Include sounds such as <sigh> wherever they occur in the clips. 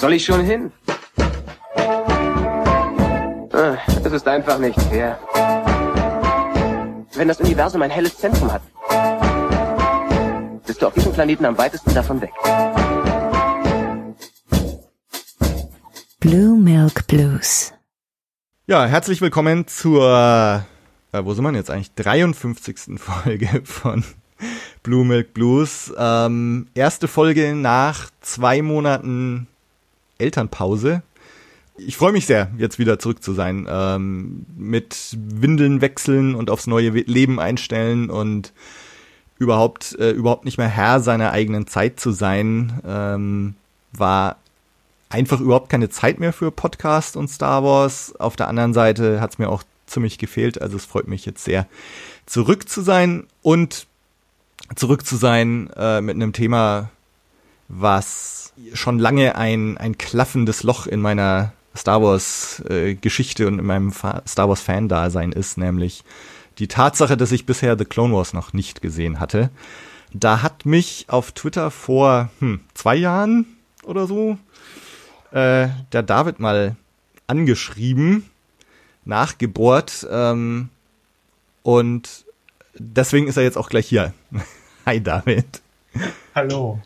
soll ich schon hin? Ah, Es ist einfach nicht fair. Wenn das Universum ein helles Zentrum hat, bist du auf diesem Planeten am weitesten davon weg. Blue Milk Blues. Ja, herzlich willkommen zur, äh, wo sind wir denn jetzt eigentlich? 53. Folge <laughs> von Blue Milk Blues. Ähm, erste Folge nach zwei Monaten Elternpause. Ich freue mich sehr, jetzt wieder zurück zu sein. Ähm, mit Windeln wechseln und aufs neue Leben einstellen und überhaupt, äh, überhaupt nicht mehr Herr seiner eigenen Zeit zu sein, ähm, war einfach überhaupt keine Zeit mehr für Podcast und Star Wars. Auf der anderen Seite hat es mir auch ziemlich gefehlt. Also es freut mich jetzt sehr, zurück zu sein und zurück zu sein äh, mit einem Thema, was schon lange ein, ein klaffendes Loch in meiner Star Wars äh, Geschichte und in meinem Fa Star Wars Fan-Dasein ist, nämlich die Tatsache, dass ich bisher The Clone Wars noch nicht gesehen hatte. Da hat mich auf Twitter vor hm, zwei Jahren oder so äh, der David mal angeschrieben, nachgebohrt ähm, und deswegen ist er jetzt auch gleich hier. <laughs> Hi David. Hallo.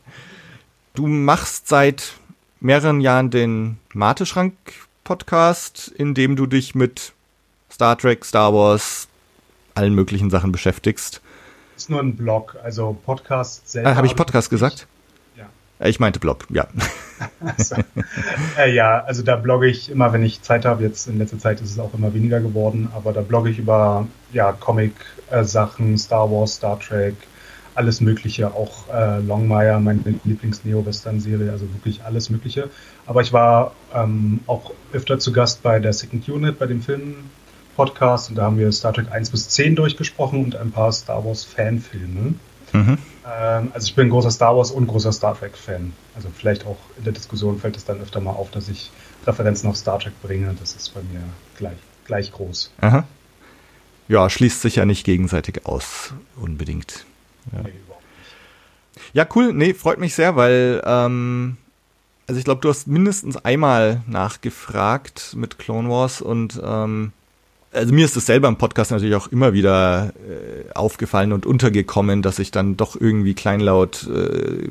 Du machst seit mehreren Jahren den Mateschrank-Podcast, in dem du dich mit Star Trek, Star Wars, allen möglichen Sachen beschäftigst. Ist nur ein Blog, also Podcast selber. Äh, Habe ich Podcast gesagt? Ja. Äh, Ich meinte Blog, ja. Also, äh, ja, also da blogge ich immer, wenn ich Zeit habe. Jetzt in letzter Zeit ist es auch immer weniger geworden, aber da blogge ich über ja, Comic-Sachen, Star Wars, Star Trek, alles Mögliche, auch äh, Longmire, meine Lieblings-Neo-Western-Serie, also wirklich alles Mögliche. Aber ich war ähm, auch öfter zu Gast bei der Second Unit, bei dem Film-Podcast, und da haben wir Star Trek 1 bis 10 durchgesprochen und ein paar Star Wars-Fanfilme. Mhm. Ähm, also ich bin großer Star Wars und großer Star Trek Fan. Also vielleicht auch in der Diskussion fällt es dann öfter mal auf, dass ich Referenzen auf Star Trek bringe. Das ist bei mir gleich, gleich groß. Aha. Ja, schließt sich ja nicht gegenseitig aus, unbedingt. Ja. Nee, cool. Nee, freut mich sehr, weil, ähm, also ich glaube, du hast mindestens einmal nachgefragt mit Clone Wars und ähm, also mir ist es selber im Podcast natürlich auch immer wieder äh, aufgefallen und untergekommen, dass ich dann doch irgendwie kleinlaut äh,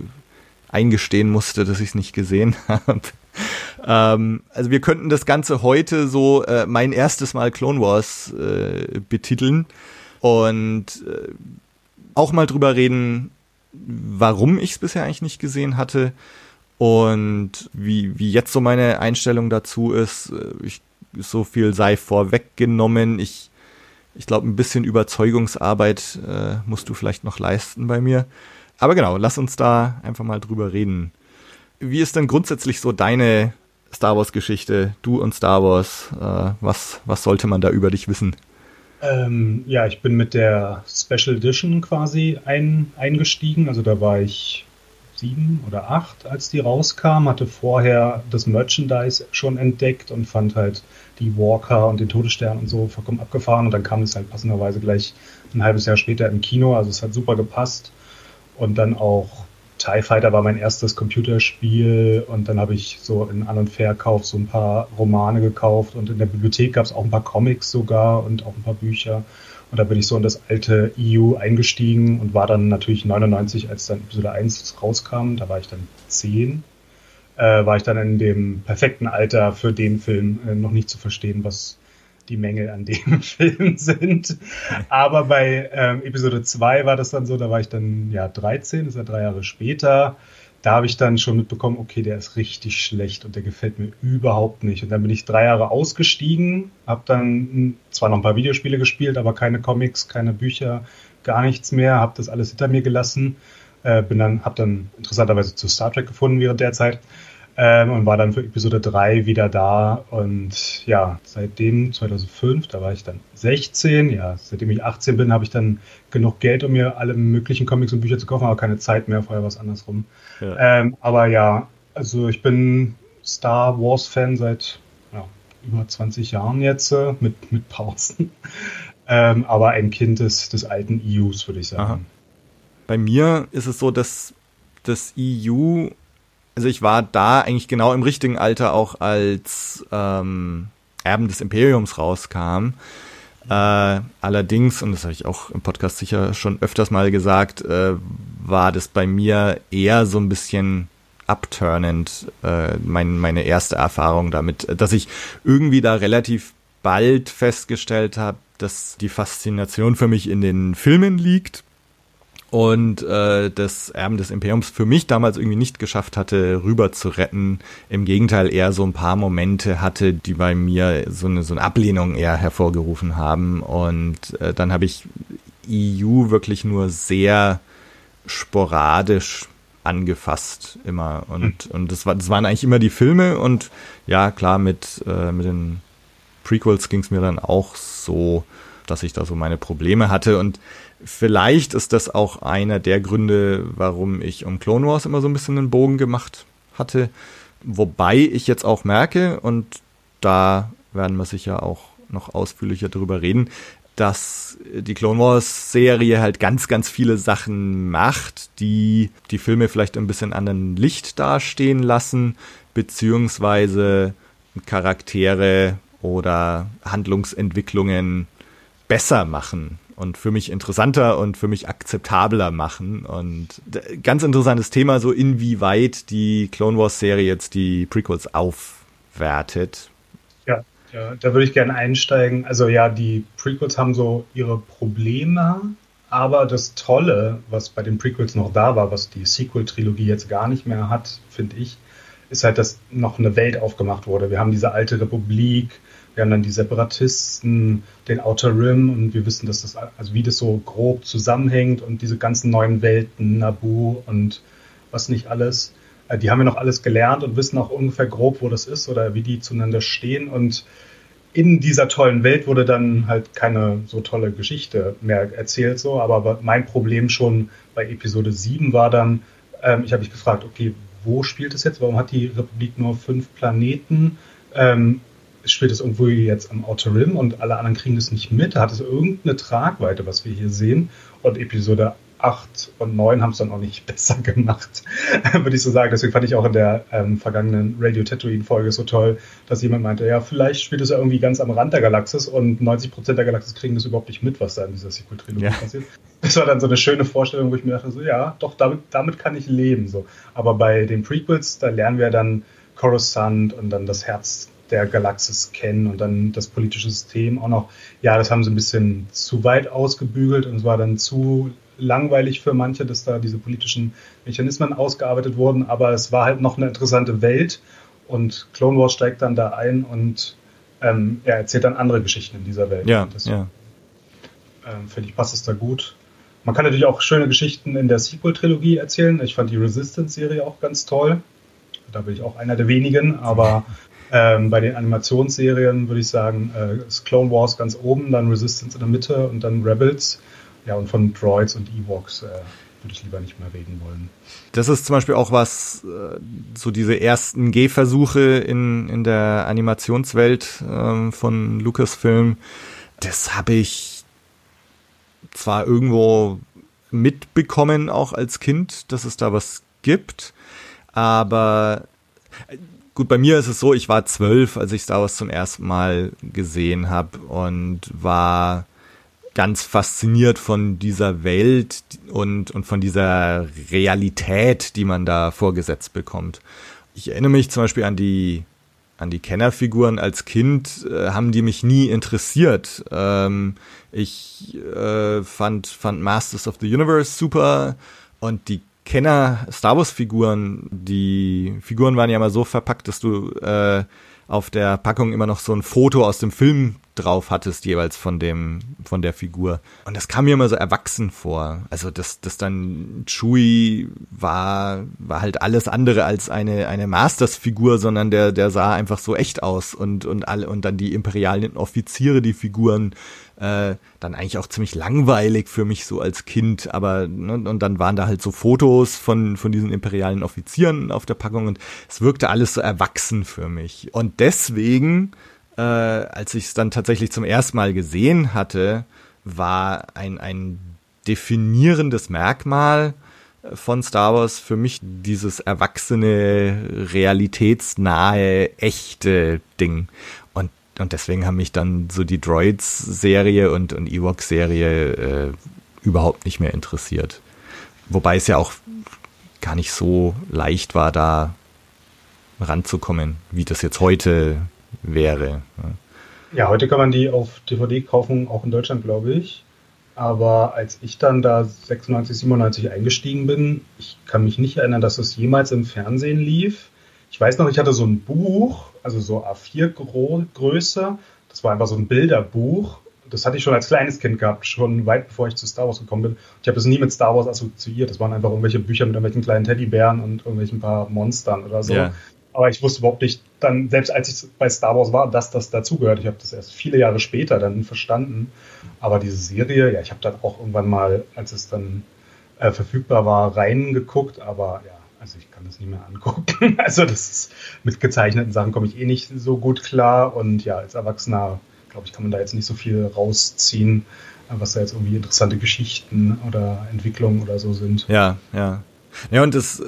eingestehen musste, dass ich es nicht gesehen <laughs> habe. ähm, also wir könnten das Ganze heute so äh, mein erstes Mal Clone Wars äh, betiteln und äh, auch mal drüber reden, warum ich es bisher eigentlich nicht gesehen hatte und wie, wie jetzt so meine Einstellung dazu ist. Äh, Ich, so viel sei vorweggenommen. Ich, ich glaube, ein bisschen Überzeugungsarbeit äh, musst du vielleicht noch leisten bei mir. Aber genau, lass uns da einfach mal drüber reden. Wie ist denn grundsätzlich so deine Star Wars-Geschichte? Du und Star Wars, äh, was, was sollte man da über dich wissen? Ähm, ja, ich bin mit der Special Edition quasi ein, eingestiegen. Also da war ich sieben oder acht, als die rauskam, hatte vorher das Merchandise schon entdeckt und fand halt die Walker und den Todesstern und so vollkommen abgefahren. Und dann kam es halt passenderweise gleich ein halbes Jahr später im Kino. Also es hat super gepasst. Und dann auch TIE Fighter war mein erstes Computerspiel und dann habe ich so in An- und Verkauf so ein paar Romane gekauft und in der Bibliothek gab es auch ein paar Comics sogar und auch ein paar Bücher. Und da bin ich so in das alte EU eingestiegen und war dann natürlich 99, als dann Episode 1 rauskam, da war ich dann 10, äh, war ich dann in dem perfekten Alter für den Film äh, noch nicht zu verstehen, was die Mängel an dem <laughs> Film sind. Aber bei ähm, Episode 2 war das dann so, da war ich dann ja 13, das ist ja drei Jahre später. Da habe ich dann schon mitbekommen, okay, der ist richtig schlecht und der gefällt mir überhaupt nicht. Und dann bin ich drei Jahre ausgestiegen, habe dann hm, zwar noch ein paar Videospiele gespielt, aber keine Comics, keine Bücher, gar nichts mehr, habe das alles hinter mir gelassen. Äh, bin dann, habe dann interessanterweise zu Star Trek gefunden während der Zeit ähm, und war dann für Episode 3 wieder da. Und ja, seitdem 2005, da war ich dann 16, ja, seitdem ich 18 bin, habe ich dann genug Geld, um mir alle möglichen Comics und Bücher zu kaufen, aber keine Zeit mehr, vorher was andersrum. Ja. Ähm, aber ja, also ich bin Star Wars-Fan seit ja, über 20 Jahren jetzt, äh, mit, mit Pausen. <laughs> Ähm, aber ein Kind des, des alten EUs, würde ich sagen. Aha. Bei mir ist es so, dass das EU also ich war da eigentlich genau im richtigen Alter auch als ähm, Erben des Imperiums rauskam. Äh, allerdings, und das habe ich auch im Podcast sicher schon öfters mal gesagt, äh, war das bei mir eher so ein bisschen abturnend, äh, mein, meine erste Erfahrung damit, dass ich irgendwie da relativ bald festgestellt habe, dass die Faszination für mich in den Filmen liegt und äh, das Erben des Imperiums für mich damals irgendwie nicht geschafft hatte, rüber zu retten. Im Gegenteil eher so ein paar Momente hatte, die bei mir so eine, so eine Ablehnung eher hervorgerufen haben. Und äh, dann habe ich EU wirklich nur sehr sporadisch angefasst immer. Und, hm. und das, war, das waren eigentlich immer die Filme und ja, klar, mit, äh, mit den Prequels ging es mir dann auch so, dass ich da so meine Probleme hatte. Und Vielleicht ist das auch einer der Gründe, warum ich um Clone Wars immer so ein bisschen einen Bogen gemacht hatte. Wobei ich jetzt auch merke, und da werden wir sicher auch noch ausführlicher darüber reden, dass die Clone Wars Serie halt ganz, ganz viele Sachen macht, die die Filme vielleicht ein bisschen anderen Licht dastehen lassen, beziehungsweise Charaktere oder Handlungsentwicklungen besser machen und für mich interessanter und für mich akzeptabler machen. Und ganz interessantes Thema, so inwieweit die Clone Wars Serie jetzt die Prequels aufwertet. Ja, ja da würde ich gerne einsteigen. Also ja, die Prequels haben so ihre Probleme, aber das Tolle, was bei den Prequels noch da war, was die Sequel-Trilogie jetzt gar nicht mehr hat, finde ich, ist halt, dass noch eine Welt aufgemacht wurde. Wir haben diese alte Republik, wir haben dann die Separatisten, den Outer Rim und wir wissen, dass das, also wie das so grob zusammenhängt und diese ganzen neuen Welten, Nabu und was nicht alles. Äh, die haben wir noch alles gelernt und wissen auch ungefähr grob, wo das ist oder wie die zueinander stehen. Und in dieser tollen Welt wurde dann halt keine so tolle Geschichte mehr erzählt, so. Aber mein Problem schon bei Episode 7 war dann, ähm, ich habe mich gefragt, okay, wo spielt es jetzt? Warum hat die Republik nur fünf Planeten? Ähm, spielt es irgendwo jetzt am Outer Rim und alle anderen kriegen das nicht mit. Da hat es irgendeine Tragweite, was wir hier sehen. Und Episode 8 und 9 haben es dann auch nicht <laughs> besser gemacht, <laughs> würde ich so sagen. Deswegen fand ich auch in der ähm, vergangenen Radio Tatooine-Folge so toll, dass jemand meinte, ja, vielleicht spielt es ja irgendwie ganz am Rand der Galaxis und 90% der Galaxis kriegen das überhaupt nicht mit, was da in dieser Sequel-Trilogie ja. passiert. Das war dann so eine schöne Vorstellung, wo ich mir dachte, so ja, doch, damit, damit kann ich leben. So. Aber bei den Prequels, da lernen wir dann Coruscant und dann das Herz der Galaxis kennen und dann das politische System auch noch. Ja, das haben sie ein bisschen zu weit ausgebügelt und es war dann zu langweilig für manche, dass da diese politischen Mechanismen ausgearbeitet wurden, aber es war halt noch eine interessante Welt und Clone Wars steigt dann da ein und ähm, er erzählt dann andere Geschichten in dieser Welt. Ja, das, ja. Ähm, Finde ich, passt es da gut. Man kann natürlich auch schöne Geschichten in der Sequel-Trilogie erzählen. Ich fand die Resistance-Serie auch ganz toll. Da bin ich auch einer der wenigen, aber <laughs> Ähm, bei den Animationsserien würde ich sagen, äh, ist Clone Wars ganz oben, dann Resistance in der Mitte und dann Rebels. Ja, und von Droids und Ewoks äh, würde ich lieber nicht mehr reden wollen. Das ist zum Beispiel auch was, äh, so diese ersten Gehversuche in, in der Animationswelt ähm, von Lucasfilm, das habe ich zwar irgendwo mitbekommen, auch als Kind, dass es da was gibt, aber Gut, bei mir ist es so, ich war zwölf, als ich Star Wars zum ersten Mal gesehen habe und war ganz fasziniert von dieser Welt und, und von dieser Realität, die man da vorgesetzt bekommt. Ich erinnere mich zum Beispiel an die an die Kennerfiguren als Kind äh, haben die mich nie interessiert. Ähm, ich äh, fand, fand Masters of the Universe super und die Kenner Star Wars Figuren, die Figuren waren ja immer so verpackt, dass du äh, auf der Packung immer noch so ein Foto aus dem Film drauf hattest, jeweils von dem, von der Figur. Und das kam mir immer so erwachsen vor. Also das, das dann Chewie war, war halt alles andere als eine, eine Masters-Figur, sondern der, der sah einfach so echt aus und, und alle, und dann die imperialen Offiziere, die Figuren, äh, dann eigentlich auch ziemlich langweilig für mich so als Kind, aber ne, und dann waren da halt so Fotos von von diesen imperialen Offizieren auf der Packung und es wirkte alles so erwachsen für mich und deswegen, äh, als ich es dann tatsächlich zum ersten Mal gesehen hatte, war ein ein definierendes Merkmal von Star Wars für mich dieses erwachsene, realitätsnahe, echte Ding. Und, und deswegen haben mich dann so die Droids-Serie und, und Ewok-Serie äh, überhaupt nicht mehr interessiert. Wobei es ja auch gar nicht so leicht war, da ranzukommen, wie das jetzt heute wäre. Ja, heute kann man die auf DVD kaufen, auch in Deutschland, glaube ich. Aber als ich dann da 96, 97 eingestiegen bin, ich kann mich nicht erinnern, dass es jemals im Fernsehen lief. Ich weiß noch, ich hatte so ein Buch, also so A4 Größe. Das war einfach so ein Bilderbuch. Das hatte ich schon als kleines Kind gehabt, schon weit bevor ich zu Star Wars gekommen bin. Ich habe das nie mit Star Wars assoziiert. Das waren einfach irgendwelche Bücher mit irgendwelchen kleinen Teddybären und irgendwelchen paar Monstern oder so. Ja. Aber ich wusste überhaupt nicht, dann, selbst als ich bei Star Wars war, dass das dazugehört. Ich habe das erst viele Jahre später dann verstanden. Aber diese Serie, ja, ich habe dann auch irgendwann mal, als es dann äh, verfügbar war, reingeguckt, aber ja, also ich kann das nie mehr angucken. <laughs> also das ist, mit gezeichneten Sachen komme ich eh nicht so gut klar. Und ja, als Erwachsener, glaube ich, kann man da jetzt nicht so viel rausziehen, was da jetzt irgendwie interessante Geschichten oder Entwicklungen oder so sind. Ja, ja. Ja, und das, äh,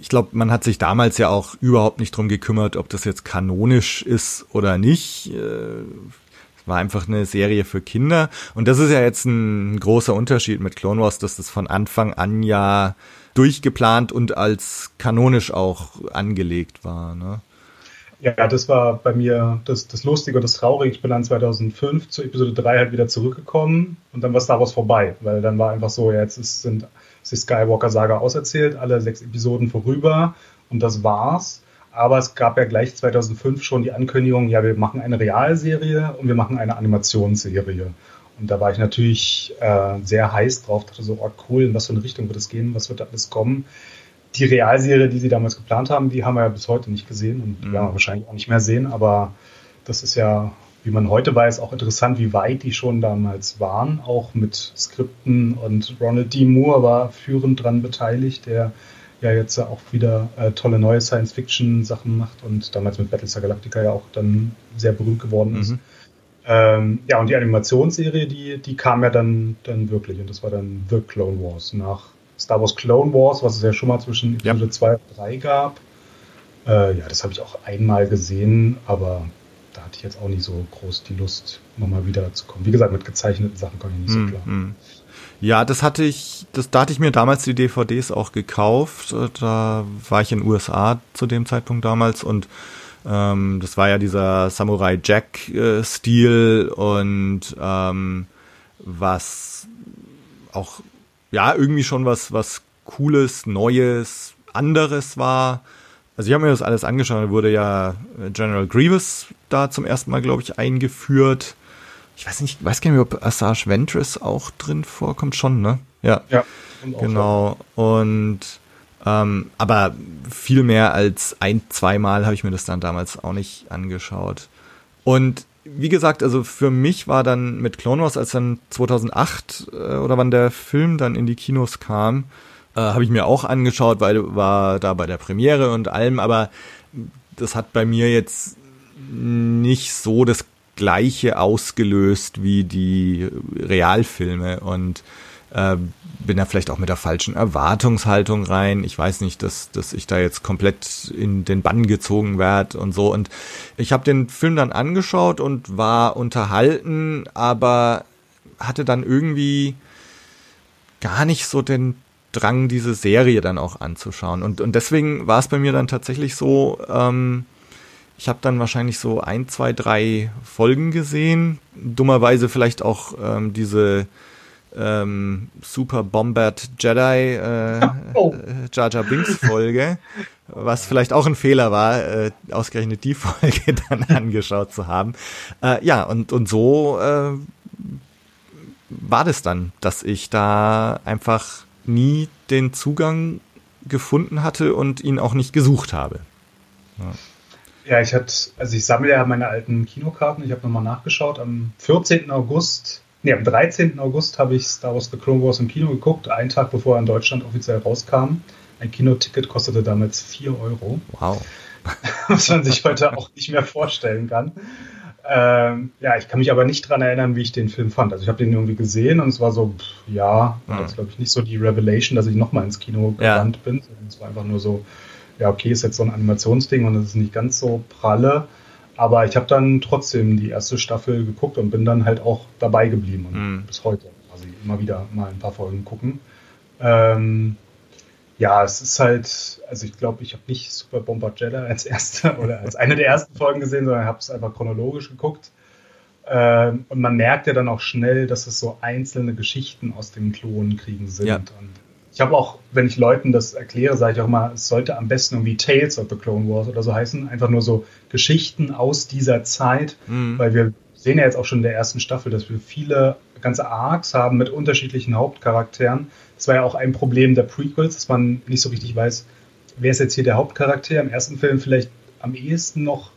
ich glaube, man hat sich damals ja auch überhaupt nicht drum gekümmert, ob das jetzt kanonisch ist oder nicht. Äh, es war einfach eine Serie für Kinder. Und das ist ja jetzt ein großer Unterschied mit Clone Wars, dass das von Anfang an ja durchgeplant und als kanonisch auch angelegt war. Ne? Ja, das war bei mir das, das Lustige und das Traurige. Ich bin dann 2005 zu Episode 3 halt wieder zurückgekommen und dann war Star Wars vorbei, weil dann war einfach so, ja, jetzt ist, sind ist die Skywalker-Saga auserzählt, alle sechs Episoden vorüber und das war's. Aber es gab ja gleich 2005 schon die Ankündigung, ja, wir machen eine Realserie und wir machen eine Animationsserie. Und da war ich natürlich äh, sehr heiß drauf, dachte so, oh cool, in was für eine Richtung wird es gehen, was wird da alles kommen. Die Realserie, die sie damals geplant haben, die haben wir ja bis heute nicht gesehen und die mhm. werden wir wahrscheinlich auch nicht mehr sehen, aber das ist ja wie man heute weiß, auch interessant, wie weit die schon damals waren, auch mit Skripten. Und Ronald D. Moore war führend dran beteiligt, der ja jetzt auch wieder äh, tolle neue Science-Fiction-Sachen macht und damals mit Battlestar Galactica ja auch dann sehr berühmt geworden ist. Mhm. Ähm, ja, und die Animationsserie, die, die kam ja dann, dann wirklich und das war dann The Clone Wars. Nach Star Wars Clone Wars, was es ja schon mal zwischen Episode 2 und 3 gab. Äh, ja, das habe ich auch einmal gesehen, aber da hatte ich jetzt auch nicht so groß die Lust, nochmal wieder zu kommen. Wie gesagt, mit gezeichneten Sachen komme ich nicht so hm, klar. Mm, Ja, das hatte ich, das, da hatte ich mir damals die DVDs auch gekauft. Da war ich in den USA zu dem Zeitpunkt damals und ähm, das war ja dieser Samurai Jack-Stil äh, und ähm, was auch ja irgendwie schon was, was Cooles, Neues, anderes war. Also ich habe mir das alles angeschaut, da wurde ja äh, General Grievous da zum ersten Mal, glaube ich, eingeführt. Ich weiß nicht, weiß gar nicht, ob Assange Ventress auch drin vorkommt, schon, ne? Ja. Ja. Genau. Und ähm, aber viel mehr als ein, zweimal habe ich mir das dann damals auch nicht angeschaut. Und wie gesagt, also für mich war dann mit Clone Wars, als dann 2008 äh, oder wann der Film dann in die Kinos kam, äh, Habe ich mir auch angeschaut, weil war da bei der Premiere und allem, aber das hat bei mir jetzt nicht so das gleiche ausgelöst wie die Realfilme und äh, bin da vielleicht auch mit der falschen Erwartungshaltung rein. Ich weiß nicht, dass, dass ich da jetzt komplett in den Bann gezogen werde und so. Und ich habe den Film dann angeschaut und war unterhalten, aber hatte dann irgendwie gar nicht so den Drang, diese Serie dann auch anzuschauen. Und, und deswegen war es bei mir dann tatsächlich so, ähm, ich habe dann wahrscheinlich so ein, zwei, drei Folgen gesehen. Dummerweise vielleicht auch ähm, diese ähm, Super Bombard Jedi äh, oh. Äh, Jar Jar Binks Folge, was vielleicht auch ein Fehler war, äh, ausgerechnet die <laughs> Folge dann angeschaut zu haben. Äh, ja, und, und so äh, war das dann, dass ich da einfach nie den Zugang gefunden hatte und ihn auch nicht gesucht habe. Ja. Ja ich hatte, also ich sammle ja meine alten Kinokarten. Ich habe nochmal nachgeschaut. Am 14. August, nee, am 13. August habe ich Star Wars The Clone Wars im Kino geguckt, einen Tag bevor er in Deutschland offiziell rauskam. Ein Kinoticket kostete damals 4 Euro. Wow. <laughs> Was man sich heute auch nicht mehr vorstellen kann. Ähm, ja, ich kann mich aber nicht dran erinnern, wie ich den Film fand. Also ich habe den irgendwie gesehen und es war so, pff, ja, Mhm. das ist glaube ich nicht so die Revelation, dass ich nochmal ins Kino Ja. gerannt bin. sondern Es war einfach nur so, ja, okay, ist jetzt so ein Animationsding und es ist nicht ganz so pralle. Aber ich habe dann trotzdem die erste Staffel geguckt und bin dann halt auch dabei geblieben und Mhm. bis heute quasi immer wieder mal ein paar Folgen gucken. Ähm, ja, es ist halt, also ich glaube, ich habe nicht Super Bomber Jedi als erste <laughs> oder als eine der ersten Folgen gesehen, sondern habe es einfach chronologisch geguckt. Ähm, und man merkt ja dann auch schnell, dass es so einzelne Geschichten aus den Klonenkriegen sind. Ja. Und ich habe auch, wenn ich Leuten das erkläre, sage ich auch mal, es sollte am besten irgendwie Tales of the Clone Wars oder so heißen. Einfach nur so Geschichten aus dieser Zeit, Mhm. weil wir sehen ja jetzt auch schon in der ersten Staffel, dass wir viele ganze Arcs haben mit unterschiedlichen Hauptcharakteren. Das war ja auch ein Problem der Prequels, dass man nicht so richtig weiß, wer ist jetzt hier der Hauptcharakter. Im ersten Film vielleicht am ehesten noch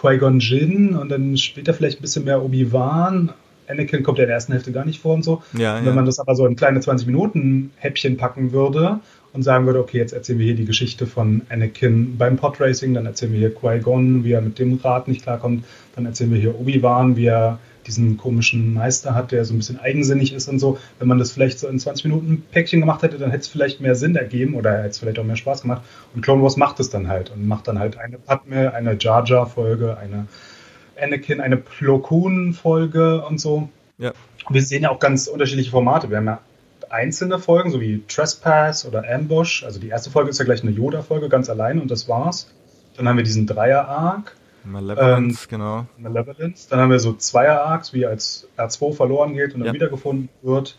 Qui-Gon Jinn und dann später vielleicht ein bisschen mehr Obi-Wan. Anakin kommt ja in der ersten Hälfte gar nicht vor und so. Ja, Und ja. wenn man das aber so in kleine 20 Minuten Häppchen packen würde und sagen würde, okay, jetzt erzählen wir hier die Geschichte von Anakin beim Podracing, dann erzählen wir hier Qui-Gon, wie er mit dem Rad nicht klarkommt, dann erzählen wir hier Obi-Wan, wie er diesen komischen Meister hat, der so ein bisschen eigensinnig ist und so. Wenn man das vielleicht so in 20 Minuten Päckchen gemacht hätte, dann hätte es vielleicht mehr Sinn ergeben oder hätte es vielleicht auch mehr Spaß gemacht. Und Clone Wars macht es dann halt und macht dann halt eine Padme, eine Jar Jar Folge, eine Anakin, eine Plo Koon Folge und so. Ja. Wir sehen ja auch ganz unterschiedliche Formate. Wir haben ja einzelne Folgen, so wie Trespass oder Ambush. Also die erste Folge ist ja gleich eine Yoda-Folge, ganz allein und das war's. Dann haben wir diesen Dreier-Arc, Malevolence, genau. Malevolence. Dann haben wir so Zweier-Arcs, wie als R2 verloren geht und dann Ja. wiedergefunden wird.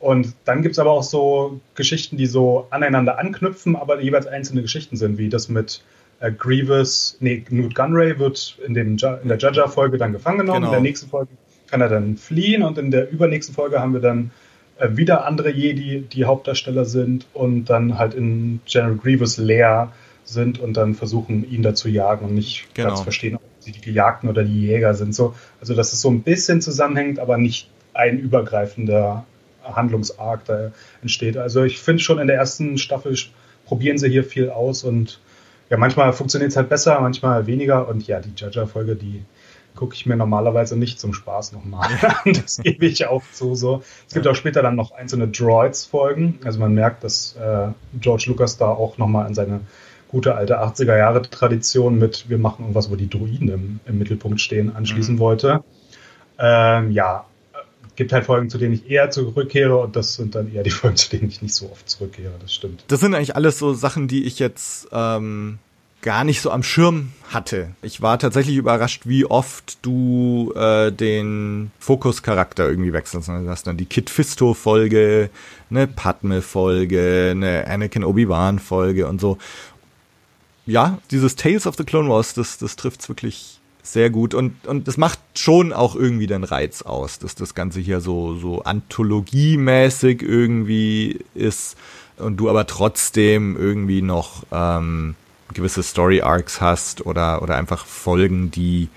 Und dann gibt's aber auch so Geschichten, die so aneinander anknüpfen, aber jeweils einzelne Geschichten sind, wie das mit äh, Grievous, nee, Newt Gunray wird in, dem, in der Jaja-Folge dann gefangen genommen. Genau. In der nächsten Folge kann er dann fliehen und in der übernächsten Folge haben wir dann äh, wieder andere Jedi, die Hauptdarsteller sind und dann halt in General Grievous leer sind und dann versuchen, ihn da zu jagen und nicht Genau. ganz verstehen, ob sie die Gejagten oder die Jäger sind. So, also dass es so ein bisschen zusammenhängt, aber nicht ein übergreifender Handlungsarg da entsteht. Also ich finde schon in der ersten Staffel probieren sie hier viel aus und ja, manchmal funktioniert es halt besser, manchmal weniger und ja, die Jaja-Folge, die gucke ich mir normalerweise nicht zum Spaß nochmal <laughs> an. Das gebe ich auch zu. So. Es gibt auch später dann noch einzelne Droids-Folgen. Also man merkt, dass äh, George Lucas da auch nochmal an seine gute alte 80er Jahre Tradition mit wir machen irgendwas, wo die Droiden im, im Mittelpunkt stehen, anschließen Mhm. wollte. Ähm, ja, gibt halt Folgen, zu denen ich eher zurückkehre und das sind dann eher die <laughs> Folgen, zu denen ich nicht so oft zurückkehre. Das stimmt. Das sind eigentlich alles so Sachen, die ich jetzt ähm, gar nicht so am Schirm hatte. Ich war tatsächlich überrascht, wie oft du äh, den Fokuscharakter irgendwie wechselst. Du hast dann die Kid Fisto Folge, eine Padme Folge, eine Anakin Obi-Wan Folge und so. Ja, dieses Tales of the Clone Wars, das, das trifft's wirklich sehr gut und und das macht schon auch irgendwie den Reiz aus, dass das Ganze hier so so anthologiemäßig irgendwie ist und du aber trotzdem irgendwie noch ähm, gewisse Story Arcs hast oder oder einfach Folgen, die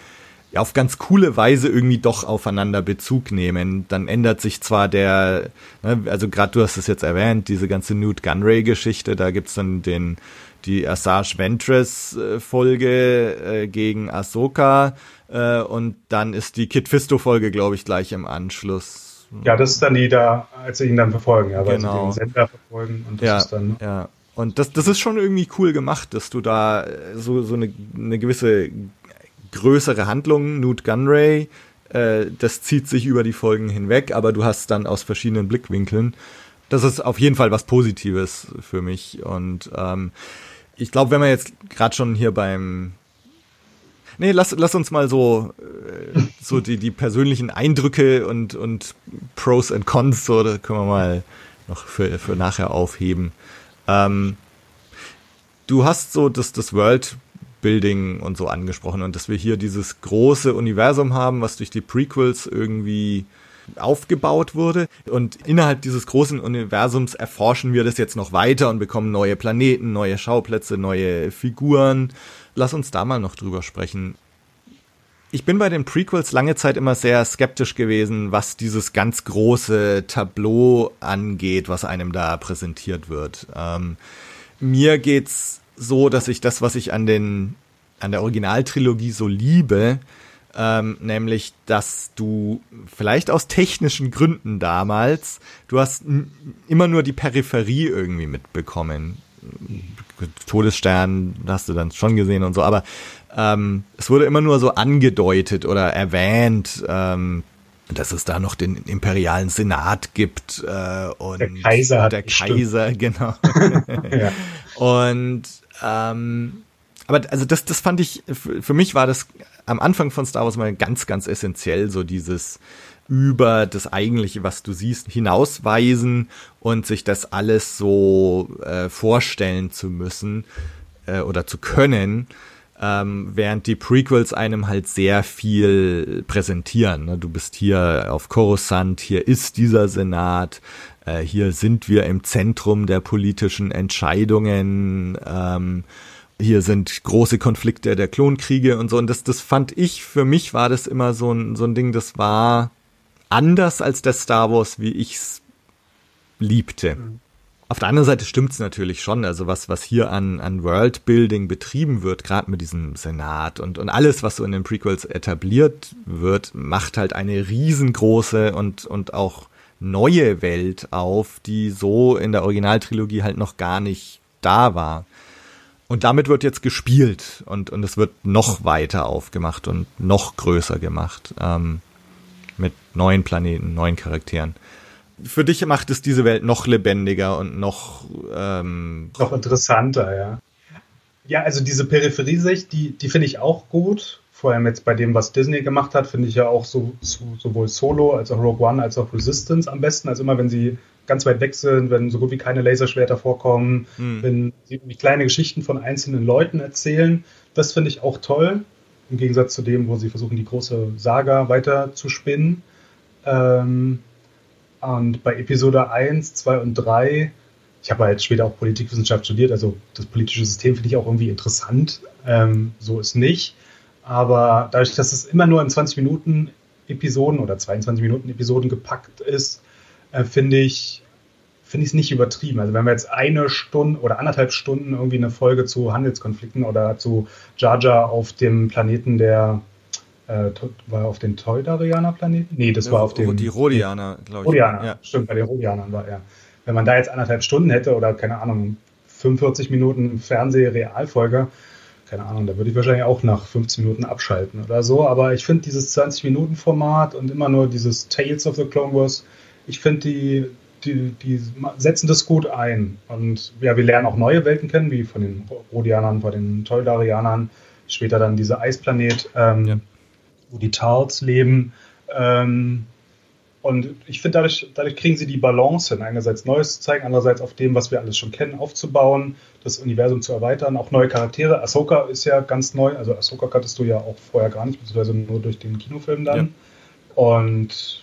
auf ganz coole Weise irgendwie doch aufeinander Bezug nehmen. Dann ändert sich zwar der, ne, also gerade du hast es jetzt erwähnt, diese ganze Newt Gunray-Geschichte, da gibt's dann den die Asajj Ventress äh, Folge äh, gegen Ahsoka äh, und dann ist die Kid Fisto Folge, glaube ich, gleich im Anschluss. Ja, das ist dann die da, als sie ihn dann verfolgen, ja, weil Genau. sie den Sender verfolgen und das Ja, ist dann ja. Und das, das ist schon irgendwie cool gemacht, dass du da äh, so, so eine, eine gewisse größere Handlung, Newt Gunray, äh, das zieht sich über die Folgen hinweg, aber du hast dann aus verschiedenen Blickwinkeln. Das ist auf jeden Fall was Positives für mich. Und ähm, ich glaube, wenn man jetzt gerade schon hier beim Nee, lass, lass uns mal so, äh, so die, die persönlichen Eindrücke und, und Pros and Cons, so, da können wir mal noch für, für nachher aufheben. Ähm, du hast so das, das Worldbuilding und so angesprochen und dass wir hier dieses große Universum haben, was durch die Prequels irgendwie aufgebaut wurde. Und innerhalb dieses großen Universums erforschen wir das jetzt noch weiter und bekommen neue Planeten, neue Schauplätze, neue Figuren. Lass uns da mal noch drüber sprechen. Ich bin bei den Prequels lange Zeit immer sehr skeptisch gewesen, was dieses ganz große Tableau angeht, was einem da präsentiert wird. Ähm, mir geht's so, dass ich das, was ich an den an der Originaltrilogie so liebe, ähm, nämlich, dass du vielleicht aus technischen Gründen damals, du hast immer nur die Peripherie irgendwie mitbekommen. Todesstern hast du dann schon gesehen und so, aber ähm, es wurde immer nur so angedeutet oder erwähnt, ähm, dass es da noch den imperialen Senat gibt äh, und der Kaiser hat der Kaiser <laughs> genau <laughs> ja. und ähm, aber also das das fand ich für mich war das am Anfang von Star Wars mal ganz ganz essentiell so dieses über das eigentliche, was du siehst, hinausweisen und sich das alles so äh, vorstellen zu müssen äh, oder zu können ähm, während die Prequels einem halt sehr viel präsentieren. Ne? Du bist hier auf Coruscant, hier ist dieser Senat, äh, hier sind wir im Zentrum der politischen Entscheidungen, ähm, hier sind große Konflikte der Klonkriege und so. Und das, das fand ich, für mich war das immer so ein, so ein Ding, das war anders als der Star Wars, wie ich's liebte. Mhm. Auf der anderen Seite stimmt's natürlich schon. Also was, was hier an, an Worldbuilding betrieben wird, gerade mit diesem Senat und, und alles, was so in den Prequels etabliert wird, macht halt eine riesengroße und, und auch neue Welt auf, die so in der Originaltrilogie halt noch gar nicht da war. Und damit wird jetzt gespielt und, und es wird noch weiter aufgemacht und noch größer gemacht. Ähm, mit neuen Planeten, neuen Charakteren für dich macht es diese Welt noch lebendiger und noch ähm noch interessanter, ja. Ja, also diese Peripheriesicht, die, die finde ich auch gut. Vor allem jetzt bei dem, was Disney gemacht hat, finde ich ja auch so, so, sowohl Solo als auch Rogue One als auch Resistance am besten. Also immer, wenn sie ganz weit weg sind, wenn so gut wie keine Laserschwerter vorkommen, hm. wenn sie kleine Geschichten von einzelnen Leuten erzählen. Das finde ich auch toll. Im Gegensatz zu dem, wo sie versuchen, die große Saga weiter zu spinnen. Ähm, und bei Episode 1, 2 und 3, ich habe halt später auch Politikwissenschaft studiert, also das politische System finde ich auch irgendwie interessant. Ähm, so ist nicht. Aber dadurch, dass es immer nur in 20 Minuten Episoden oder 22 Minuten Episoden gepackt ist, äh, finde ich finde ich es nicht übertrieben. Also wenn wir jetzt eine Stunde oder anderthalb Stunden irgendwie eine Folge zu Handelskonflikten oder zu Jar Jar auf dem Planeten der äh, war auf den Toydarianer-Planeten? Nee, das ja, war auf dem. Die Rhodianer, glaube ich. Rhodianer, ja. stimmt, bei den Rhodianern war er. Wenn man da jetzt anderthalb Stunden hätte oder keine Ahnung, 45 Minuten Fernseh-Realfolge, keine Ahnung, da würde ich wahrscheinlich auch nach 15 Minuten abschalten oder so. Aber ich finde dieses 20-Minuten-Format und immer nur dieses Tales of the Clone Wars, ich finde die, die, die setzen das gut ein. Und ja, wir lernen auch neue Welten kennen, wie von den Rhodianern, von den Toldarianern, später dann dieser Eisplanet. Ähm, ja wo die Tals leben. Ähm, und ich finde, dadurch, dadurch kriegen sie die Balance hin. Einerseits Neues zu zeigen, andererseits auf dem, was wir alles schon kennen, aufzubauen, das Universum zu erweitern, auch neue Charaktere. Ahsoka ist ja ganz neu. Also Ahsoka kanntest du ja auch vorher gar nicht, beziehungsweise nur durch den Kinofilm dann. Ja. Und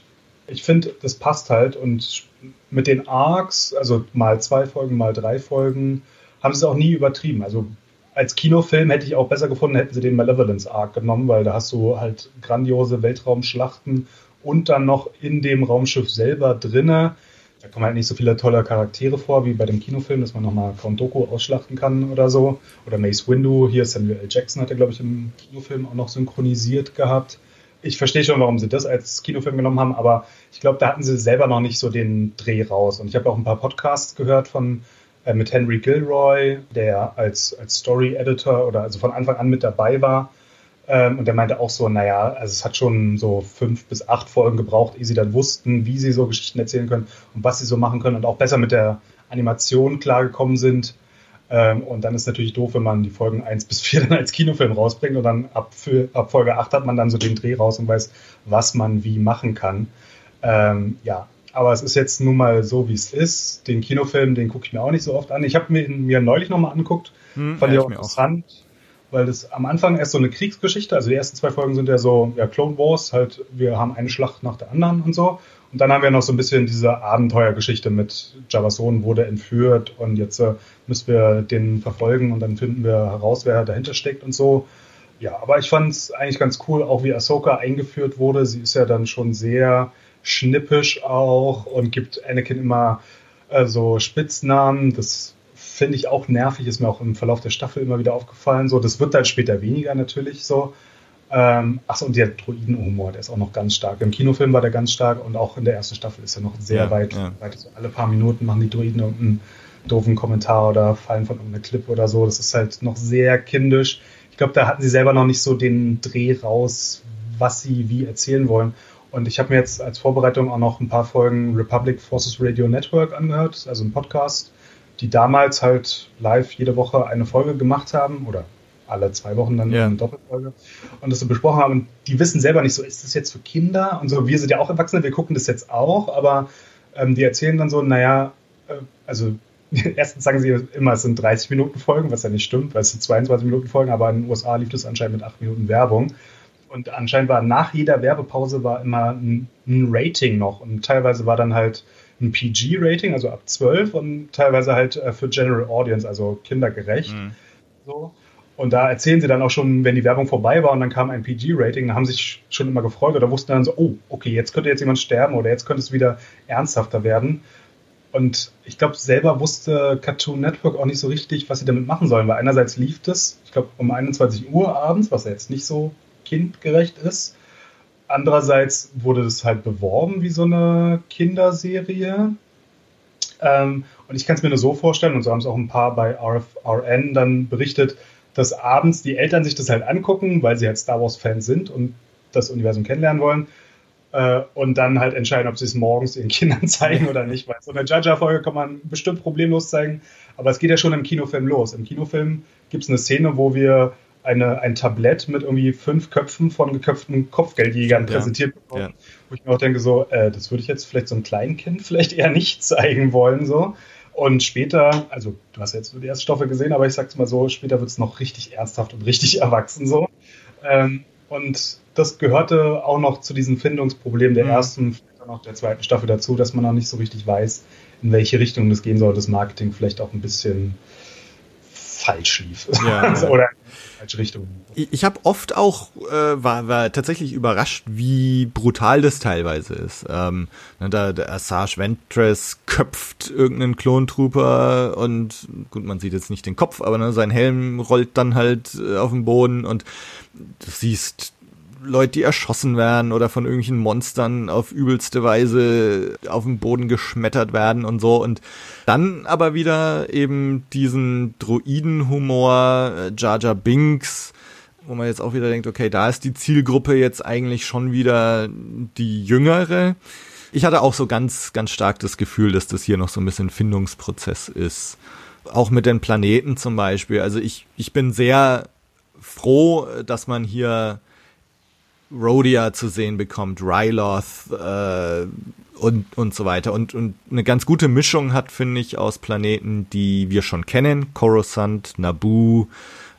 ich finde, das passt halt. Und mit den Arcs, also mal zwei Folgen, mal drei Folgen, haben sie es auch nie übertrieben. Also als Kinofilm hätte ich auch besser gefunden, hätten sie den Malevolence Arc genommen, weil da hast du halt grandiose Weltraumschlachten und dann noch in dem Raumschiff selber drinne. Da kommen halt nicht so viele tolle Charaktere vor wie bei dem Kinofilm, dass man nochmal Count Doku ausschlachten kann oder so. Oder Mace Windu, hier Samuel L. Jackson hat er, glaube ich, im Kinofilm auch noch synchronisiert gehabt. Ich verstehe schon, warum sie das als Kinofilm genommen haben, aber ich glaube, da hatten sie selber noch nicht so den Dreh raus. Und ich habe auch ein paar Podcasts gehört von äh, mit Henry Gilroy, der als, als Story-Editor oder also von Anfang an mit dabei war. Ähm, und der meinte auch so, naja, also es hat schon so fünf bis acht Folgen gebraucht, ehe sie dann wussten, wie sie so Geschichten erzählen können und was sie so machen können und auch besser mit der Animation klargekommen sind. Ähm, und dann ist natürlich doof, wenn man die Folgen 1 bis 4 <laughs> dann als Kinofilm rausbringt und dann ab, für, ab Folge 8 hat man dann so den Dreh raus und weiß, was man wie machen kann. Ähm, ja, aber es ist jetzt nun mal so, wie es ist. Den Kinofilm, den gucke ich mir auch nicht so oft an. Ich habe mir, mir neulich nochmal angeguckt. Hm, fand ja, ich auch interessant, auch. Weil das am Anfang erst so eine Kriegsgeschichte, also die ersten zwei Folgen sind ja so, ja, Clone Wars, halt, wir haben eine Schlacht nach der anderen und so. Und dann haben wir noch so ein bisschen diese Abenteuergeschichte mit Jabba's Sohn wurde entführt und jetzt äh, müssen wir den verfolgen und dann finden wir heraus, wer dahinter steckt und so. Ja, aber ich fand es eigentlich ganz cool, auch wie Ahsoka eingeführt wurde. Sie ist ja dann schon sehr schnippisch auch und gibt Anakin immer äh, so Spitznamen. Das finde ich auch nervig, ist mir auch im Verlauf der Staffel immer wieder aufgefallen. So, das wird dann später weniger natürlich so. Ähm, achso, und der Droidenhumor, der ist auch noch ganz stark. Im Kinofilm war der ganz stark und auch in der ersten Staffel ist er noch sehr Ja, weit. ja. weit so alle paar Minuten machen die Droiden irgendeinen doofen Kommentar oder fallen von irgendeiner Clip oder so. Das ist halt noch sehr kindisch. Ich glaube, da hatten sie selber noch nicht so den Dreh raus, was sie wie erzählen wollen. Und ich habe mir jetzt als Vorbereitung auch noch ein paar Folgen Republic Forces Radio Network angehört, also ein Podcast, die damals halt live jede Woche eine Folge gemacht haben oder alle zwei Wochen dann Ja. eine Doppelfolge und das so besprochen haben. Und die wissen selber nicht so, ist das jetzt für Kinder? Und so, wir sind ja auch Erwachsene, wir gucken das jetzt auch, aber ähm, die erzählen dann so, naja, äh, also <laughs> erstens sagen sie immer, es sind 30 Minuten Folgen, was ja nicht stimmt, weil es sind 22 Minuten Folgen, aber in den USA lief das anscheinend mit 8 Minuten Werbung. Und anscheinend war nach jeder Werbepause war immer ein, ein Rating noch. Und teilweise war dann halt ein PG-Rating, also ab 12 und teilweise halt äh, für General Audience, also kindergerecht. Mhm. So. Und da erzählen sie dann auch schon, wenn die Werbung vorbei war und dann kam ein PG-Rating, haben sich schon immer gefreut oder wussten dann so, oh, okay, jetzt könnte jetzt jemand sterben oder jetzt könnte es wieder ernsthafter werden. Und ich glaube, selber wusste Cartoon Network auch nicht so richtig, was sie damit machen sollen, weil einerseits lief das, ich glaube, um 21 Uhr abends, was ja jetzt nicht so kindgerecht ist. Andererseits wurde das halt beworben wie so eine Kinderserie. Ähm, und ich kann es mir nur so vorstellen, und so haben es auch ein paar bei RFRN dann berichtet, dass abends die Eltern sich das halt angucken, weil sie halt Star Wars-Fans sind und das Universum kennenlernen wollen. Äh, und dann halt entscheiden, ob sie es morgens ihren <laughs> Kindern zeigen oder nicht. Weil so eine Jar Jar-Folge kann man bestimmt problemlos zeigen. Aber es geht ja schon im Kinofilm los. Im Kinofilm gibt es eine Szene, wo wir eine, ein Tablett mit irgendwie fünf Köpfen von geköpften Kopfgeldjägern Ja. präsentiert bekommen. Ja. Wo ich mir auch denke, so, äh, das würde ich jetzt vielleicht so einem kleinen Kind <laughs> vielleicht eher nicht zeigen wollen. so. Und später, also du hast jetzt nur die erste Staffel gesehen, aber ich sag's mal so, später wird es noch richtig ernsthaft und richtig <laughs> erwachsen so. Ähm, und das gehörte auch noch zu diesem Findungsproblem der Mhm. ersten, vielleicht auch noch der zweiten Staffel dazu, dass man noch nicht so richtig weiß, in welche Richtung das gehen soll, das Marketing vielleicht auch ein bisschen falsch lief. Ja, <laughs> Also. Oder falsche Richtung. Ich, ich habe oft auch, äh, war, war tatsächlich überrascht, wie brutal das teilweise ist. Ähm, ne, da, der Assange Ventress köpft irgendeinen Klontrooper und gut, man sieht jetzt nicht den Kopf, aber ne, sein Helm rollt dann halt äh, auf den Boden und du siehst Leute, die erschossen werden oder von irgendwelchen Monstern auf übelste Weise auf den Boden geschmettert werden und so. Und dann aber wieder eben diesen Droidenhumor, äh, Jar Jar Binks, wo man jetzt auch wieder denkt, okay, da ist die Zielgruppe jetzt eigentlich schon wieder die jüngere. Ich hatte auch so ganz, ganz stark das Gefühl, dass das hier noch so ein bisschen Findungsprozess ist. Auch mit den Planeten zum Beispiel. Also ich, ich bin sehr froh, dass man hier Rhodia zu sehen bekommt, Ryloth äh, und, und so weiter. Und, und eine ganz gute Mischung hat, finde ich, aus Planeten, die wir schon kennen. Coruscant, Naboo,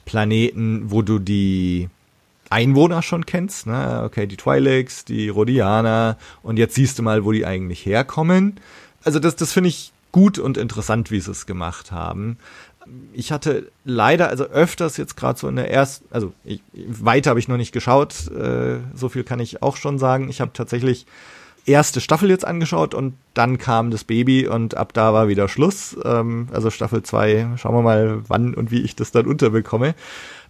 Planeten, wo du die Einwohner schon kennst. Ne? Okay, die Twi'leks, die Rhodianer. Und jetzt siehst du mal, wo die eigentlich herkommen. Also das, das finde ich gut und interessant, wie sie es gemacht haben ich hatte leider, also öfters jetzt gerade so in der ersten, also ich, weiter habe ich noch nicht geschaut, äh, so viel kann ich auch schon sagen. Ich habe tatsächlich erste Staffel jetzt angeschaut und dann kam das Baby und ab da war wieder Schluss. Ähm, also Staffel 2, schauen wir mal, wann und wie ich das dann unterbekomme.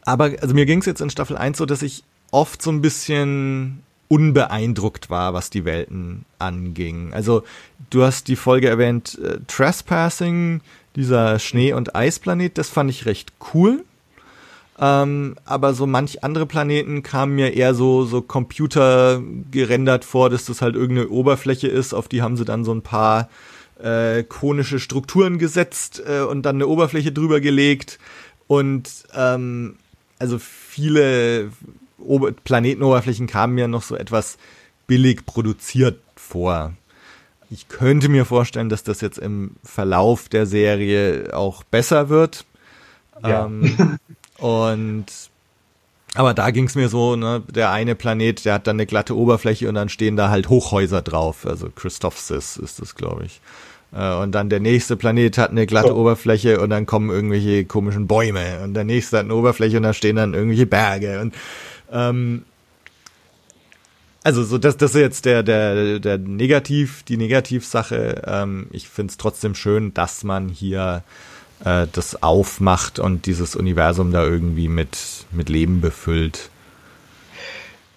Aber also mir ging es jetzt in Staffel 1 so, dass ich oft so ein bisschen unbeeindruckt war, was die Welten anging. Also du hast die Folge erwähnt, äh, Trespassing, dieser Schnee- und Eisplanet, das fand ich recht cool. Ähm, aber so manch andere Planeten kamen mir eher so, so Computer gerendert vor, dass das halt irgendeine Oberfläche ist, auf die haben sie dann so ein paar äh, konische Strukturen gesetzt äh, und dann eine Oberfläche drüber gelegt. Und ähm, also viele Ober Planetenoberflächen kamen mir noch so etwas billig produziert vor. Ich könnte mir vorstellen, dass das jetzt im Verlauf der Serie auch besser wird. Ja. Ähm, <laughs> und aber da ging es mir so, ne, der eine Planet, der hat dann eine glatte Oberfläche und dann stehen da halt Hochhäuser drauf. Also Christophsis ist das, glaube ich. Äh, Und dann der nächste Planet hat eine glatte So. Oberfläche und dann kommen irgendwelche komischen Bäume. Und der nächste hat eine Oberfläche und da stehen dann irgendwelche Berge. Und ähm, also so das, das ist jetzt der, der, der Negativ, die Negativsache. Ähm, ich finde es trotzdem schön, dass man hier äh, das aufmacht und dieses Universum da irgendwie mit, mit Leben befüllt.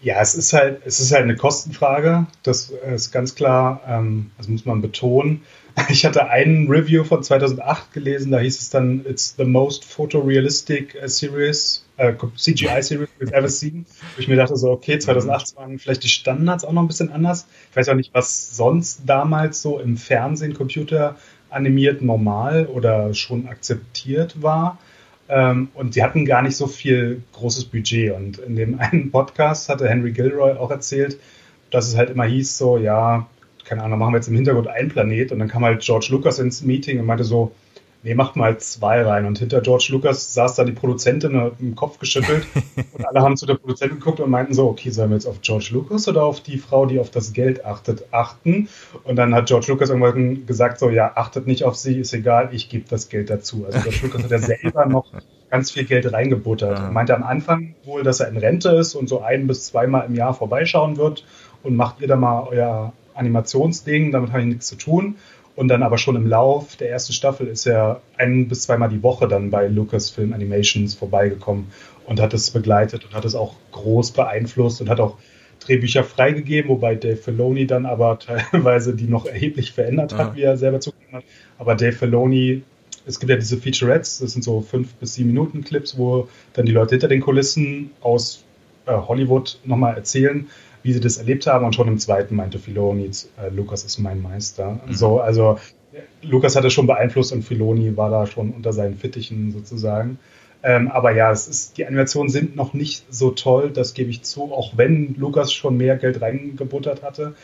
Ja, es ist halt, es ist halt eine Kostenfrage. Das ist ganz klar, ähm, das muss man betonen. <laughs> Ich hatte einen Review von 2008 gelesen, da hieß es dann, it's the most photorealistic uh, series, äh, CGI series we've ever seen. Wo ich mir dachte so, okay, 2008 waren vielleicht die Standards auch noch ein bisschen anders. Ich weiß auch nicht, was sonst damals so im Fernsehen, Computer animiert normal oder schon akzeptiert war. Ähm, und sie hatten gar nicht so viel großes Budget. Und in dem <laughs> einen Podcast hatte Henry Gilroy auch erzählt, dass es halt immer hieß, so, ja, keine Ahnung, machen wir jetzt im Hintergrund einen Planet und dann kam halt George Lucas ins Meeting und meinte so, nee, macht mal zwei rein. Und hinter George Lucas saß da die Produzentin hat den Kopf geschüttelt <laughs> und alle haben zu der Produzentin geguckt und meinten so, okay, sollen wir jetzt auf George Lucas oder auf die Frau, die auf das Geld achtet, achten? Und dann hat George Lucas irgendwann gesagt so, ja, achtet nicht auf sie, ist egal, ich gebe das Geld dazu. Also George Lucas hat ja <laughs> selber noch ganz viel Geld reingebuttert. Er meinte am Anfang wohl, dass er in Rente ist und so ein bis zweimal im Jahr vorbeischauen wird und macht ihr da mal euer Animationsding, damit habe ich nichts zu tun. Und dann aber schon im Lauf der ersten Staffel ist er ein bis zweimal die Woche dann bei Lucasfilm Animations vorbeigekommen und hat es begleitet und hat es auch groß beeinflusst und hat auch Drehbücher freigegeben, wobei Dave Filoni dann aber <laughs> teilweise die noch erheblich verändert hat, ja. wie er selber zugegeben hat. Aber Dave Filoni, es gibt ja diese Featurettes, das sind so fünf bis sieben Minuten Clips, wo dann die Leute hinter den Kulissen aus äh, Hollywood nochmal erzählen, wie sie das erlebt haben. Und schon im zweiten meinte Filoni, äh, Lukas ist mein Meister. Mhm. So, also Lukas hat es schon beeinflusst und Filoni war da schon unter seinen Fittichen sozusagen. Ähm, aber ja, es ist, die Animationen sind noch nicht so toll, das gebe ich zu, auch wenn Lukas schon mehr Geld reingebuttert hatte.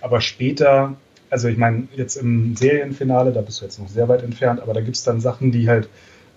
Aber später, also ich meine, jetzt im Serienfinale, da bist du jetzt noch sehr weit entfernt, aber da gibt es dann Sachen, die halt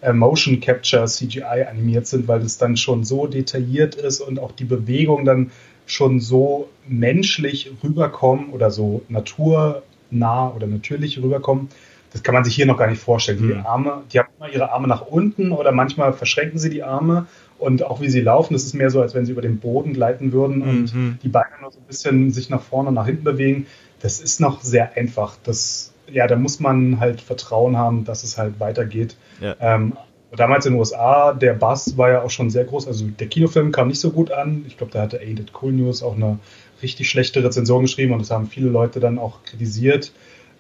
äh, Motion Capture CGI animiert sind, weil es dann schon so detailliert ist und auch die Bewegung dann schon so menschlich rüberkommen oder so naturnah oder natürlich rüberkommen, das kann man sich hier noch gar nicht vorstellen. Die mhm. Arme, die haben immer ihre Arme nach unten oder manchmal verschränken sie die Arme und auch wie sie laufen, das ist mehr so, als wenn sie über den Boden gleiten würden und mhm. die Beine nur so ein bisschen sich nach vorne und nach hinten bewegen. Das ist noch sehr einfach. Das, ja, da muss man halt Vertrauen haben, dass es halt weitergeht. Ja. Ähm, damals in den USA, der Bass war ja auch schon sehr groß. Also der Kinofilm kam nicht so gut an. Ich glaube, da hatte Ain't It Cool News auch eine richtig schlechte Rezension geschrieben und das haben viele Leute dann auch kritisiert.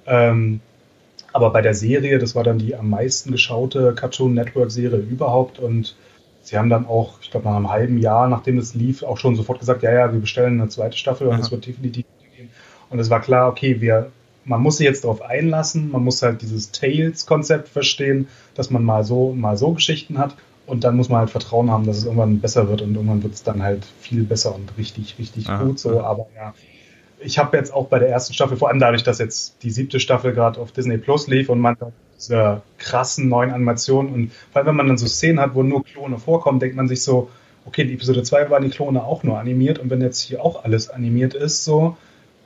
Ähm, aber bei der Serie, das war dann die am meisten geschaute Cartoon Network Serie überhaupt und sie haben dann auch, ich glaube, nach einem halben Jahr, nachdem es lief, auch schon sofort gesagt, ja, ja, wir bestellen eine zweite Staffel und es wird definitiv gehen. Und es war klar, okay, wir man muss sich jetzt darauf einlassen, man muss halt dieses Tales-Konzept verstehen, dass man mal so und mal so Geschichten hat und dann muss man halt Vertrauen haben, dass es irgendwann besser wird und irgendwann wird es dann halt viel besser und richtig, richtig Aha. gut so. Aber ja, ich habe jetzt auch bei der ersten Staffel, vor allem dadurch, dass jetzt die siebte Staffel gerade auf Disney Plus lief und man diese krassen neuen Animationen und vor allem, wenn man dann so Szenen hat, wo nur Klone vorkommen, denkt man sich so, okay, in Episode 2 waren die Klone auch nur animiert und wenn jetzt hier auch alles animiert ist, so,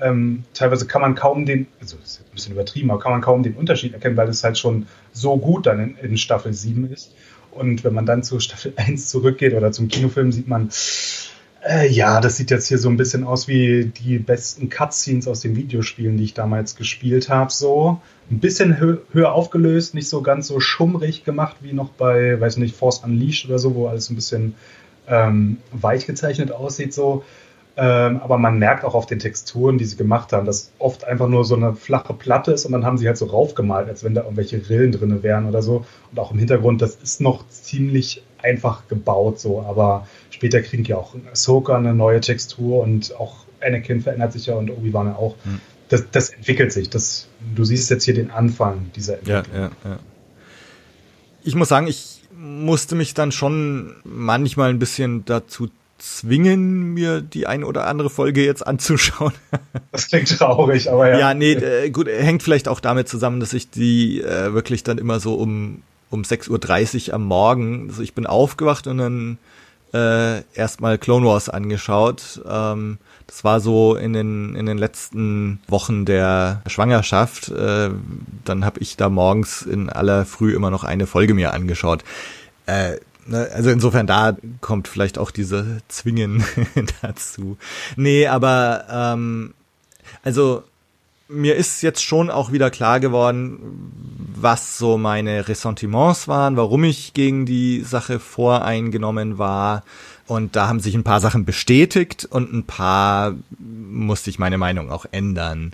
ähm, teilweise kann man kaum den, also das ist ein bisschen übertrieben, aber kann man kaum den Unterschied erkennen, weil es halt schon so gut dann in, in Staffel 7 ist. Und wenn man dann zu Staffel <laughs> 1 zurückgeht oder zum Kinofilm, sieht man, äh, ja, das sieht jetzt hier so ein bisschen aus wie die besten Cutscenes aus den Videospielen, die ich damals gespielt habe. So ein bisschen hö höher aufgelöst, nicht so ganz so schummrig gemacht wie noch bei, weiß nicht, Force Unleashed oder so, wo alles ein bisschen ähm, weich gezeichnet aussieht. So ähm, aber man merkt auch auf den Texturen, die sie gemacht haben, dass oft einfach nur so eine flache Platte ist und dann haben sie halt so raufgemalt, als wenn da irgendwelche Rillen drin wären oder so. Und auch im Hintergrund, das ist noch ziemlich einfach gebaut so, aber später kriegen ja auch Ahsoka eine neue Textur und auch Anakin verändert sich ja und Obi-Wan auch. Hm. Das, das, entwickelt sich. Das, du siehst jetzt hier den Anfang dieser Entwicklung. Ja, ja, ja. Ich muss sagen, ich musste mich dann schon manchmal ein bisschen dazu zwingen, mir die eine oder andere Folge jetzt anzuschauen. <laughs> Das klingt traurig, aber ja. Ja, nee, äh, gut, hängt vielleicht auch damit zusammen, dass ich die äh, wirklich dann immer so um, um 6.30 Uhr am Morgen, also ich bin aufgewacht und dann äh, erstmal Clone Wars angeschaut. Ähm, das war so in den, in den letzten Wochen der Schwangerschaft. Äh, dann habe ich da morgens in aller Früh immer noch eine Folge mir angeschaut. Äh, also insofern da kommt vielleicht auch diese Zwingen <laughs> dazu. Nee, aber ähm, also mir ist jetzt schon auch wieder klar geworden, was so meine Ressentiments waren, warum ich gegen die Sache voreingenommen war. Und da haben sich ein paar Sachen bestätigt und ein paar musste ich meine Meinung auch ändern.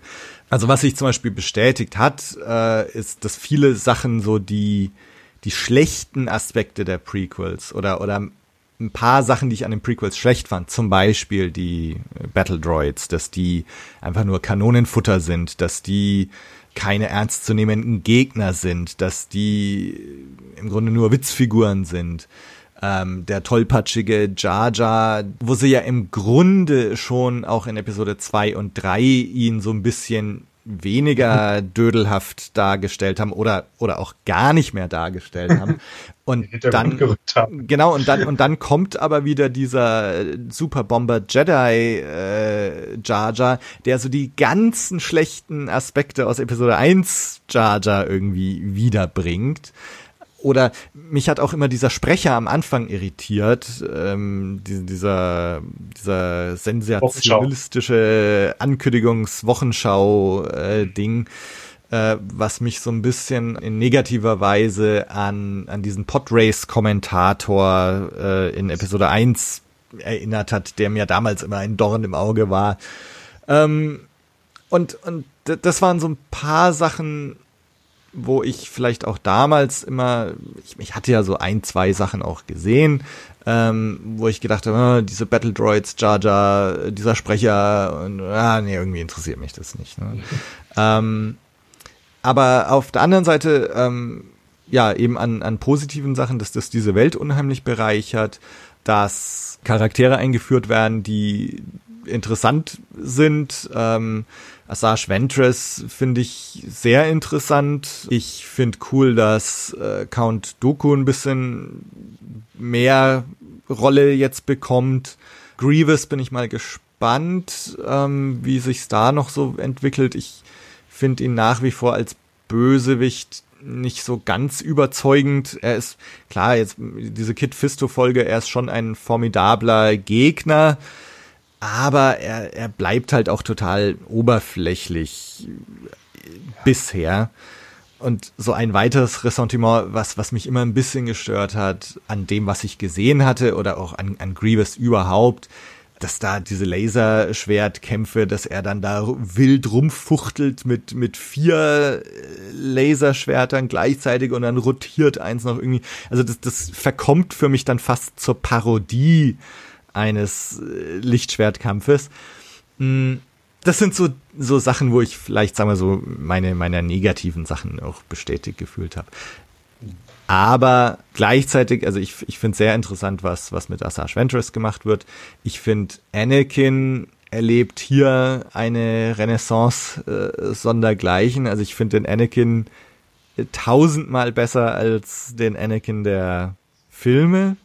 Also was sich zum Beispiel bestätigt hat, äh, ist, dass viele Sachen so die, die schlechten Aspekte der Prequels oder, oder ein paar Sachen, die ich an den Prequels schlecht fand. Zum Beispiel die Battle Droids, dass die einfach nur Kanonenfutter sind, dass die keine ernstzunehmenden Gegner sind, dass die im Grunde nur Witzfiguren sind. Ähm, der tollpatschige Jar Jar, wo sie ja im Grunde schon auch in Episode 2 und 3 ihn so ein bisschen weniger <laughs> dödelhaft dargestellt haben oder oder auch gar nicht mehr dargestellt haben. <laughs> Und dann genau und dann und dann kommt aber wieder dieser Super Bomber Jedi äh, Jar Jar, der so die ganzen schlechten Aspekte aus Episode 1 Jar Jar irgendwie wiederbringt oder mich hat auch immer dieser Sprecher am Anfang irritiert, ähm, dieser, dieser sensationalistische Ankündigungs-Wochenschau-Ding, äh, was mich so ein bisschen in negativer Weise an, an diesen Podrace-Kommentator äh, in Episode 1 erinnert hat, der mir damals immer ein Dorn im Auge war. Ähm, und, und das waren so ein paar Sachen, wo ich vielleicht auch damals immer, ich, ich hatte ja so ein, zwei Sachen auch gesehen, ähm, wo ich gedacht habe, oh, diese Battle Droids, Jar Jar, dieser Sprecher, und ah, nee, irgendwie interessiert mich das nicht. Ne? <laughs> ähm, aber auf der anderen Seite, ähm, ja, eben an, an positiven Sachen, dass das diese Welt unheimlich bereichert, dass Charaktere eingeführt werden, die interessant sind, ähm, Assange Ventress finde ich sehr interessant. Ich finde cool, dass äh, Count Doku ein bisschen mehr Rolle jetzt bekommt. Grievous bin ich mal gespannt, ähm, wie sich's da noch so entwickelt. Ich finde ihn nach wie vor als Bösewicht nicht so ganz überzeugend. Er ist, klar, jetzt diese Kid Fisto Folge, er ist schon ein formidabler Gegner aber er, er bleibt halt auch total oberflächlich bisher. Und so ein weiteres Ressentiment, was, was mich immer ein bisschen gestört hat, an dem, was ich gesehen hatte oder auch an, an Grievous überhaupt, dass da diese Laserschwertkämpfe, dass er dann da wild rumfuchtelt mit, mit vier Laserschwertern gleichzeitig und dann rotiert eins noch irgendwie. Also das, das verkommt für mich dann fast zur Parodie eines äh, Lichtschwertkampfes. Mm, das sind so, so Sachen, wo ich vielleicht, sagen wir so, meine, meine negativen Sachen auch bestätigt gefühlt habe. Aber gleichzeitig, also ich, ich finde sehr interessant, was, was mit Asajj Ventress gemacht wird. Ich finde, Anakin erlebt hier eine Renaissance äh, sondergleichen. Also ich finde den Anakin tausendmal besser als den Anakin der Filme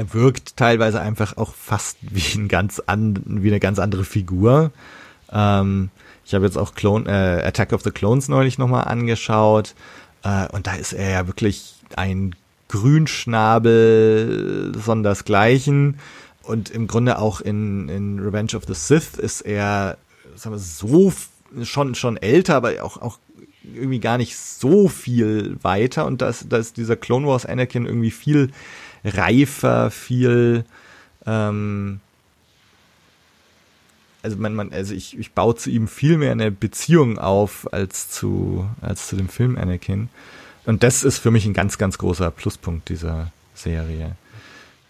er wirkt teilweise einfach auch fast <laughs> wie ein ganz an, wie eine ganz andere Figur. Ähm, ich habe jetzt auch Clone, äh, Attack of the Clones neulich nochmal angeschaut. Äh, und da ist er ja wirklich ein Grünschnabel sondersgleichen. Und im Grunde auch in, in Revenge of the Sith ist er sagen wir, so schon, schon älter, aber auch, auch irgendwie gar nicht so viel weiter. Und da ist, da ist dieser Clone Wars Anakin irgendwie viel reifer, viel ähm, also man, man, also ich, ich baue zu ihm viel mehr eine Beziehung auf als zu, als zu dem Film Anakin. Und das ist für mich ein ganz, ganz großer Pluspunkt dieser Serie.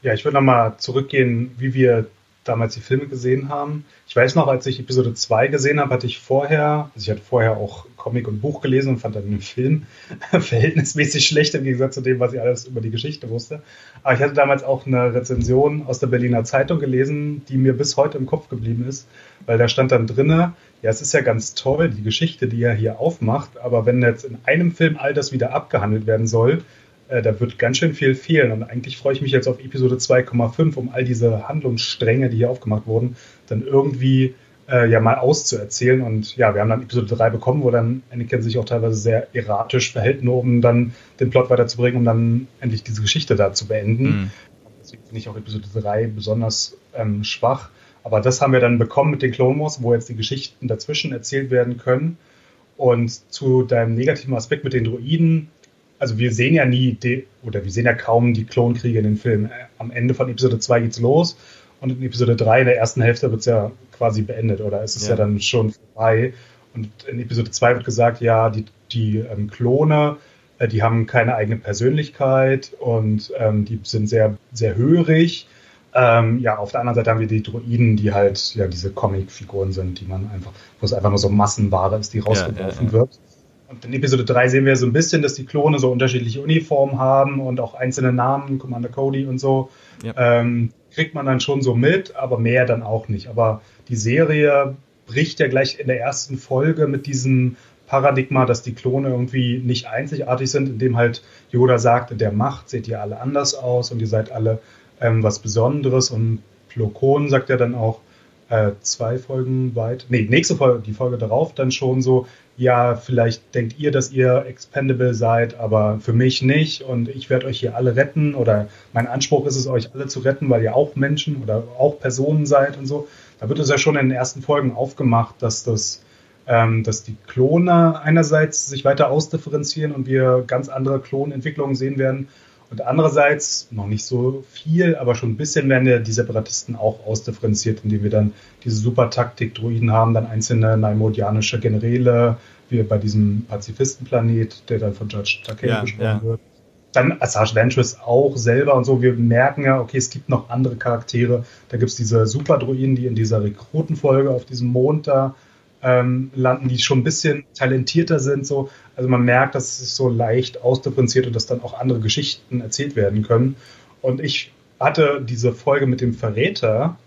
Ja, ich würde nochmal zurückgehen, wie wir damals die Filme gesehen haben. Ich weiß noch, als ich Episode 2 gesehen habe, hatte ich vorher, also ich hatte vorher auch Comic und Buch gelesen und fand dann den Film <laughs> verhältnismäßig schlecht im Gegensatz zu dem, was ich alles über die Geschichte wusste. Aber ich hatte damals auch eine Rezension aus der Berliner Zeitung gelesen, die mir bis heute im Kopf geblieben ist, weil da stand dann drinne, ja, es ist ja ganz toll, die Geschichte, die er hier aufmacht, aber wenn jetzt in einem Film all das wieder abgehandelt werden soll, äh, da wird ganz schön viel fehlen. Und eigentlich freue ich mich jetzt auf Episode 2,5, um all diese Handlungsstränge, die hier aufgemacht wurden, dann irgendwie äh, ja mal auszuerzählen. Und ja, wir haben dann Episode 3 bekommen, wo dann Anakin sich auch teilweise sehr erratisch verhält, nur um dann den Plot weiterzubringen, um dann endlich diese Geschichte da zu beenden. Mhm. Deswegen finde ich auch Episode 3 besonders ähm, schwach. Aber das haben wir dann bekommen mit den Clone Wars, wo jetzt die Geschichten dazwischen erzählt werden können. Und zu deinem negativen Aspekt mit den Droiden, also wir sehen ja nie, die, oder wir sehen ja kaum die Klonkriege in den Filmen. Am Ende von Episode 2 geht's los und in Episode 3, in der ersten Hälfte, wird's ja quasi beendet, oder es ist ja. ja dann schon vorbei. Und in Episode 2 wird gesagt, ja, die, die ähm, Klone, äh, die haben keine eigene Persönlichkeit und ähm, die sind sehr, sehr hörig. Ähm, ja, auf der anderen Seite haben wir die Droiden, die halt ja diese Comic-Figuren sind, die man einfach, wo es einfach nur so Massenware ist, die rausgeworfen ja, ja, ja. wird. Und in Episode 3 sehen wir so ein bisschen, dass die Klone so unterschiedliche Uniformen haben und auch einzelne Namen, Commander Cody und so. Ähm, kriegt man dann schon so mit, aber mehr dann auch nicht. Aber die Serie bricht ja gleich in der ersten Folge mit diesem Paradigma, dass die Klone irgendwie nicht einzigartig sind, indem halt Yoda sagt, in der Macht seht ihr alle anders aus und ihr seid alle ähm, was Besonderes und Plo Koon sagt ja dann auch äh, zwei Folgen weit, nee, nächste Folge, die Folge darauf dann schon so, ja, vielleicht denkt ihr, dass ihr expendable seid, aber für mich nicht und ich werde euch hier alle retten oder mein Anspruch ist es, euch alle zu retten, weil ihr auch Menschen oder auch Personen seid und so. Da wird es ja schon in den ersten Folgen aufgemacht, dass das ähm, dass die Klone einerseits sich weiter ausdifferenzieren und wir ganz andere Klonentwicklungen sehen werden und andererseits noch nicht so viel, aber schon ein bisschen werden ja die Separatisten auch ausdifferenziert, indem wir dann diese Super-Taktik-Druiden haben, dann einzelne naimodianische Generäle, wie bei diesem Pazifistenplanet, der dann von Judge Takei ja, gesprochen ja. wird. Dann Asajj Ventress auch selber und so. Wir merken ja, okay, es gibt noch andere Charaktere. Da gibt es diese Super-Druiden, die in dieser Rekrutenfolge auf diesem Mond da ähm, landen, die schon ein bisschen talentierter sind. So. Also man merkt, dass es sich so leicht ausdifferenziert und dass dann auch andere Geschichten erzählt werden können. Und ich hatte diese Folge mit dem Verräter,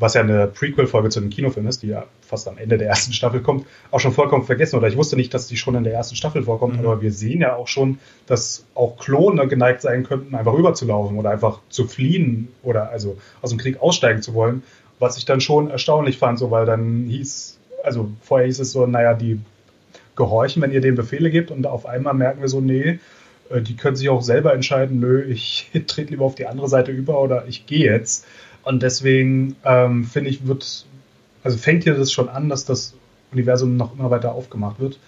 was ja eine Prequel-Folge zu dem Kinofilm ist, die ja fast am Ende der ersten Staffel kommt, auch schon vollkommen vergessen. Oder ich wusste nicht, dass die schon in der ersten Staffel vorkommt, mhm. aber wir sehen ja auch schon, dass auch Klone geneigt sein könnten, einfach rüberzulaufen oder einfach zu fliehen oder also aus dem Krieg aussteigen zu wollen. Was ich dann schon erstaunlich fand, so weil dann hieß, also vorher hieß es so, naja, die gehorchen, wenn ihr denen Befehle gibt und auf einmal merken wir so, nee, äh, die können sich auch selber entscheiden, nö, ich <laughs> trete lieber auf die andere Seite über oder ich gehe jetzt. Und deswegen ähm, finde ich, wird, also fängt hier das schon an, dass das Universum noch immer weiter aufgemacht wird.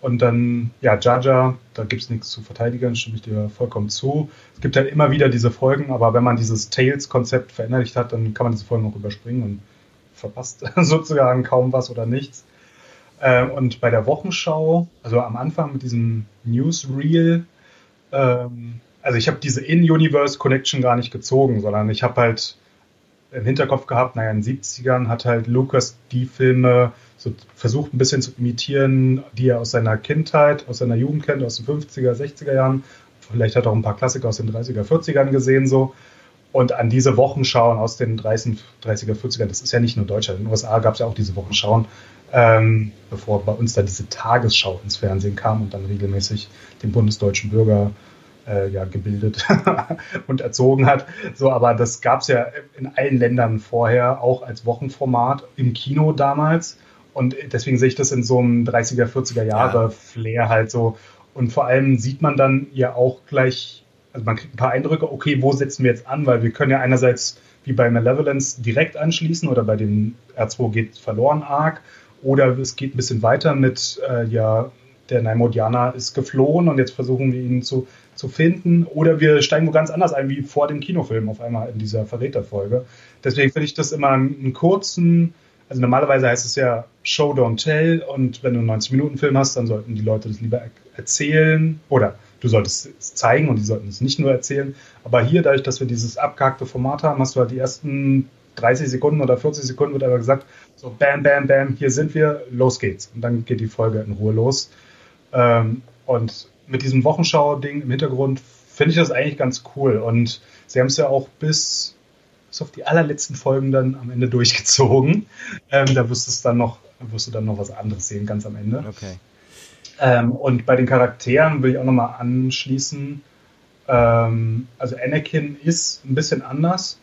Und dann, ja, Jaja, da gibt es nichts zu verteidigen, stimme ich dir vollkommen zu. Es gibt halt immer wieder diese Folgen, aber wenn man dieses Tales-Konzept verinnerlicht hat, dann kann man diese Folgen auch überspringen und verpasst <laughs> sozusagen kaum was oder nichts. Ähm, und bei der Wochenschau, also am Anfang mit diesem Newsreel, ähm, also ich habe diese In-Universe Connection gar nicht gezogen, sondern ich habe halt im Hinterkopf gehabt, naja, in den 70ern hat halt Lucas die Filme so versucht ein bisschen zu imitieren, die er aus seiner Kindheit, aus seiner Jugend kennt, aus den 50er, 60er Jahren. Vielleicht hat er auch ein paar Klassiker aus den 30er, 40ern gesehen so. Und an diese Wochenschauen aus den 30, 30er, 40ern, das ist ja nicht nur Deutschland, in den USA gab es ja auch diese Wochenschauen, ähm, bevor bei uns da diese Tagesschau ins Fernsehen kam und dann regelmäßig den bundesdeutschen Bürger äh, ja, gebildet <laughs> und erzogen hat. So, aber das gab es ja in allen Ländern vorher, auch als Wochenformat im Kino damals. Und deswegen sehe ich das in so einem 30er, 40er Jahre Flair halt so. Und vor allem sieht man dann ja auch gleich also man kriegt ein paar Eindrücke, okay, wo setzen wir jetzt an? Weil wir können ja einerseits wie bei Malevolence direkt anschließen oder bei dem R2 geht verloren Arc oder es geht ein bisschen weiter mit, äh, ja, der Naimodianer ist geflohen und jetzt versuchen wir ihn zu, zu finden oder wir steigen wo ganz anders ein, wie vor dem Kinofilm auf einmal in dieser Verräterfolge. Deswegen finde ich das immer einen, kurzen, also normalerweise heißt es ja Show, don't tell und wenn du einen 90-Minuten-Film hast, dann sollten die Leute das lieber erzählen oder du solltest es zeigen und die sollten es nicht nur erzählen. Aber hier, dadurch, dass wir dieses abgehackte Format haben, hast du halt die ersten 30 Sekunden oder 40 Sekunden wird aber gesagt, so bam, bam, bam, hier sind wir, los geht's. Und dann geht die Folge in Ruhe los. Ähm, und mit diesem Wochenschau-Ding im Hintergrund finde ich das eigentlich ganz cool. Und sie haben es ja auch bis, bis auf die allerletzten Folgen dann am Ende <laughs> durchgezogen. Ähm, da wirst, dann noch, wirst du dann noch was anderes sehen, ganz am Ende. Okay. Ähm, und bei den Charakteren will ich auch nochmal anschließen. Ähm, also Anakin ist ein bisschen anders,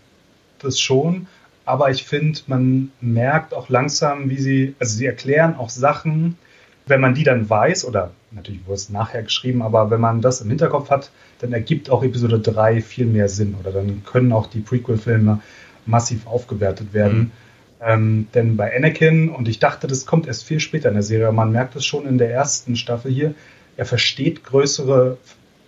das schon. Aber ich finde, man merkt auch langsam, wie sie, also sie erklären auch Sachen, wenn man die dann weiß, oder natürlich wurde es nachher geschrieben, aber wenn man das im Hinterkopf hat, dann ergibt auch Episode 3 viel mehr Sinn. Oder dann können auch die Prequel-Filme massiv aufgewertet werden. Mhm. Ähm, denn bei Anakin, und ich dachte, das kommt erst viel später in der Serie, man merkt es schon in der ersten Staffel hier, er versteht größere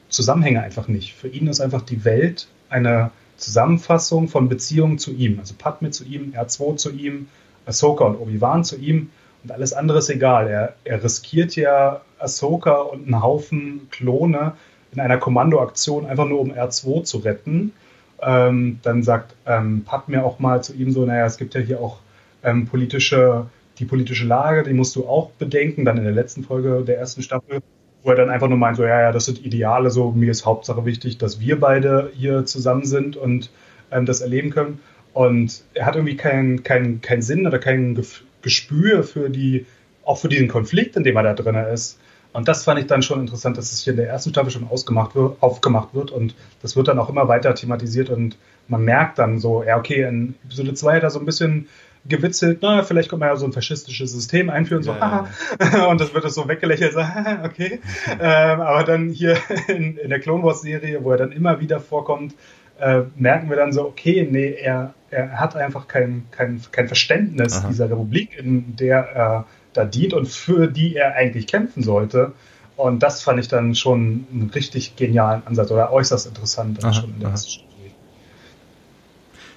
Zusammenhänge einfach nicht. Für ihn ist einfach die Welt eine Zusammenfassung von Beziehungen zu ihm. Also Padme zu ihm, R2 zu ihm, Ahsoka und Obi-Wan zu ihm und alles andere ist egal. Er, er riskiert ja Ahsoka und einen Haufen Klone in einer Kommandoaktion einfach nur um R2 zu retten. Ähm, dann sagt ähm, Padme auch mal zu ihm so, naja, es gibt ja hier auch ähm, politische, die politische Lage, die musst du auch bedenken. Dann in der letzten Folge der ersten Staffel, wo er dann einfach nur meint, so, ja, ja, das sind Ideale, so, mir ist Hauptsache wichtig, dass wir beide hier zusammen sind und ähm, das erleben können. Und er hat irgendwie keinen kein, kein Sinn oder kein Gespür für die, auch für diesen Konflikt, in dem er da drin ist. Und das fand ich dann schon interessant, dass es hier in der ersten Staffel schon ausgemacht wird, aufgemacht wird und das wird dann auch immer weiter thematisiert und man merkt dann so, ja, okay, in Episode 2 hat er so ein bisschen gewitzelt, na, vielleicht kommt man ja so ein faschistisches System einführen, so, ja, haha, <laughs> und das wird so weggelächelt, so, okay. <laughs> ähm, aber dann hier in, in der Clone Wars Serie, wo er dann immer wieder vorkommt, äh, merken wir dann so, okay, nee, er, er hat einfach kein, kein, kein Verständnis Aha. dieser Republik, in der er da dient und für die er eigentlich kämpfen sollte. Und das fand ich dann schon einen richtig genialen Ansatz oder äußerst interessant aha, schon in der ersten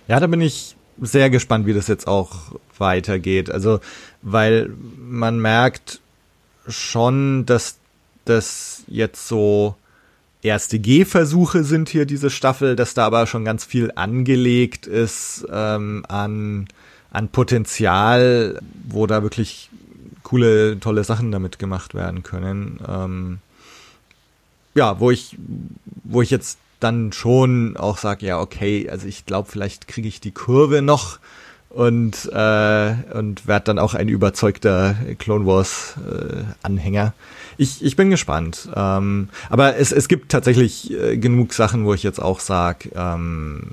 Ja, da bin ich sehr gespannt, wie das jetzt auch weitergeht. Also, weil man merkt schon, dass das jetzt so erste Gehversuche sind hier diese Staffel, dass da aber schon ganz viel angelegt ist ähm, an, an Potenzial, wo da wirklich coole, tolle Sachen damit gemacht werden können. Ähm, ja, wo ich, wo ich jetzt dann schon auch sage, ja, okay, also ich glaube, vielleicht kriege ich die Kurve noch und, äh, und werde dann auch ein überzeugter Clone Wars äh, Anhänger. Ich, ich bin gespannt. Ähm, aber es, es gibt tatsächlich äh, genug Sachen, wo ich jetzt auch sage, ähm,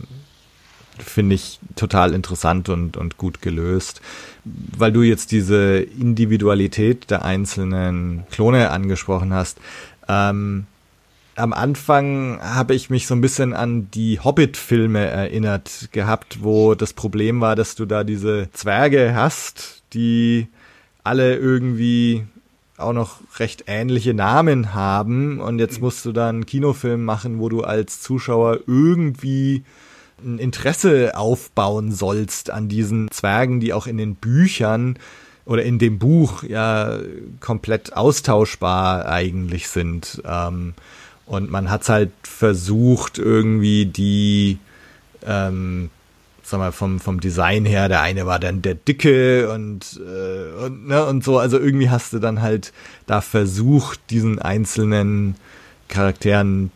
finde ich total interessant und, und gut gelöst. Weil du jetzt diese Individualität der einzelnen Klone angesprochen hast. Ähm, am Anfang habe ich mich so ein bisschen an die Hobbit-Filme erinnert gehabt, wo das Problem war, dass du da diese Zwerge hast, die alle irgendwie auch noch recht ähnliche Namen haben und jetzt musst du da einen Kinofilm machen, wo du als Zuschauer irgendwie ein Interesse aufbauen sollst an diesen Zwergen, die auch in den Büchern oder in dem Buch ja komplett austauschbar eigentlich sind. Ähm, und man hat halt versucht, irgendwie die ähm, sag mal, vom, vom Design her, der eine war dann der Dicke und, äh, und, ne, und so. Also irgendwie hast du dann halt da versucht, diesen einzelnen Charakteren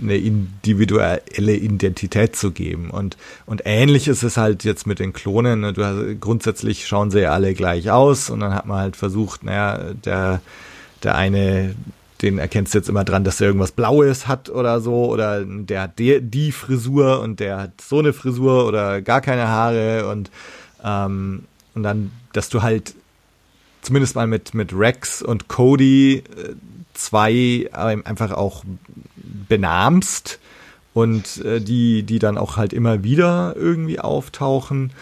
eine individuelle Identität zu geben. Und, und ähnlich ist es halt jetzt mit den Klonen. Ne? Du hast, grundsätzlich schauen sie ja alle gleich aus und dann hat man halt versucht, naja, der, der eine den erkennst du jetzt immer dran, dass er irgendwas Blaues hat oder so, oder der hat die, die Frisur und der hat so eine Frisur oder gar keine Haare und, ähm, und dann, dass du halt zumindest mal mit, mit Rex und Cody äh, zwei einfach auch benahmst und äh, die, die dann auch halt immer wieder irgendwie auftauchen,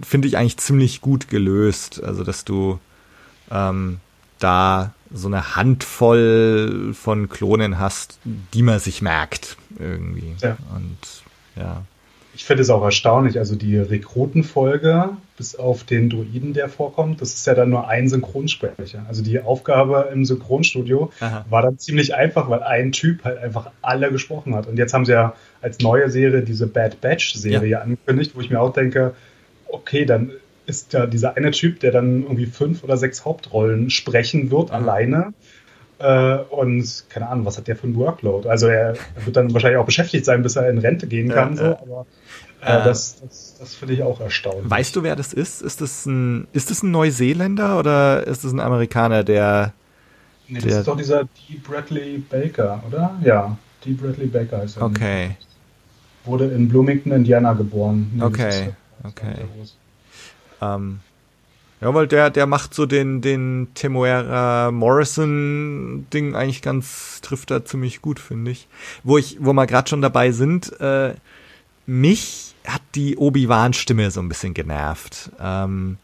finde ich eigentlich ziemlich gut gelöst. Also, dass du ähm, da so eine Handvoll von Klonen hast, die man sich merkt irgendwie. Ja. Und ja. Ich finde es auch erstaunlich, also die Rekrutenfolge, bis auf den Druiden, der vorkommt, das ist ja dann nur ein Synchronsprecher. Also die Aufgabe im Synchronstudio Aha. war dann ziemlich einfach, weil ein Typ halt einfach alle gesprochen hat. Und jetzt haben sie ja als neue Serie diese Bad Batch-Serie ja. angekündigt, wo ich mir auch denke, okay, dann ist ja dieser eine Typ, der dann irgendwie fünf oder sechs Hauptrollen sprechen wird, mhm. alleine. Äh, und keine Ahnung, was hat der für ein Workload? Also er, wird dann wahrscheinlich auch beschäftigt sein, bis er in Rente gehen kann. Ja, so, aber äh, äh, das, das, das finde ich auch erstaunlich. Weißt du, wer das ist? Ist das ein, ist das ein Neuseeländer oder ist das ein Amerikaner, der. Nee, das der, ist doch dieser D. Bradley Baker, oder? Ja, D. Bradley Baker ist er. Okay. Wurde in Bloomington, Indiana geboren. Nee, okay, okay. Ähm, ja, weil der, der macht so den, den Temuera Morrison Ding eigentlich ganz, trifft da ziemlich gut, finde ich. Wo ich, wo wir gerade schon dabei sind, äh, mich hat die Obi-Wan-Stimme so ein bisschen genervt. Ähm,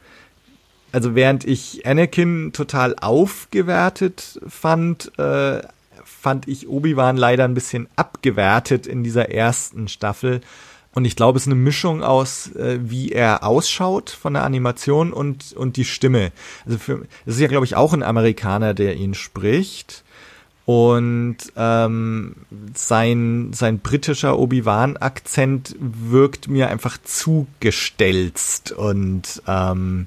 also während ich Anakin total aufgewertet fand, äh, fand ich Obi-Wan leider ein bisschen abgewertet in dieser ersten Staffel. Und ich glaube, es ist eine Mischung aus, äh, wie er ausschaut von der Animation und, und die Stimme. Also für, es ist ja, glaube ich, auch ein Amerikaner, der ihn spricht. Und ähm, sein, sein britischer Obi-Wan-Akzent wirkt mir einfach zugestelzt und ähm,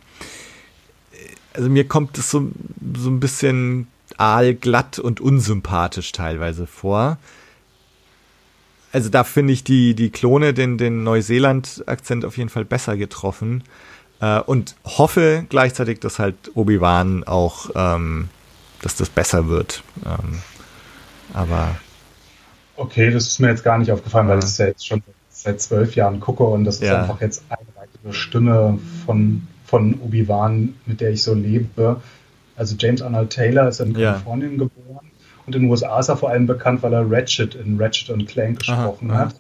also mir kommt es so, so ein bisschen aalglatt und unsympathisch teilweise vor. Also da finde ich die, die Klone den, den Neuseeland-Akzent auf jeden Fall besser getroffen. Äh, und hoffe gleichzeitig, dass halt Obi-Wan auch, ähm, dass das besser wird. Ähm, aber. Okay, das ist mir jetzt gar nicht aufgefallen, weil ich es ja jetzt schon seit zwölf Jahren gucke und das ist ja. einfach jetzt eine weitere Stimme von, von Obi-Wan, mit der ich so lebe. Also James Arnold Taylor ist in Kalifornien ja. geboren und in den USA ist er vor allem bekannt, weil er Ratchet in Ratchet und Clank gesprochen aha, hat.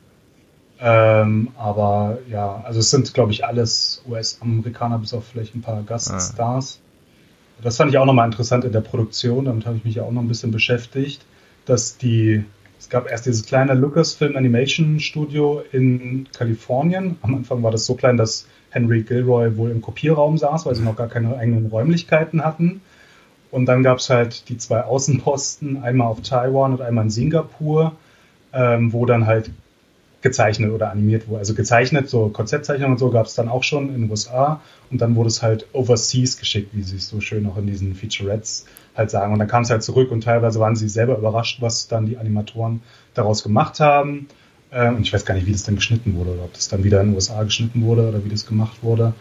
Ähm, aber ja, also es sind, glaube ich, alles US-Amerikaner, bis auf vielleicht ein paar Gaststars. Ah. Das fand ich auch nochmal interessant in der Produktion, damit habe ich mich ja auch noch ein bisschen beschäftigt, dass die, es gab erst dieses kleine Lucasfilm Animation Studio in Kalifornien. Am Anfang war das so klein, dass Henry Gilroy wohl im Kopierraum saß, weil sie noch gar keine eigenen Räumlichkeiten hatten. Und dann gab es halt die zwei Außenposten, einmal auf Taiwan und einmal in Singapur, ähm, wo dann halt gezeichnet oder animiert wurde. Also gezeichnet, so Konzeptzeichnungen und so gab es dann auch schon in den USA und dann wurde es halt overseas geschickt, wie sie es so schön auch in diesen Featurettes halt sagen. Und dann kam es halt zurück und teilweise waren sie selber überrascht, was dann die Animatoren daraus gemacht haben. Ähm, und ich weiß gar nicht, wie das dann geschnitten wurde oder ob das dann wieder in den USA geschnitten wurde oder wie das gemacht wurde.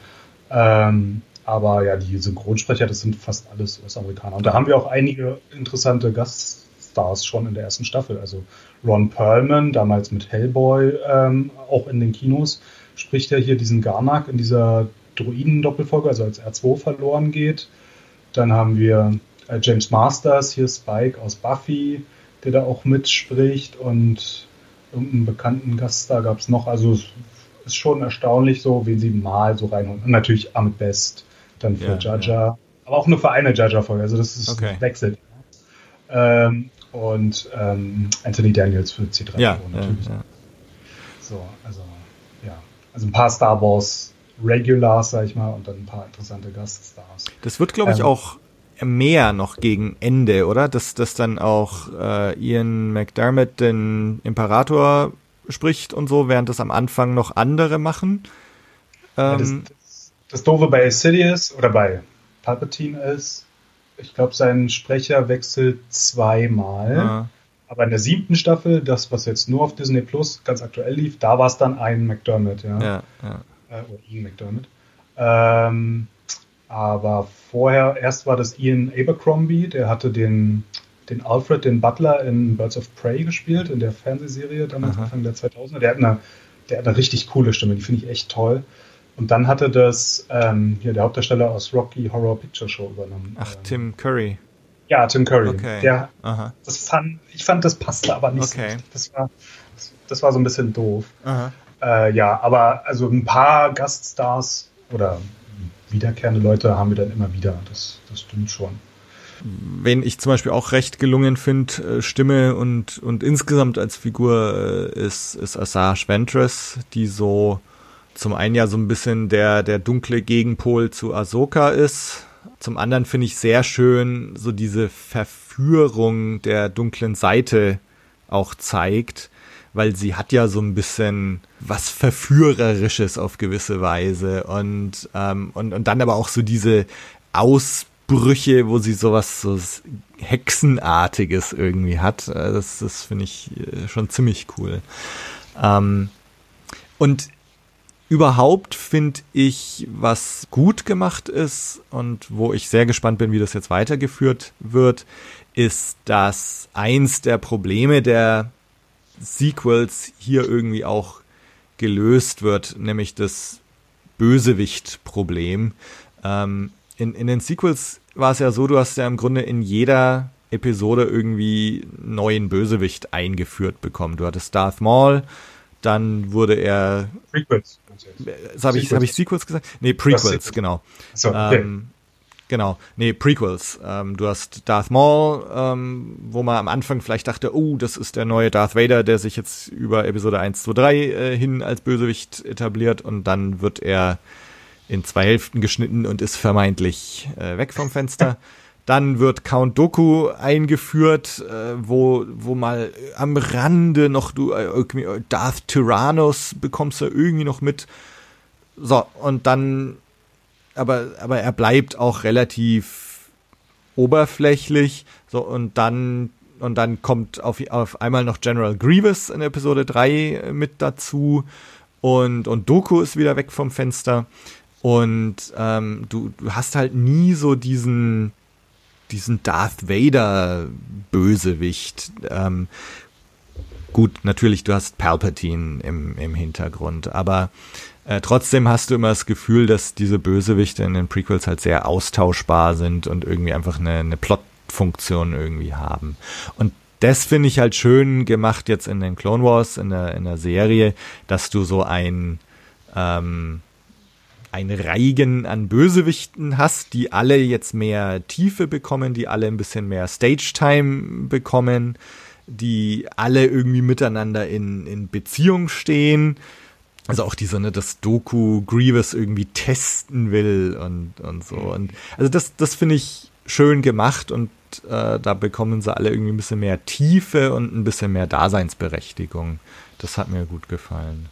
Ähm, aber ja, die Synchronsprecher, das sind fast alles US-Amerikaner. Und da haben wir auch einige interessante Gaststars schon in der ersten Staffel. Also Ron Perlman, damals mit Hellboy, ähm, auch in den Kinos, spricht ja hier diesen Garnak in dieser Druiden-Doppelfolge, also als R2 verloren geht. Dann haben wir äh, James Masters, hier Spike aus Buffy, der da auch mitspricht und irgendeinen bekannten Gaststar gab es noch. Also es ist schon erstaunlich so, wie sie mal so reinholen. Und natürlich Ahmed Best dann für ja, Jaja. Ja. Aber auch nur für eine Jaja-Folge, also das ist okay. wechselt. Ähm, und ähm, Anthony Daniels für C3PO ja, natürlich. Ja, so, also ja. Also ein paar Star Wars Regulars, sag ich mal, und dann ein paar interessante Gaststars. Das wird, glaube ich, ähm, auch mehr noch gegen Ende, oder? Dass, dass dann auch äh, Ian McDermott den Imperator spricht und so, während das am Anfang noch andere machen. Ähm, ja, das, ähm, das Doofe bei Sidious oder bei Palpatine ist, ich glaube, sein Sprecher wechselt zweimal. Ja. Aber in der siebten Staffel, das, was jetzt nur auf Disney Plus ganz aktuell lief, da war es dann ein McDermott, ja. ja, ja. Äh, oder Ian McDermott. Ähm, aber vorher, erst war das Ian Abercrombie, der hatte den, den Alfred, den Butler in Birds of Prey gespielt, in der Fernsehserie damals, Aha. Anfang der 2000er. Der hat eine, der hat eine richtig coole Stimme, die finde ich echt toll. Und dann hatte das ähm, hier der Hauptdarsteller aus Rocky Horror Picture Show übernommen. Ach, Tim Curry. Ja, Tim Curry. Okay. Der, Aha. Das fand, ich fand, das passte aber nicht okay. so Das war, das, das, war so ein bisschen doof. Äh, ja, aber also ein paar Gaststars oder wiederkehrende Leute haben wir dann immer wieder. Das, das stimmt schon. Wen ich zum Beispiel auch recht gelungen finde, äh, Stimme und, und insgesamt als Figur äh, ist, ist Asajj Ventress, die so zum einen ja so ein bisschen der, der dunkle Gegenpol zu Ahsoka ist. Zum anderen finde ich sehr schön, so diese Verführung der dunklen Seite auch zeigt, weil sie hat ja so ein bisschen was Verführerisches auf gewisse Weise und, ähm, und, und dann aber auch so diese Ausbrüche, wo sie sowas so Hexenartiges irgendwie hat. Äh, das, das finde ich äh, schon ziemlich cool. Ähm, und Überhaupt finde ich, was gut gemacht ist und wo ich sehr gespannt bin, wie das jetzt weitergeführt wird, ist, dass eins der Probleme der Sequels hier irgendwie auch gelöst wird, nämlich das Bösewicht-Problem. Ähm, in, in den Sequels war es ja so, du hast ja im Grunde in jeder Episode irgendwie neuen Bösewicht eingeführt bekommen. Du hattest Darth Maul, dann wurde er. Prequels. Habe ich, hab ich Sequels gesagt? Nee, Prequels, genau. So, okay. ähm, genau. Nee, Prequels. Ähm, du hast Darth Maul, ähm, wo man am Anfang vielleicht dachte, oh, das ist der neue Darth Vader, der sich jetzt über Episode 1, 2, 3 äh, hin als Bösewicht etabliert und dann wird er in zwei Hälften geschnitten und ist vermeintlich äh, weg vom Fenster. <laughs> Dann wird Count Doku eingeführt, äh, wo, wo mal am Rande noch du äh, Darth Tyrannus bekommst du irgendwie noch mit. So, und dann, aber, aber er bleibt auch relativ oberflächlich. So, und dann, und dann kommt auf, auf einmal noch General Grievous in Episode 3 mit dazu. Und, und Doku ist wieder weg vom Fenster. Und ähm, du, du hast halt nie so diesen, diesen Darth Vader Bösewicht. Ähm, gut, natürlich, du hast Palpatine im, im Hintergrund, aber äh, trotzdem hast du immer das Gefühl, dass diese Bösewichte in den Prequels halt sehr austauschbar sind und irgendwie einfach eine, eine Plotfunktion irgendwie haben. Und das finde ich halt schön gemacht jetzt in den Clone Wars, in der, in der Serie, dass du so ein, ähm, ein Reigen an Bösewichten hast, die alle jetzt mehr Tiefe bekommen, die alle ein bisschen mehr Stage-Time bekommen, die alle irgendwie miteinander in, in Beziehung stehen. Also auch diese, ne, dass Doku Grievous irgendwie testen will und, und so. Und also das, das finde ich schön gemacht und äh, da bekommen sie alle irgendwie ein bisschen mehr Tiefe und ein bisschen mehr Daseinsberechtigung. Das hat mir gut gefallen.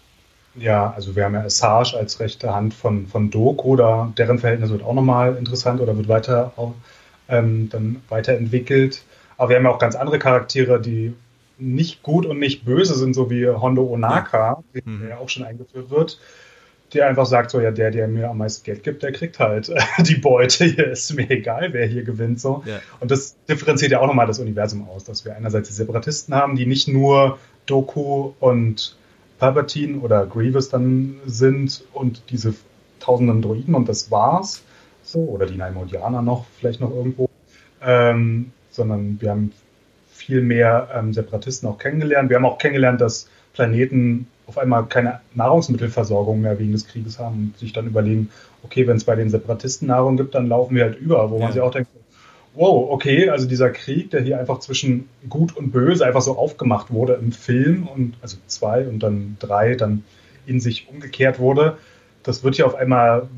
Ja, also wir haben ja Assange als rechte Hand von, von Doku, da, deren Verhältnis wird auch nochmal interessant oder wird weiter ähm, dann weiterentwickelt. Aber wir haben ja auch ganz andere Charaktere, die nicht gut und nicht böse sind, so wie Hondo Onaka, ja. Mhm. der ja auch schon eingeführt wird, der einfach sagt, so ja, der, der mir am meisten Geld gibt, der kriegt halt <laughs> die Beute. Hier ist mir egal, wer hier gewinnt. so. Ja. Und das differenziert ja auch nochmal das Universum aus, dass wir einerseits die Separatisten haben, die nicht nur Doku und Palpatine oder Grievous dann sind und diese tausenden Droiden und das war's. So, oder die Naimodianer noch, vielleicht noch irgendwo. Ähm, sondern wir haben viel mehr ähm, Separatisten auch kennengelernt. Wir haben auch kennengelernt, dass Planeten auf einmal keine Nahrungsmittelversorgung mehr wegen des Krieges haben und sich dann überlegen, okay, wenn es bei den Separatisten Nahrung gibt, dann laufen wir halt über, wo ja. man sich auch denkt, wow, okay, also dieser Krieg, der hier einfach zwischen Gut und Böse einfach so aufgemacht wurde im Film und also zwei und dann drei dann in sich umgekehrt wurde, das wird hier auf einmal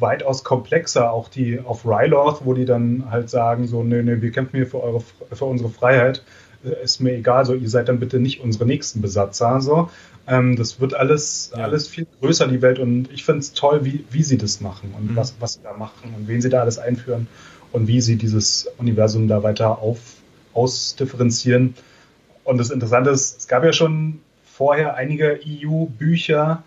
weitaus komplexer. Auch die auf Ryloth, wo die dann halt sagen so, nö, nö, wir kämpfen hier für eure für unsere Freiheit, äh, ist mir egal, so ihr seid dann bitte nicht unsere nächsten Besatzer, so. Ähm, das wird alles ja. alles viel größer die Welt und ich finde es toll, wie wie sie das machen und mhm. was was sie da machen und wen sie da alles einführen und wie sie dieses Universum da weiter auf, ausdifferenzieren. Und das Interessante ist, es gab ja schon vorher einige EU-Bücher,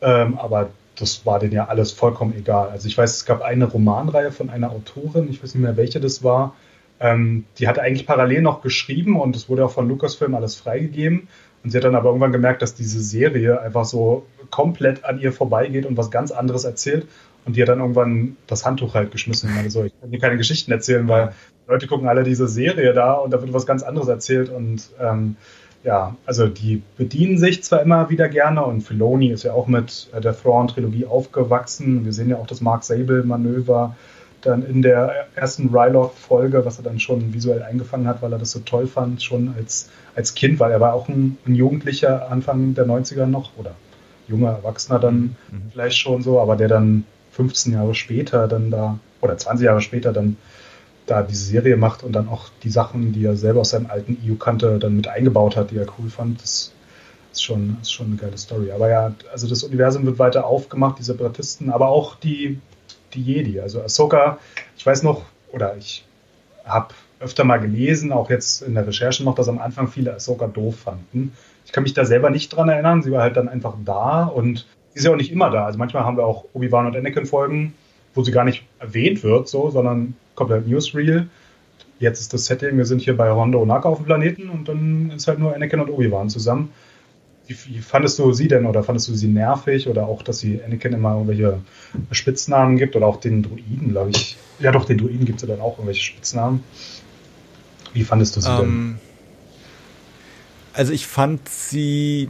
ähm, aber das war denen ja alles vollkommen egal. Also ich weiß, es gab eine Romanreihe von einer Autorin, ich weiß nicht mehr, welche das war, ähm, die hatte eigentlich parallel noch geschrieben und es wurde auch von Lucasfilm alles freigegeben. Und sie hat dann aber irgendwann gemerkt, dass diese Serie einfach so komplett an ihr vorbeigeht und was ganz anderes erzählt. Und die hat dann irgendwann das Handtuch halt geschmissen und meinte so, ich kann dir keine Geschichten erzählen, weil Leute gucken alle diese Serie da und da wird was ganz anderes erzählt und ähm, ja, also die bedienen sich zwar immer wieder gerne und Filoni ist ja auch mit der Thrawn-Trilogie aufgewachsen. Wir sehen ja auch das Mark Sable-Manöver dann in der ersten Ryloth-Folge, was er dann schon visuell eingefangen hat, weil er das so toll fand, schon als, als Kind, weil er war auch ein, ein Jugendlicher Anfang der 90er noch oder junger Erwachsener dann mhm. vielleicht schon so, aber der dann 15 Jahre später dann da, oder 20 Jahre später dann da diese Serie macht und dann auch die Sachen, die er selber aus seinem alten EU kannte, dann mit eingebaut hat, die er cool fand. Das ist schon, ist schon eine geile Story. Aber ja, also das Universum wird weiter aufgemacht, die Separatisten, aber auch die, die Jedi. Also Ahsoka, ich weiß noch, oder ich habe öfter mal gelesen, auch jetzt in der Recherche noch, dass am Anfang viele Ahsoka doof fanden. Ich kann mich da selber nicht dran erinnern. Sie war halt dann einfach da und sie ist ja auch nicht immer da. Also manchmal haben wir auch Obi-Wan und Anakin-Folgen, wo sie gar nicht erwähnt wird, so, sondern halt Newsreel. Jetzt ist das Setting, wir sind hier bei Hondo und Naka auf dem Planeten und dann ist halt nur Anakin und Obi-Wan zusammen. Wie, wie, fandest du sie denn oder fandest du sie nervig oder auch, dass sie Anakin immer irgendwelche Spitznamen gibt oder auch den Druiden, glaube ich. Ja, doch, den Druiden gibt es ja dann auch irgendwelche Spitznamen. Wie fandest du sie um, denn? Ähm, also ich fand sie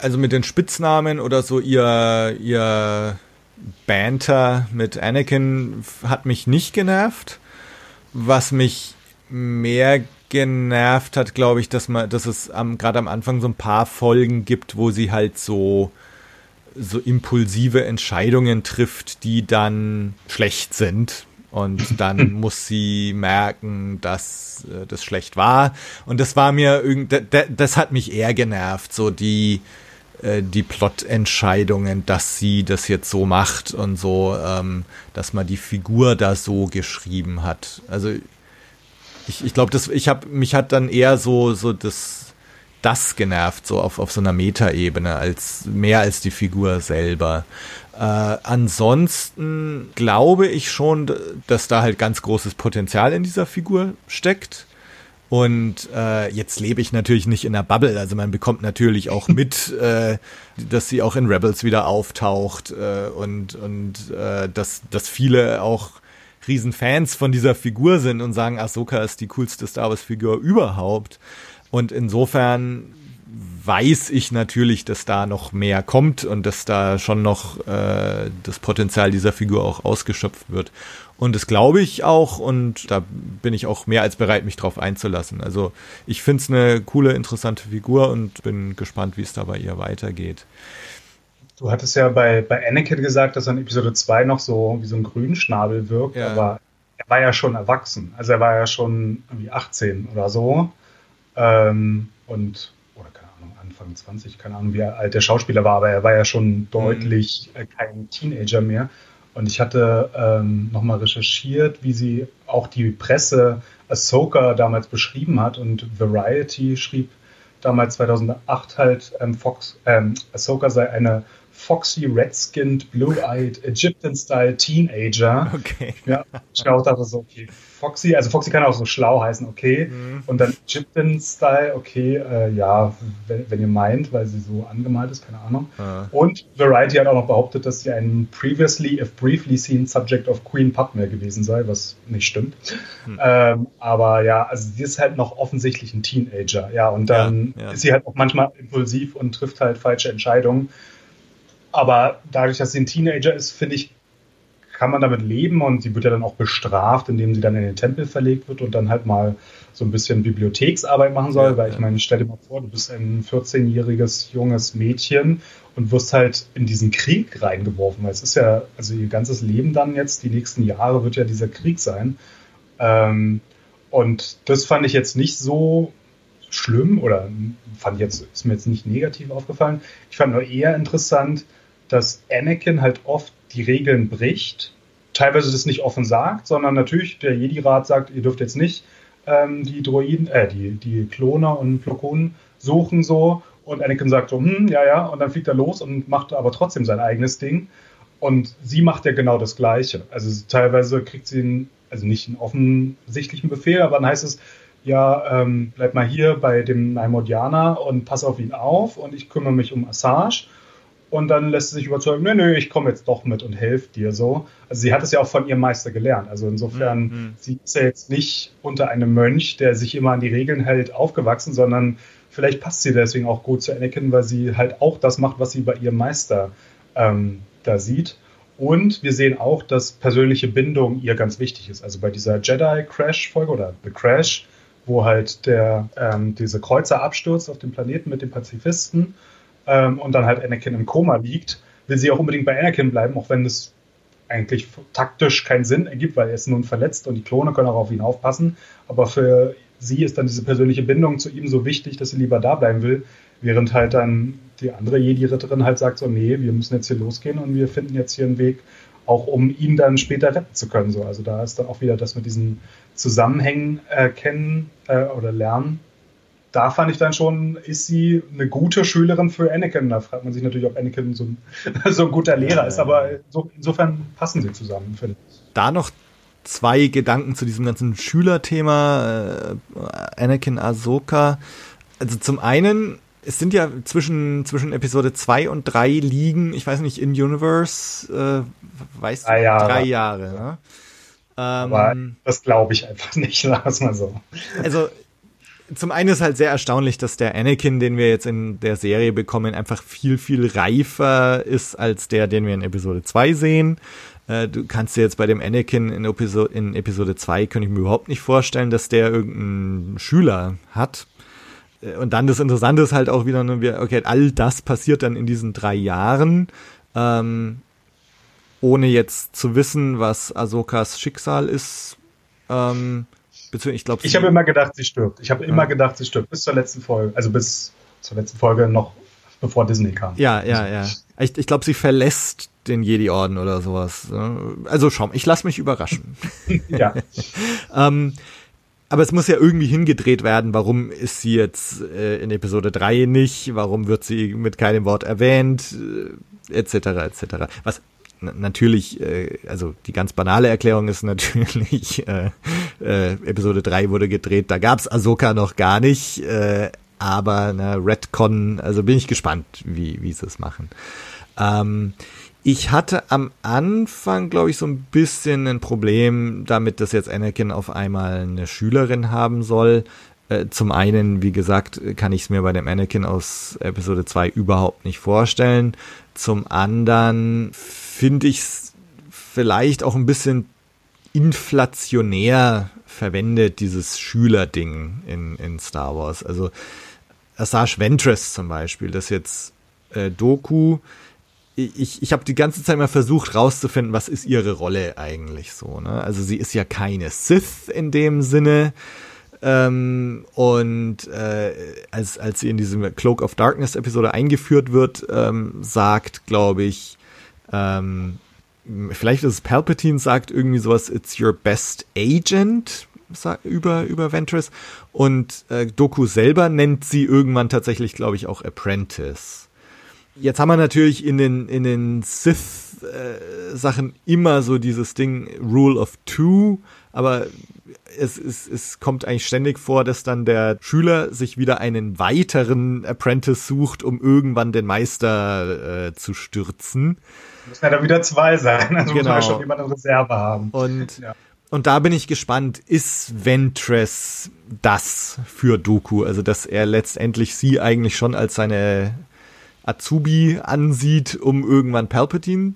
also mit den Spitznamen oder so ihr, ihr Banter mit Anakin hat mich nicht genervt. Was mich mehr genervt hat, glaube ich, dass man, dass es gerade am Anfang so ein paar Folgen gibt, wo sie halt so so impulsive Entscheidungen trifft, die dann schlecht sind. Und dann <laughs> muss sie merken, dass äh, das schlecht war. Und das war mir irgendwie, das hat mich eher genervt, so die, äh, die Plot-Entscheidungen, dass sie das jetzt so macht und so, ähm, dass man die Figur da so geschrieben hat. Also ich, ich glaube, das, ich habe mich hat dann eher so so das das genervt, so auf, auf so einer Metaebene, als mehr als die Figur selber. Äh, ansonsten glaube ich schon, dass da halt ganz großes Potenzial in dieser Figur steckt. Und äh, jetzt lebe ich natürlich nicht in der Bubble, also man bekommt natürlich auch mit, <laughs> äh, dass sie auch in Rebels wieder auftaucht äh, und und äh, dass dass viele auch Riesenfans von dieser Figur sind und sagen, Ahsoka ist die coolste Star Wars Figur überhaupt. Und insofern weiß ich natürlich, dass da noch mehr kommt und dass da schon noch äh, das Potenzial dieser Figur auch ausgeschöpft wird. Und das glaube ich auch und da bin ich auch mehr als bereit, mich drauf einzulassen. Also ich finde es eine coole, interessante Figur und bin gespannt, wie es da bei ihr weitergeht. Du hattest ja bei, bei Anakin gesagt, dass er in Episode 2 noch so wie so ein Grünschnabel wirkt, ja. aber er war ja schon erwachsen. Also er war ja schon irgendwie 18 oder so. Ähm, und, oder keine Ahnung, Anfang 20, keine Ahnung, wie alt der Schauspieler war, aber er war ja schon deutlich mhm. kein Teenager mehr. Und ich hatte ähm, nochmal recherchiert, wie sie auch die Presse Ahsoka damals beschrieben hat. Und Variety schrieb damals 2008 halt, ähm, Fox, ähm, Ahsoka sei eine foxy, red-skinned, blue-eyed, Egyptian-style Teenager. Okay. Ja, ich auch dachte so, okay, Foxy, also Foxy kann auch so schlau heißen, okay. Mhm. Und dann Egyptian-Style, okay, äh, ja, wenn, wenn, ihr meint, weil sie so angemalt ist, keine Ahnung. Ah. Und Variety hat auch noch behauptet, dass sie ein previously, if briefly seen subject of Queen Padme gewesen sei, was nicht stimmt. Mhm. Ähm, aber ja, also sie ist halt noch offensichtlich ein Teenager, ja, und dann ja, ja. ist sie halt auch manchmal impulsiv und trifft halt falsche Entscheidungen. Aber dadurch, dass sie ein Teenager ist, finde ich, kann man damit leben und sie wird ja dann auch bestraft, indem sie dann in den Tempel verlegt wird und dann halt mal so ein bisschen Bibliotheksarbeit machen soll, ja, weil ich meine, stell dir mal vor, du bist ein 14-jähriges junges Mädchen und wirst halt in diesen Krieg reingeworfen, weil es ist ja, also ihr ganzes Leben dann jetzt, die nächsten Jahre wird ja dieser Krieg sein. Ähm, und das fand ich jetzt nicht so schlimm oder fand jetzt, ist mir jetzt nicht negativ aufgefallen. Ich fand nur eher interessant, dass Anakin halt oft die Regeln bricht, teilweise das nicht offen sagt, sondern natürlich der Jedi-Rat sagt, ihr dürft jetzt nicht ähm, die Droiden, äh, die, die Kloner und Plokonen suchen so und Anakin sagt so, hm, ja, ja, und dann fliegt er los und macht aber trotzdem sein eigenes Ding. Und sie macht ja genau das Gleiche. Also teilweise kriegt sie einen, also nicht einen offensichtlichen Befehl, aber dann heißt es, ja, ähm, bleib mal hier bei dem Naimodianer und pass auf ihn auf und ich kümmere mich um Assage. Und dann lässt sie sich überzeugen, nö, nö, ich komme jetzt doch mit und helfe dir so. Also sie hat es ja auch von ihrem Meister gelernt. Also insofern, mhm. sie ist ja jetzt nicht unter einem Mönch, der sich immer an die Regeln hält, aufgewachsen, sondern vielleicht passt sie deswegen auch gut zu Anakin, weil sie halt auch das macht, was sie bei ihrem Meister ähm, da sieht. Und wir sehen auch, dass persönliche Bindung ihr ganz wichtig ist. Also bei dieser Jedi-Crash-Folge oder The Crash, wo halt der, ähm, diese Kreuzer abstürzt auf dem Planeten mit den Pazifisten ähm, und dann halt Anakin im Koma liegt, will sie auch unbedingt bei Anakin bleiben, auch wenn es eigentlich taktisch keinen Sinn ergibt, weil er ist nun verletzt und die Klone können auch auf ihn aufpassen. Aber für sie ist dann diese persönliche Bindung zu ihm so wichtig, dass sie lieber da bleiben will, während halt dann die andere Jedi-Ritterin halt sagt so, nee, wir müssen jetzt hier losgehen und wir finden jetzt hier einen Weg, auch um ihn dann später retten zu können. So, also da ist dann auch wieder das mit diesen Zusammenhängen erkennen äh, oder lernen, da fand ich dann schon, ist sie eine gute Schülerin für Anakin? Da fragt man sich natürlich, ob Anakin so ein, <laughs> so ein guter Lehrer ist, aber so, insofern passen sie zusammen, finde ich. Da noch zwei Gedanken zu diesem ganzen Schülerthema äh, Anakin Ahsoka. Also zum einen, es sind ja zwischen, zwischen Episode 2 und 3 liegen, ich weiß nicht, in Universe, äh, weißt drei du, Jahre. drei Jahre. Ne? Aber ähm, das glaube ich einfach nicht, <laughs> lass mal so. Also zum einen ist halt sehr erstaunlich, dass der Anakin, den wir jetzt in der Serie bekommen, einfach viel, viel reifer ist als der, den wir in Episode 2 sehen. Äh, du kannst dir jetzt bei dem Anakin in, Episo in Episode 2, könnte ich mir überhaupt nicht vorstellen, dass der irgendeinen Schüler hat. Äh, und dann das Interessante ist halt auch wieder, ne, okay, all das passiert dann in diesen drei Jahren, ähm, ohne jetzt zu wissen, was Ahsokas Schicksal ist. Ähm, ich glaube, ich habe immer gedacht, sie stirbt. Ich habe immer ja. gedacht, sie stirbt bis zur letzten Folge, also bis zur letzten Folge noch bevor Disney kam. Ja, ja, ja. Ich, ich glaube, sie verlässt den Jedi-Orden oder sowas. Also schau, ich lasse mich überraschen. <laughs> ja. <laughs> ähm, aber es muss ja irgendwie hingedreht werden, warum ist sie jetzt äh, in Episode 3 nicht, warum wird sie mit keinem Wort erwähnt, äh, etc. etc. Was natürlich, äh, also die ganz banale Erklärung ist <laughs> natürlich, äh, äh, Episode 3 wurde gedreht, da gab's Ahsoka noch gar nicht, äh, aber ne, Redcon, also bin ich gespannt, wie, wie sie es machen. Ähm, ich hatte am Anfang, glaube ich, so ein bisschen ein Problem damit, dass jetzt Anakin auf einmal eine Schülerin haben soll. Äh, zum einen, wie gesagt, kann ich es mir bei dem Anakin aus Episode 2 überhaupt nicht vorstellen. Zum anderen finde ich es vielleicht auch ein bisschen inflationär verwendet, dieses Schülerding in, in Star Wars. Also Asajj Ventress zum Beispiel, das jetzt äh, Doku ich, ich habe die ganze Zeit mal versucht rauszufinden, was ist ihre Rolle eigentlich so. Ne? Also sie ist ja keine Sith in dem Sinne. Ähm, und äh, als, als sie in diesem Cloak of Darkness Episode eingeführt wird, ähm, sagt, glaube ich, ähm, vielleicht ist es Palpatine, sagt irgendwie sowas, it's your best agent über, über Ventress. Und äh, Doku selber nennt sie irgendwann tatsächlich, glaube ich, auch Apprentice. Jetzt haben wir natürlich in den, in den Sith-Sachen äh, immer so dieses Ding Rule of Two, aber es, es, es kommt eigentlich ständig vor, dass dann der Schüler sich wieder einen weiteren Apprentice sucht, um irgendwann den Meister äh, zu stürzen. Müssen ja dann wieder zwei sein, also genau. muss man schon jemand in Reserve haben. Und, ja. und da bin ich gespannt, ist Ventress das für Doku? Also, dass er letztendlich sie eigentlich schon als seine Azubi ansieht, um irgendwann Palpatine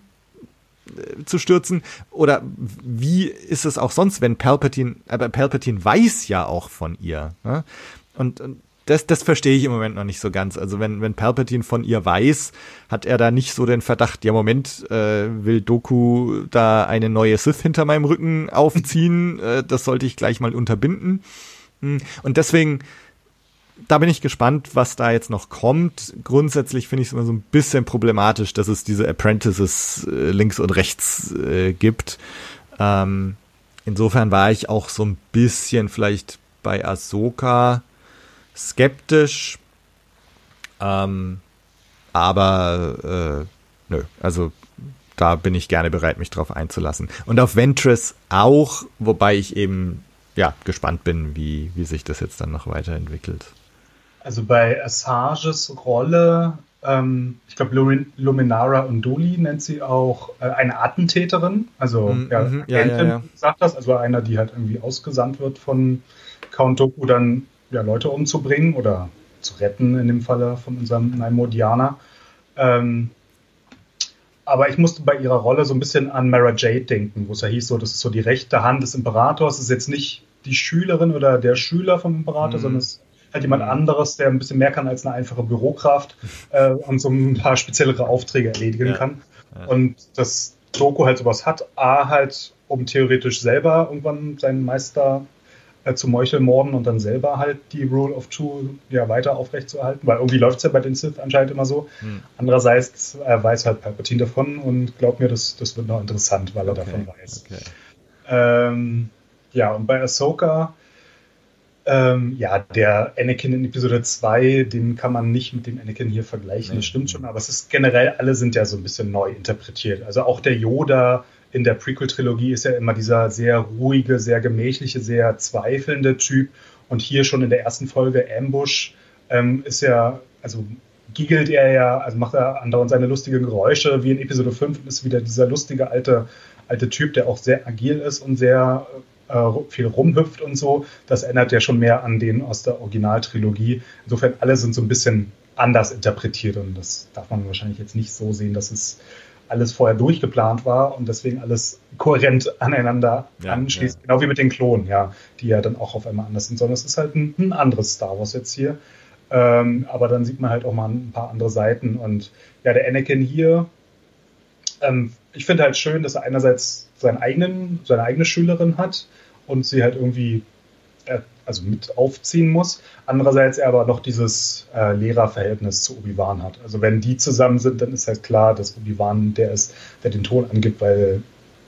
äh, zu stürzen? Oder wie ist es auch sonst, wenn Palpatine, aber Palpatine weiß ja auch von ihr. Ne? Und, und das, das verstehe ich im Moment noch nicht so ganz. Also wenn, wenn Palpatine von ihr weiß, hat er da nicht so den Verdacht, ja Moment, äh, will Doku da eine neue Sith hinter meinem Rücken aufziehen, <laughs> äh, das sollte ich gleich mal unterbinden. Hm. Und deswegen da bin ich gespannt, was da jetzt noch kommt. Grundsätzlich finde ich es immer so ein bisschen problematisch, dass es diese Apprentices äh, links und rechts äh, gibt. Ähm, insofern war ich auch so ein bisschen vielleicht bei Ahsoka skeptisch. Ähm, aber äh, nö, also da bin ich gerne bereit, mich drauf einzulassen. Und auf Ventress auch, wobei ich eben ja gespannt bin, wie, wie sich das jetzt dann noch weiterentwickelt. Also bei Assages Rolle, ähm, ich glaube Lumin Luminara Unduli nennt sie auch äh, eine Attentäterin, also mm, ja, mm, Agentin, ja, ja, sagt das, also einer, die halt irgendwie ausgesandt wird von Count Doku, dann ja, Leute umzubringen oder zu retten in dem Falle von unserem Naimodianer. Ähm, aber ich musste bei ihrer Rolle so ein bisschen an Mara Jade denken, wo es ja hieß, so, das ist so die rechte Hand des Imperators, das ist jetzt nicht die Schülerin oder der Schüler vom Imperator, mhm. sondern es halt jemand anderes, der ein bisschen mehr kann als eine einfache Bürokraft <laughs> äh, und so ein paar speziellere Aufträge erledigen ja. kann. Ja. Und das Doku halt sowas hat, A halt, um theoretisch selber irgendwann seinen Meister äh, zu morden und dann selber halt die Rule of Two ja weiter aufrechtzuerhalten, weil irgendwie läuft es ja bei den Sith anscheinend immer so. Hm. Andererseits äh, weiß halt Palpatine davon und glaubt mir, das, das wird noch interessant, weil er okay. davon weiß. Okay. Ähm, ja, und bei Ahsoka ähm, ja, der Anakin in Episode 2, den kann man nicht mit dem Anakin hier vergleichen, das stimmt schon, aber es ist generell, alle sind ja so ein bisschen neu interpretiert. Also auch der Yoda in der Prequel-Trilogie ist ja immer dieser sehr ruhige, sehr gemächliche, sehr zweifelnde Typ. Und hier schon in der ersten Folge Ambush ähm, ist ja, also giggelt er ja, also macht er andauernd seine lustigen Geräusche, wie in Episode 5 ist wieder dieser lustige alte, alte Typ, der auch sehr agil ist und sehr äh, viel rumhüpft und so. Das erinnert ja schon mehr an den aus der Originaltrilogie. Insofern alle sind so ein bisschen anders interpretiert und das darf man wahrscheinlich jetzt nicht so sehen, dass es alles vorher durchgeplant war und deswegen alles kohärent aneinander ja, anschließt, ja. genau wie mit den Klonen, ja, die ja dann auch auf einmal anders sind, sondern es ist halt ein, ein anderes Star Wars jetzt hier. Ähm, aber dann sieht man halt auch mal ein paar andere Seiten und ja, der Anakin hier, ähm, ich finde halt schön, dass er einerseits seinen eigenen, seine eigene Schülerin hat und sie halt irgendwie äh, also mit aufziehen muss. Andererseits er aber noch dieses äh, Lehrerverhältnis zu Obi-Wan hat. Also wenn die zusammen sind, dann ist halt klar, dass Obi-Wan der ist, der den Ton angibt, weil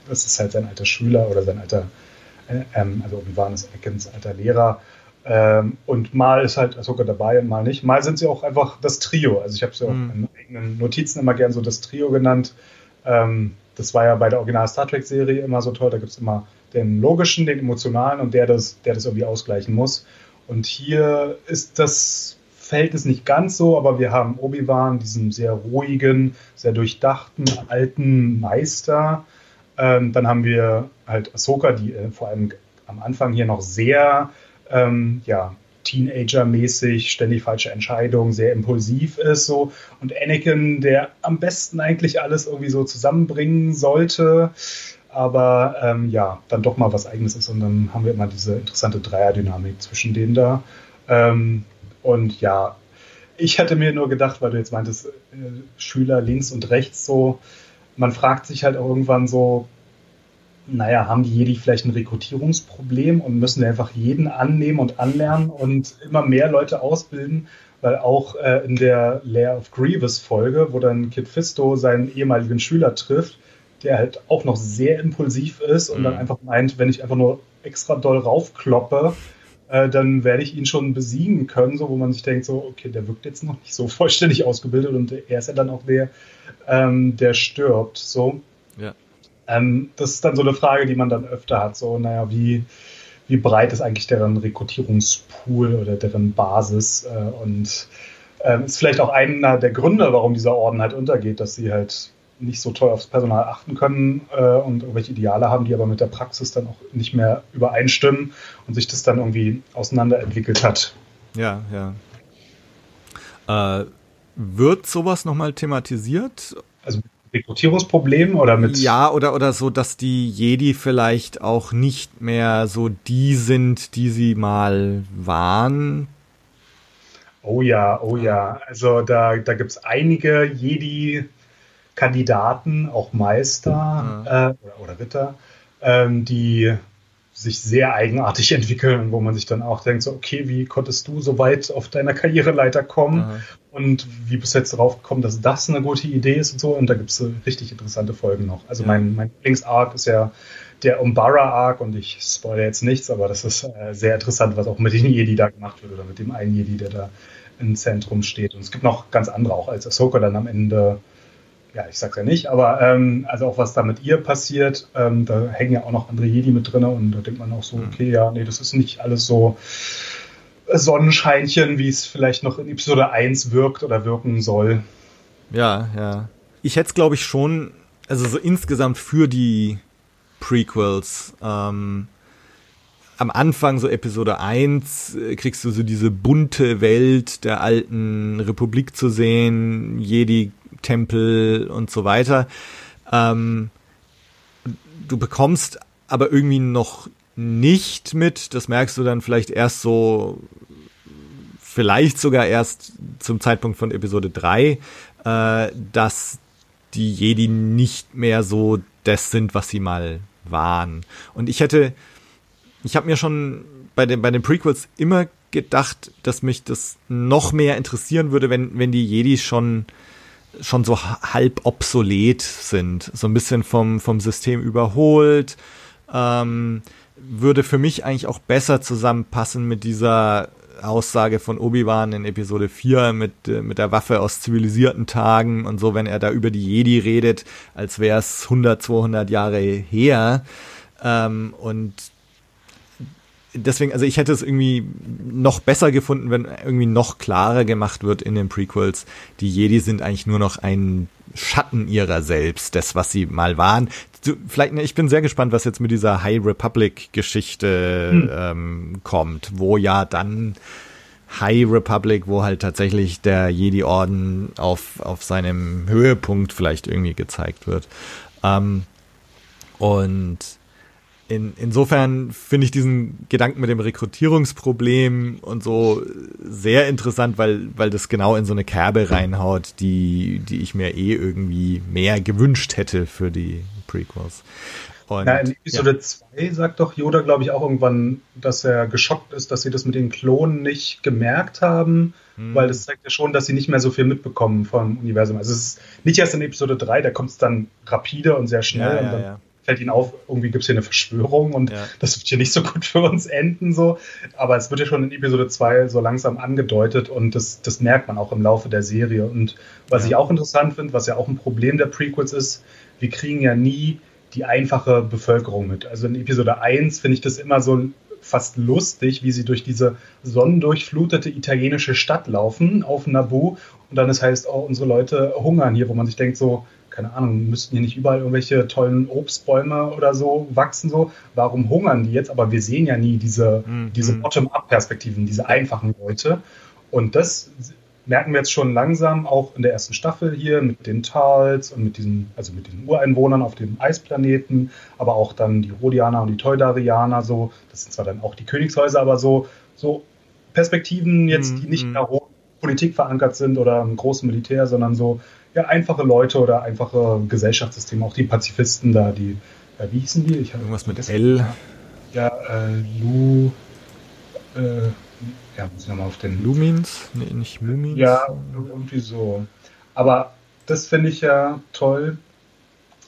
das ist halt sein alter Schüler oder sein alter, äh, ähm, also Obi-Wan ist Akins alter Lehrer. Ähm, und mal ist halt Ahsoka dabei und mal nicht. Mal sind sie auch einfach das Trio. Also ich habe sie mhm. auch in eigenen Notizen immer gern so das Trio genannt. Ähm, das war ja bei der Original Star Trek Serie immer so toll. Da gibt es immer den logischen, den emotionalen und der das, der das irgendwie ausgleichen muss. Und hier ist das Verhältnis nicht ganz so, aber wir haben Obi-Wan, diesen sehr ruhigen, sehr durchdachten alten Meister. Ähm, dann haben wir halt Ahsoka, die äh, vor allem am Anfang hier noch sehr ähm, ja, Teenager-mäßig, ständig falsche Entscheidungen, sehr impulsiv ist so. Und Anakin, der am besten eigentlich alles irgendwie so zusammenbringen sollte, aber ähm, ja, dann doch mal was Eigenes ist und dann haben wir immer diese interessante Dreierdynamik zwischen denen da. Ähm, und ja, ich hätte mir nur gedacht, weil du jetzt meintest, äh, Schüler links und rechts so, man fragt sich halt auch irgendwann so, naja, haben die Jedi vielleicht ein Rekrutierungsproblem und müssen einfach jeden annehmen und anlernen und immer mehr Leute ausbilden, weil auch äh, in der Lair of Grievous Folge, wo dann Kid Fisto seinen ehemaligen Schüler trifft, der halt auch noch sehr impulsiv ist und mhm. dann einfach meint, wenn ich einfach nur extra doll raufkloppe, äh, dann werde ich ihn schon besiegen können, so wo man sich denkt, so, okay, der wirkt jetzt noch nicht so <laughs> vollständig ausgebildet und er ist ja dann auch der, ähm, der stirbt. So. Ja. Ähm, das ist dann so eine Frage, die man dann öfter hat. So, naja, wie, wie breit ist eigentlich deren Rekrutierungspool oder deren Basis? Äh, und ähm, ist vielleicht auch einer der Gründe, warum dieser Orden halt untergeht, dass sie halt nicht so toll aufs Personal achten können äh, und irgendwelche Ideale haben, die aber mit der Praxis dann auch nicht mehr übereinstimmen und sich das dann irgendwie auseinanderentwickelt hat. Ja, ja. Äh, wird sowas nochmal thematisiert? Also Rekrutierungsproblem oder mit. Ja, oder, oder so, dass die Jedi vielleicht auch nicht mehr so die sind, die sie mal waren. Oh ja, oh ja. Also da, da gibt es einige Jedi-Kandidaten, auch Meister ja. äh, oder, oder, Ritter, ähm, die sich sehr eigenartig <laughs> entwickeln, wo man sich dann auch denkt, so, okay, wie konntest du so weit auf deiner Karriereleiter kommen? Aha. Und wie bist du jetzt darauf gekommen, dass das eine gute Idee ist und so? Und da gibt es richtig interessante Folgen noch. Also ja. mein, mein Lieblings-Arc ist ja der Umbara-Arc und ich spoilere jetzt nichts, aber das ist äh, sehr interessant, was auch mit den Jedi da gemacht wird oder mit dem einen Jedi, der da im Zentrum steht. Und es gibt noch ganz andere, auch als Ahsoka dann am Ende ja, ich sag's ja nicht, aber ähm, also auch was da mit ihr passiert, ähm, da hängen ja auch noch andere Jedi mit drin und da denkt man auch so, mhm. okay, ja, nee, das ist nicht alles so Sonnenscheinchen, wie es vielleicht noch in Episode 1 wirkt oder wirken soll. Ja, ja. Ich hätte es, glaube ich, schon, also so insgesamt für die Prequels, ähm, am Anfang, so Episode 1, äh, kriegst du so diese bunte Welt der alten Republik zu sehen, Jedi Tempel und so weiter. Ähm, du bekommst aber irgendwie noch nicht mit, das merkst du dann vielleicht erst so, vielleicht sogar erst zum Zeitpunkt von Episode 3, äh, dass die Jedi nicht mehr so das sind, was sie mal waren. Und ich hätte, ich habe mir schon bei den, bei den Prequels immer gedacht, dass mich das noch mehr interessieren würde, wenn, wenn die Jedi schon schon so halb obsolet sind, so ein bisschen vom, vom System überholt, ähm, würde für mich eigentlich auch besser zusammenpassen mit dieser Aussage von Obi-Wan in Episode 4 mit, äh, mit der Waffe aus zivilisierten Tagen und so, wenn er da über die Jedi redet, als wäre es 100, 200 Jahre her. Ähm, und deswegen, also ich hätte es irgendwie noch besser gefunden, wenn irgendwie noch klarer gemacht wird in den Prequels. Die Jedi sind eigentlich nur noch ein Schatten ihrer selbst, das, was sie mal waren. du, vielleicht, ne, ich bin sehr gespannt, was jetzt mit dieser High Republic Geschichte hm. ähm, kommt, wo ja dann High Republic, wo halt tatsächlich der Jedi-Orden auf, auf seinem Höhepunkt vielleicht irgendwie gezeigt wird. Ähm, und in, insofern finde ich diesen Gedanken mit dem Rekrutierungsproblem und so sehr interessant, weil, weil das genau in so eine Kerbe reinhaut, die, die ich mir eh irgendwie mehr gewünscht hätte für die Prequels. Und, ja, in Episode 2 ja. sagt doch Yoda, glaube ich, auch irgendwann, dass er geschockt ist, dass sie das mit den Klonen nicht gemerkt haben, hm. weil das zeigt ja schon, dass sie nicht mehr so viel mitbekommen vom Universum. Also es ist nicht erst in Episode 3, da kommt es dann rapide und sehr schnell ja, und dann fällt ihnen auf, irgendwie gibt es hier eine Verschwörung und ja. das wird hier nicht so gut <laughs> für uns enden. so. Aber es wird ja schon in Episode 2 so langsam angedeutet und das, das merkt man auch im Laufe der Serie. Und was ja. ich auch interessant finde, was ja auch ein Problem der Prequels ist, wir kriegen ja nie die einfache Bevölkerung mit. Also in Episode 1 finde ich das immer so fast lustig, wie sie durch diese sonnendurchflutete italienische Stadt laufen auf Nabu und dann es heißt, oh, unsere Leute hungern hier, wo man sich denkt so, keine Ahnung, müssten hier nicht überall irgendwelche tollen Obstbäume oder so wachsen so. Warum hungern die jetzt? Aber wir sehen ja nie diese, mhm. diese Bottom-up-Perspektiven, diese einfachen Leute. Und das merken wir jetzt schon langsam auch in der ersten Staffel hier mit den Tals und mit diesen, also mit den Ureinwohnern auf dem Eisplaneten, aber auch dann die Rhodianer und die Teudarianer so. Das sind zwar dann auch die Königshäuser, aber so, so Perspektiven jetzt, die nicht in der Politik verankert sind oder im großen Militär, sondern so ja, einfache Leute oder einfache Gesellschaftssysteme, auch die Pazifisten da, die, äh, wie hießen die? Ich Irgendwas mit L. Ja, äh, Lu, äh, ja, muss ich nochmal auf den. Lumins? Nee, nicht Mumins? Ja, irgendwie so. Aber das finde ich ja toll,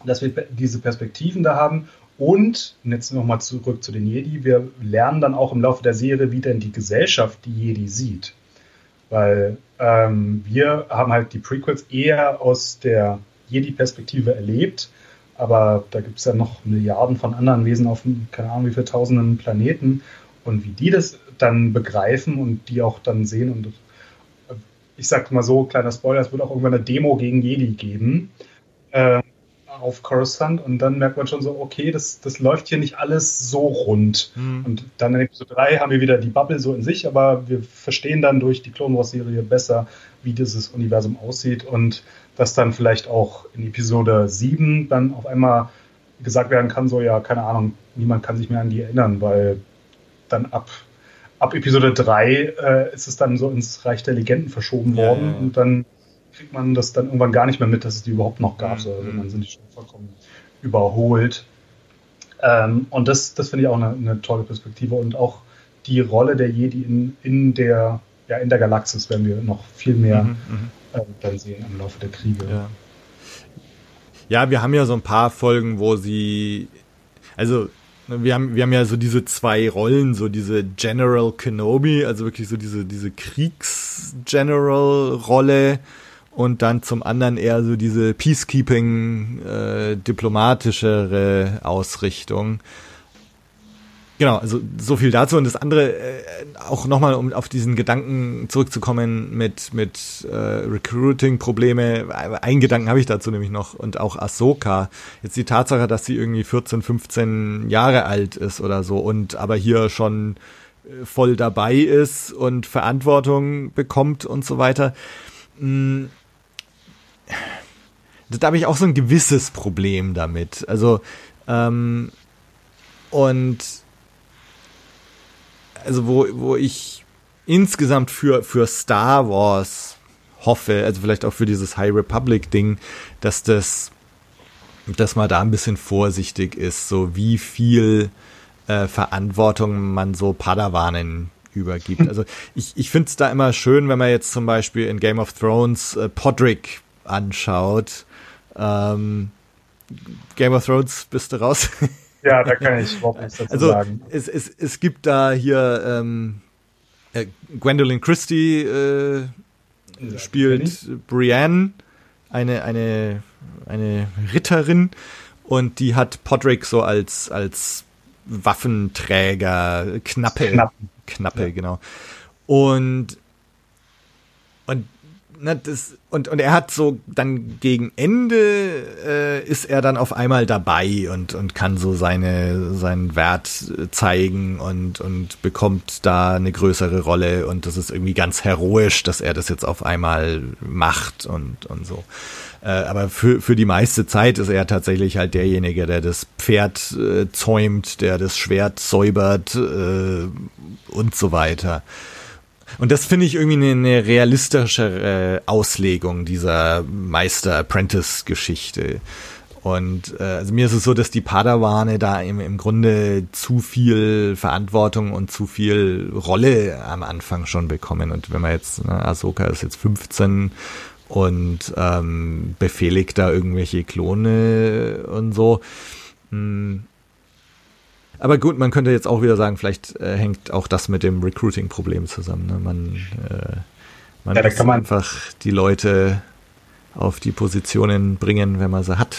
dass wir diese Perspektiven da haben. Und jetzt nochmal zurück zu den Jedi. Wir lernen dann auch im Laufe der Serie, wie denn die Gesellschaft die Jedi sieht. Weil ähm, wir haben halt die Prequels eher aus der Jedi-Perspektive erlebt, aber da gibt es ja noch Milliarden von anderen Wesen auf keine Ahnung wie viele tausenden Planeten und wie die das dann begreifen und die auch dann sehen und äh, ich sag mal so, kleiner Spoiler, es wird auch irgendwann eine Demo gegen Jedi geben. Äh, auf Coruscant und dann merkt man schon so, okay, das, das läuft hier nicht alles so rund. Mhm. Und dann in Episode 3 haben wir wieder die Bubble so in sich, aber wir verstehen dann durch die Clone Wars Serie besser, wie dieses Universum aussieht und dass dann vielleicht auch in Episode 7 dann auf einmal gesagt werden kann, so ja, keine Ahnung, niemand kann sich mehr an die erinnern, weil dann ab, ab Episode 3 äh, ist es dann so ins Reich der Legenden verschoben worden ja, ja, und dann kriegt man das dann irgendwann gar nicht mehr mit, dass es die überhaupt noch gab. Mhm. Also dann sind die schon vollkommen überholt. Ähm, und das, das finde ich auch eine, eine, tolle Perspektive und auch die Rolle der Jedi in, in der ja, in der Galaxis werden wir noch viel mehr mhm, mhm, äh, dann sehen im Laufe der Kriege. Ja. ja, wir haben ja so ein paar Folgen, wo sie, also wir haben, wir haben ja so diese zwei Rollen, so diese General Kenobi, also wirklich so diese, diese Kriegs-General-Rolle und dann zum anderen eher so diese Peacekeeping, äh, diplomatischere Ausrichtung. Genau, also so viel dazu. Und das andere, äh, auch nochmal, um auf diesen Gedanken zurückzukommen mit, mit äh, Recruiting-Probleme. Einen Gedanken habe ich dazu nämlich noch. Und auch Ahsoka. Jetzt die Tatsache, dass sie irgendwie 14, 15 Jahre alt ist oder so und aber hier schon äh, voll dabei ist und Verantwortung bekommt und so weiter. Hm da habe ich auch so ein gewisses Problem damit. Also, ähm, und also wo, wo ich insgesamt für, für Star Wars hoffe, also vielleicht auch für dieses High Republic Ding, dass das, dass man da ein bisschen vorsichtig ist, so wie viel äh, Verantwortung man so Padawanen übergibt. <laughs> Also ich, ich finde es da immer schön, wenn man jetzt zum Beispiel in Game of Thrones äh, Podrick anschaut. Ähm, Game of Thrones bist du raus. ja, da kann ich überhaupt nichts dazu also, sagen. Es, es, es gibt da hier ähm, äh, Gwendolyn Christie äh, ja, spielt Brienne, eine, eine, eine Ritterin, und die hat Podrick so als, als Waffenträger, Knappe, Knappen. Knappe, ja. genau. Und, und na, das, und, und er hat so dann gegen Ende äh, ist er dann auf einmal dabei und, und kann so seine, seinen Wert zeigen und, und bekommt da eine größere Rolle und das ist irgendwie ganz heroisch, dass er das jetzt auf einmal macht und, und so. Äh, aber für, für die meiste Zeit ist er tatsächlich halt derjenige, der das Pferd äh, zäumt, der das Schwert säubert äh, und so weiter. Und das finde ich irgendwie eine, eine realistischere Auslegung dieser Meister-Apprentice-Geschichte. Und äh, also mir ist es so, dass die Padawane da im, im Grunde zu viel Verantwortung und zu viel Rolle am Anfang schon bekommen. Und wenn man jetzt, ne, Ahsoka ist jetzt 15 und ähm, befehligt da irgendwelche Klone und so. Hm. Aber gut, man könnte jetzt auch wieder sagen, vielleicht äh, hängt auch das mit dem Recruiting-Problem zusammen. Ne? Man, äh, man Ja, muss kann man- einfach die Leute auf die Positionen bringen, wenn man sie hat.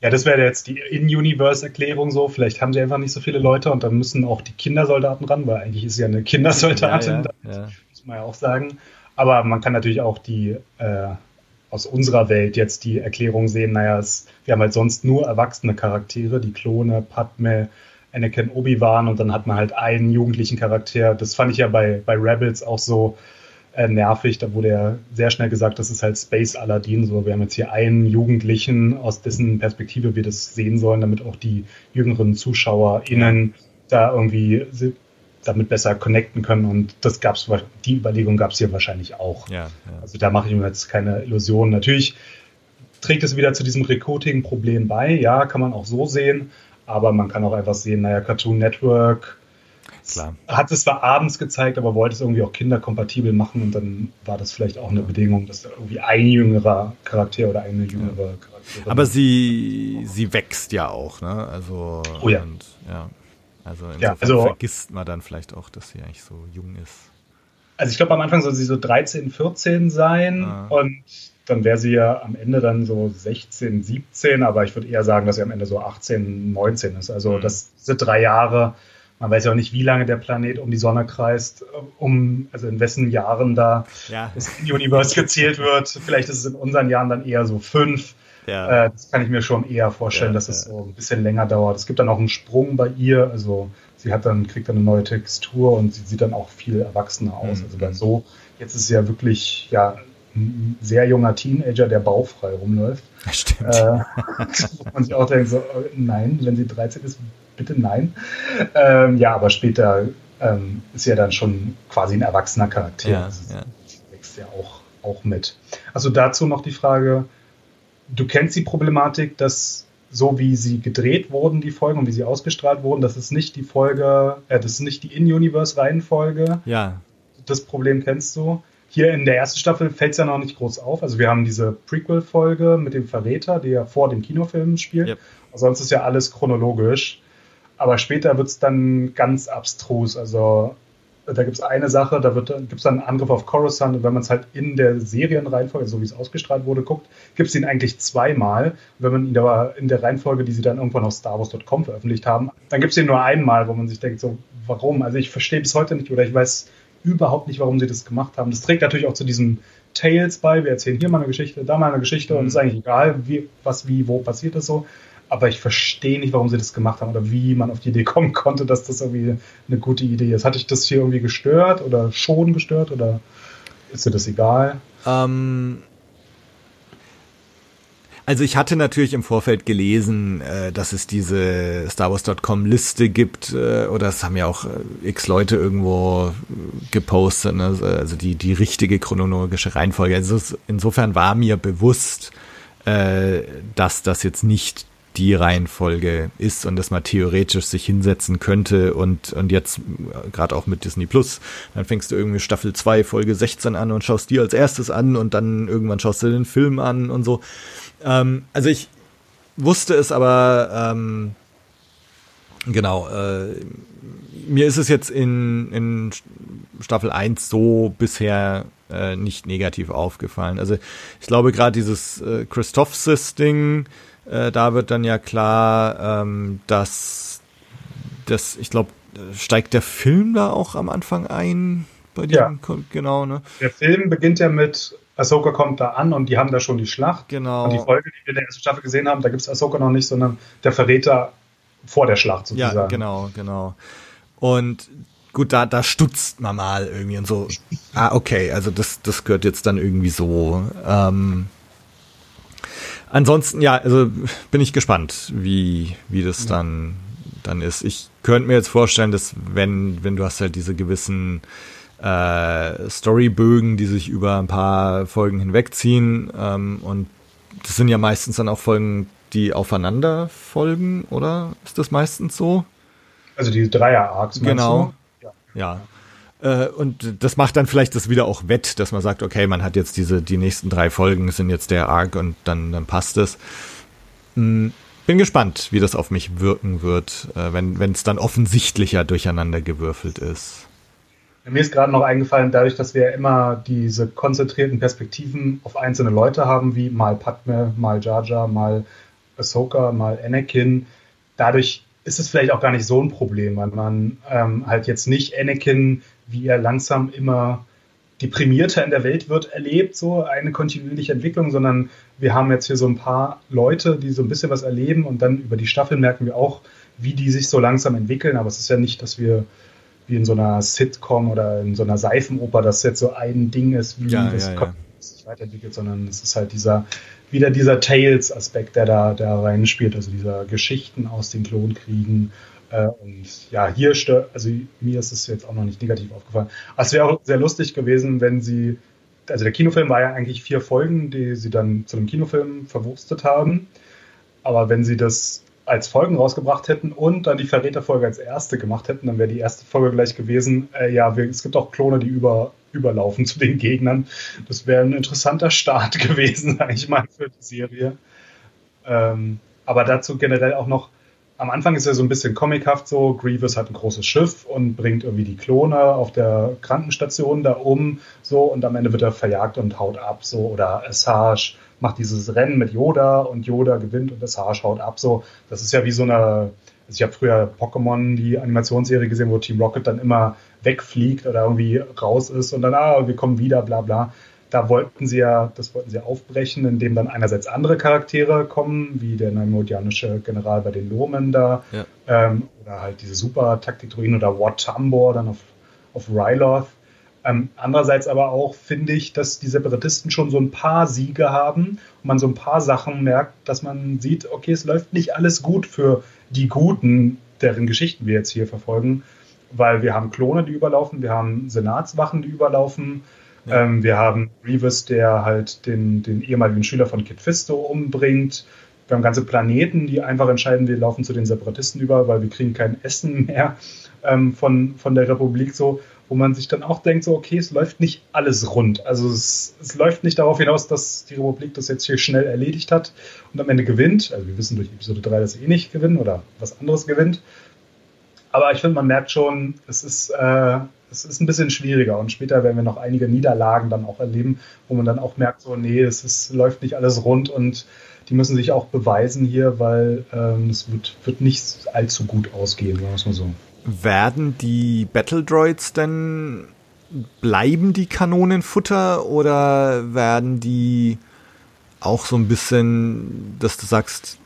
Ja, das wäre jetzt die In-Universe-Erklärung so. Vielleicht haben sie einfach nicht so viele Leute und dann müssen auch die Kindersoldaten ran, weil eigentlich ist sie ja eine Kindersoldatin, ja, ja. muss man ja auch sagen. Aber man kann natürlich auch die äh, aus unserer Welt jetzt die Erklärung sehen, naja, es, wir haben halt sonst nur erwachsene Charaktere, die Klone, Padme, Anakin, Obi-Wan und dann hat man halt einen jugendlichen Charakter. Das fand ich ja bei, bei Rebels auch so äh, nervig. Da wurde ja sehr schnell gesagt, das ist halt Space Aladdin. So, wir haben jetzt hier einen Jugendlichen, aus dessen Perspektive wir das sehen sollen, damit auch die jüngeren ZuschauerInnen da irgendwie damit besser connecten können. Und das gab's, die Überlegung gab es hier wahrscheinlich auch. Ja, ja. Also da mache ich mir jetzt keine Illusionen. Natürlich trägt es wieder zu diesem Recruiting-Problem bei. Ja, kann man auch so sehen. Aber man kann auch einfach sehen, naja, Cartoon Network Klar. hat es zwar abends gezeigt, aber wollte es irgendwie auch kinderkompatibel machen und dann war das vielleicht auch eine Bedingung, dass da irgendwie ein jüngerer Charakter oder eine jüngere Charakter. Aber sie, sie wächst ja auch, ne? Also, Oh ja. Und, ja. Also Ja, also- vergisst man dann vielleicht auch, dass sie eigentlich so jung ist. Also ich glaube, am Anfang soll sie so 13, 14 sein Ah. und dann wäre sie ja am Ende dann so 16, 17, aber ich würde eher sagen, dass sie am Ende so 18, 19 ist. Also Mhm. das sind drei Jahre. Man weiß ja auch nicht, wie lange der Planet um die Sonne kreist, um, also in wessen Jahren da Ja. das Universe gezählt wird. Vielleicht ist es in unseren Jahren dann eher so fünf. Ja. Äh, das kann ich mir schon eher vorstellen, Ja, dass es so ein bisschen länger dauert. Es gibt dann auch einen Sprung bei ihr, also sie hat dann, kriegt dann eine neue Textur und sie sieht dann auch viel erwachsener aus. Mhm. Also bei so, jetzt ist sie ja wirklich ja, ein sehr junger Teenager, der bauchfrei rumläuft. Stimmt. Äh, wo man sich auch denkt, so, äh, nein, wenn sie 13 ist, bitte nein. Ähm, ja, aber später ähm, ist sie ja dann schon quasi ein erwachsener Charakter. ja, Also sie ja. wächst ja auch, auch mit. Also dazu noch die Frage, du kennst die Problematik, dass so wie sie gedreht wurden, die Folgen und wie sie ausgestrahlt wurden, das ist nicht die Folge, äh, das ist nicht die In-Universe-Reihenfolge. ja. Das Problem kennst du. Hier in der ersten Staffel fällt es ja noch nicht groß auf. Also wir haben diese Prequel-Folge mit dem Verräter, die ja vor dem Kinofilm spielt. Yep. Sonst ist ja alles chronologisch. Aber später wird es dann ganz abstrus. Also da gibt es eine Sache, da gibt es dann einen Angriff auf Coruscant und wenn man es halt in der Serienreihenfolge, so wie es ausgestrahlt wurde, guckt, gibt es ihn eigentlich zweimal. Und wenn man ihn aber in der Reihenfolge, die sie dann irgendwann auf StarWars.com veröffentlicht haben, dann gibt es ihn nur einmal, wo man sich denkt, so, warum? Also ich verstehe bis heute nicht oder ich weiß überhaupt nicht, warum sie das gemacht haben. Das trägt natürlich auch zu diesem Tales bei. Wir erzählen hier mal eine Geschichte, da mal eine Geschichte und es ist eigentlich egal, wie, was, wie, wo passiert ist so. Aber ich verstehe nicht, warum sie das gemacht haben oder wie man auf die Idee kommen konnte, dass das irgendwie eine gute Idee ist. Hatte ich das hier irgendwie gestört oder schon gestört oder ist dir das egal? Ähm, also ich hatte natürlich im Vorfeld gelesen, äh, dass es diese StarWars.com Liste gibt, äh, oder es haben ja auch äh, x Leute irgendwo gepostet, ne? also die, die richtige chronologische Reihenfolge. Also insofern war mir bewusst, dass das jetzt nicht die Reihenfolge ist und dass man theoretisch sich hinsetzen könnte und, und jetzt äh, gerade auch mit Disney Plus, dann fängst du irgendwie Staffel 2, Folge 16 an und schaust die als erstes an und dann irgendwann schaust du den Film an und so. Ähm, also ich wusste es aber, ähm, genau, äh, mir ist es jetzt in, in Staffel 1 so bisher äh, nicht negativ aufgefallen. Also ich glaube gerade dieses äh, Christophsis-Ding, äh, da wird dann ja klar, ähm, dass das, ich glaube, steigt der Film da auch am Anfang ein bei diesem, ja. genau, ne? Der Film beginnt ja mit Ahsoka kommt da an und die haben da schon die Schlacht. Genau. Und die Folge, die wir in der ersten Staffel gesehen haben, da gibt es Ahsoka noch nicht, sondern der Verräter vor der Schlacht sozusagen. Ja, genau, genau. Und gut, da, da stutzt man mal irgendwie und so. Ah, okay, also das, das gehört jetzt dann irgendwie so. Ähm, ansonsten, ja, also bin ich gespannt, wie, wie das ja. dann, dann ist. Ich könnte mir jetzt vorstellen, dass wenn, wenn du hast halt diese gewissen äh, Storybögen, die sich über ein paar Folgen hinwegziehen ähm, und das sind ja meistens dann auch Folgen, die aufeinander folgen, oder? Ist das meistens so? Also die Dreier-Arcs, Genau. Ja. ja. Äh, und das macht dann vielleicht das wieder auch wett, dass man sagt, okay, man hat jetzt diese, die nächsten drei Folgen sind jetzt der Arc und dann, dann passt es. Hm, bin gespannt, wie das auf mich wirken wird, äh, wenn es dann offensichtlicher durcheinander gewürfelt ist. Mir ist gerade noch eingefallen, dadurch, dass wir immer diese konzentrierten Perspektiven auf einzelne Leute haben, wie mal Padme, mal Jar Jar, mal Ahsoka, mal Anakin, dadurch ist es vielleicht auch gar nicht so ein Problem, weil man ähm, halt jetzt nicht Anakin, wie er langsam immer deprimierter in der Welt wird, erlebt, so eine kontinuierliche Entwicklung, sondern wir haben jetzt hier so ein paar Leute, die so ein bisschen was erleben und dann über die Staffel merken wir auch, wie die sich so langsam entwickeln. Aber es ist ja nicht, dass wir wie in so einer Sitcom oder in so einer Seifenoper, dass jetzt so ein Ding ist, wie ja, das ja, ja. sich weiterentwickelt, sondern es ist halt dieser wieder dieser Tales-Aspekt, der da, da reinspielt, also dieser Geschichten aus den Klonkriegen. Äh, und ja, hier stört, also mir ist es jetzt auch noch nicht negativ aufgefallen. Aber es wäre auch sehr lustig gewesen, wenn sie, also der Kinofilm war ja eigentlich vier Folgen, die sie dann zu einem Kinofilm verwurstet haben. Aber wenn sie das als Folgen rausgebracht hätten und dann die Verräterfolge als erste gemacht hätten, dann wäre die erste Folge gleich gewesen, äh, ja, wir, es gibt auch Klone, die über, überlaufen zu den Gegnern. Das wäre ein interessanter Start <laughs> gewesen, sage ich mal, für die Serie. Ähm, aber dazu generell auch noch, am Anfang ist ja so ein bisschen comichaft so, Grievous hat ein großes Schiff und bringt irgendwie die Klone auf der Krankenstation da um, so, und am Ende wird er verjagt und haut ab, so, oder Assage macht dieses Rennen mit Yoda und Yoda gewinnt und das Haar schaut ab. So, das ist ja wie so eine, also ich habe früher Pokémon, die Animationsserie gesehen, wo Team Rocket dann immer wegfliegt oder irgendwie raus ist und dann, ah, wir kommen wieder, bla bla. Da wollten sie ja, das wollten sie aufbrechen, indem dann einerseits andere Charaktere kommen, wie der neumodianische General bei den Lomen da, ja. ähm, oder halt diese super Taktik-Druiden oder Wat Tambor dann auf, auf Ryloth ähm, andererseits aber auch finde ich, dass die Separatisten schon so ein paar Siege haben und man so ein paar Sachen merkt, dass man sieht, okay, es läuft nicht alles gut für die Guten, deren Geschichten wir jetzt hier verfolgen, weil wir haben Klone, die überlaufen, wir haben Senatswachen, die überlaufen, ähm, wir haben Revis, der halt den, den ehemaligen Schüler von Kid Fisto umbringt. Wir haben ganze Planeten, die einfach entscheiden, wir laufen zu den Separatisten über, weil wir kriegen kein Essen mehr ähm, von, von der Republik so wo man sich dann auch denkt, so, okay, es läuft nicht alles rund. Also es, es läuft nicht darauf hinaus, dass die Republik das jetzt hier schnell erledigt hat und am Ende gewinnt. Also wir wissen durch Episode 3, dass sie eh nicht gewinnen oder was anderes gewinnt. Aber ich finde, man merkt schon, es ist, äh, es ist ein bisschen schwieriger und später werden wir noch einige Niederlagen dann auch erleben, wo man dann auch merkt, so, nee, es ist, läuft nicht alles rund und die müssen sich auch beweisen hier, weil ähm, es wird, wird nicht allzu gut ausgehen, sagen wir es mal so. Werden die Battle Droids denn bleiben die Kanonenfutter oder werden die auch so ein bisschen, dass du sagst,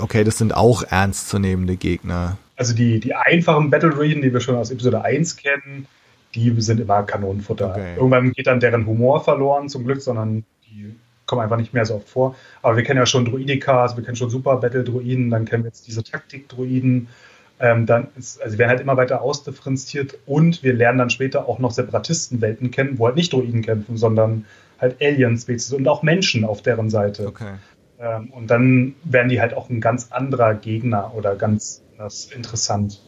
okay, das sind auch ernstzunehmende Gegner? Also die, die einfachen Battle Droiden, die wir schon aus Episode 1 kennen, die sind immer Kanonenfutter. Okay. Irgendwann geht dann deren Humor verloren, zum Glück, sondern die kommen einfach nicht mehr so oft vor. Aber wir kennen ja schon Druidikas, wir kennen schon Super Battle Droiden, dann kennen wir jetzt diese Taktik-Droiden ähm, dann ist, also werden halt immer weiter ausdifferenziert und wir lernen dann später auch noch Separatistenwelten kennen, wo halt nicht Druiden kämpfen, sondern halt Alien-Spezies und auch Menschen auf deren Seite. Okay. Ähm, und dann werden die halt auch ein ganz anderer Gegner oder ganz das interessant.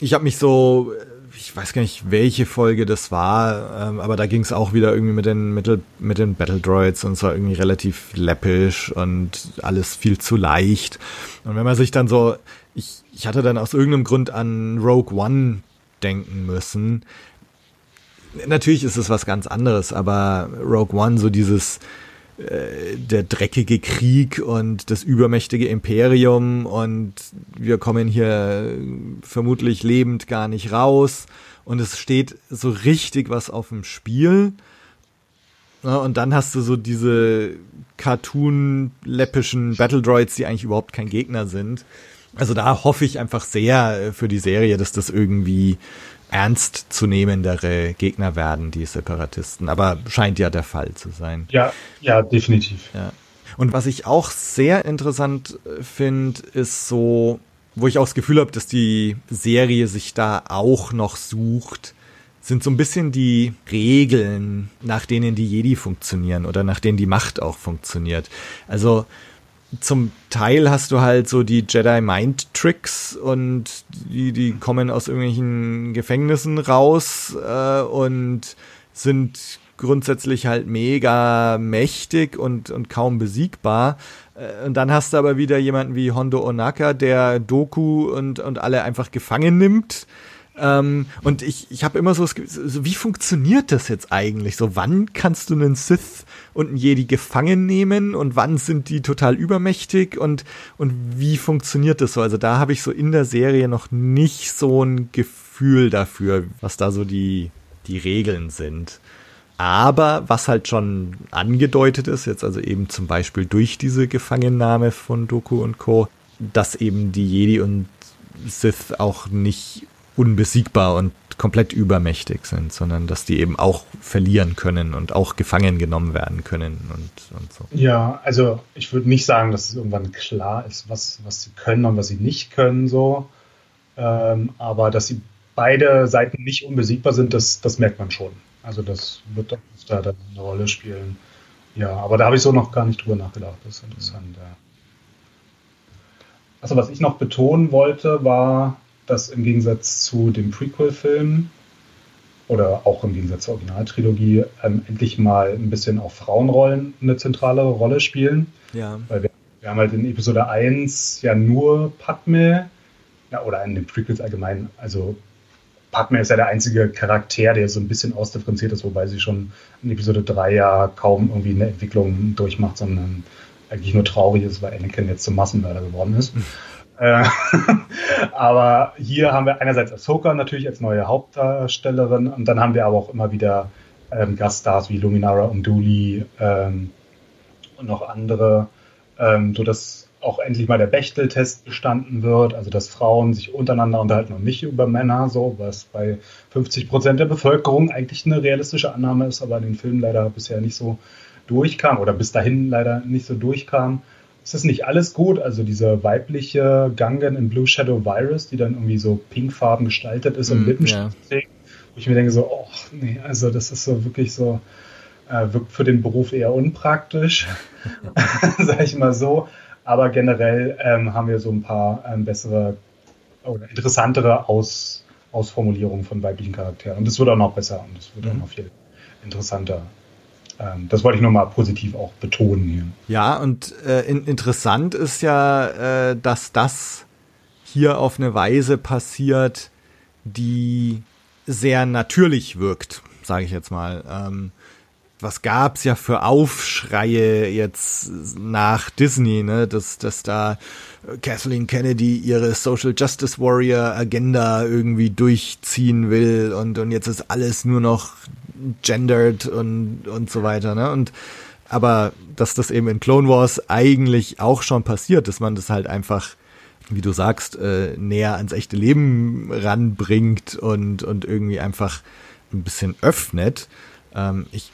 Ich habe mich so, ich weiß gar nicht, welche Folge das war, ähm, aber da ging es auch wieder irgendwie mit den, mit, mit den Battle Droids und es war irgendwie relativ läppisch und alles viel zu leicht. Und wenn man sich dann so ich, ich hatte dann aus irgendeinem Grund an Rogue One denken müssen. Natürlich ist es was ganz anderes, aber Rogue One, so dieses der dreckige Krieg und das übermächtige Imperium und wir kommen hier vermutlich lebend gar nicht raus und es steht so richtig was auf dem Spiel. Und dann hast du so diese cartoon-läppischen Battle Droids, die eigentlich überhaupt kein Gegner sind. Also da hoffe ich einfach sehr äh, für die Serie, dass das irgendwie ernstzunehmendere Gegner werden, die Separatisten. Aber scheint ja der Fall zu sein. Ja, ja, definitiv. Ja. Und was ich auch sehr interessant äh, finde, ist so, wo ich auch das Gefühl habe, dass die Serie sich da auch noch sucht, sind so ein bisschen die Regeln, nach denen die Jedi funktionieren oder nach denen die Macht auch funktioniert. Also zum Teil hast du halt so die Jedi Mind Tricks und die, die kommen aus irgendwelchen Gefängnissen raus äh, und sind grundsätzlich halt mega mächtig und, und kaum besiegbar. Äh, und dann hast du aber wieder jemanden wie Hondo Onaka, der Doku und, und alle einfach gefangen nimmt ähm, und ich, ich habe immer so, so, wie funktioniert das jetzt eigentlich? So, wann kannst du einen Sith und einen Jedi gefangen nehmen und wann sind die total übermächtig und, und wie funktioniert das so? Also da habe ich so in der Serie noch nicht so ein Gefühl dafür, was da so die, die Regeln sind. Aber was halt schon angedeutet ist, jetzt also eben zum Beispiel durch diese Gefangennahme von Doku und Co., dass eben die Jedi und Sith auch nicht unbesiegbar und komplett übermächtig sind, sondern dass die eben auch verlieren können und auch gefangen genommen werden können und, und so. Ja, also ich würde nicht sagen, dass es irgendwann klar ist, was, was sie können und was sie nicht können, so. Ähm, aber dass sie beide Seiten nicht unbesiegbar sind, das, das merkt man schon. Also das wird da dann eine Rolle spielen. Ja, aber da habe ich so noch gar nicht drüber nachgedacht. Das ist interessant, ja. Also was ich noch betonen wollte, war, dass im Gegensatz zu dem Prequel-Film oder auch im Gegensatz zur Originaltrilogie ähm, endlich mal ein bisschen auch Frauenrollen eine zentrale Rolle spielen. Ja. Weil wir, wir haben halt in Episode 1 ja nur Padme, ja, oder in den Prequels allgemein, also Padme ist ja der einzige Charakter, der so ein bisschen ausdifferenziert ist, wobei sie schon in Episode 3 ja kaum irgendwie eine Entwicklung durchmacht, sondern eigentlich nur traurig ist, weil Anakin jetzt zum Massenmörder geworden ist. <laughs> Äh, <laughs> aber hier haben wir einerseits Ahsoka natürlich als neue Hauptdarstellerin und dann haben wir aber auch immer wieder ähm, Gaststars wie Luminara und Dooley ähm, und noch andere, ähm, so dass auch endlich mal der Bechtel-Test bestanden wird, also dass Frauen sich untereinander unterhalten und nicht über Männer, so was bei 50 Prozent der Bevölkerung eigentlich eine realistische Annahme ist, aber in den Filmen leider bisher nicht so durchkam oder bis dahin leider nicht so durchkam ist das nicht alles gut? Also diese weibliche Gangen in Blue Shadow Virus, die dann irgendwie so pinkfarben gestaltet ist und mm, Lippenstift ja. trägt, wo ich mir denke so, oh nee, also das ist so wirklich so, äh, wirkt für den Beruf eher unpraktisch, <laughs> <laughs> sag ich mal so. Aber generell ähm, haben wir so ein paar ähm, bessere oder interessantere Aus, Ausformulierungen von weiblichen Charakteren. Und es wird auch noch besser und es wird mhm. auch noch viel interessanter das wollte ich nochmal positiv auch betonen hier. Ja, und äh, in, interessant ist ja, äh, dass das hier auf eine Weise passiert, die sehr natürlich wirkt, sage ich jetzt mal. Ähm, was gab's ja für Aufschreie jetzt nach Disney, ne, dass, dass da Kathleen Kennedy ihre Social Justice Warrior Agenda irgendwie durchziehen will und, und jetzt ist alles nur noch gendered und, und so weiter, ne, und, aber dass das eben in Clone Wars eigentlich auch schon passiert, dass man das halt einfach wie du sagst, äh, näher ans echte Leben ranbringt und, und irgendwie einfach ein bisschen öffnet. Ähm, ich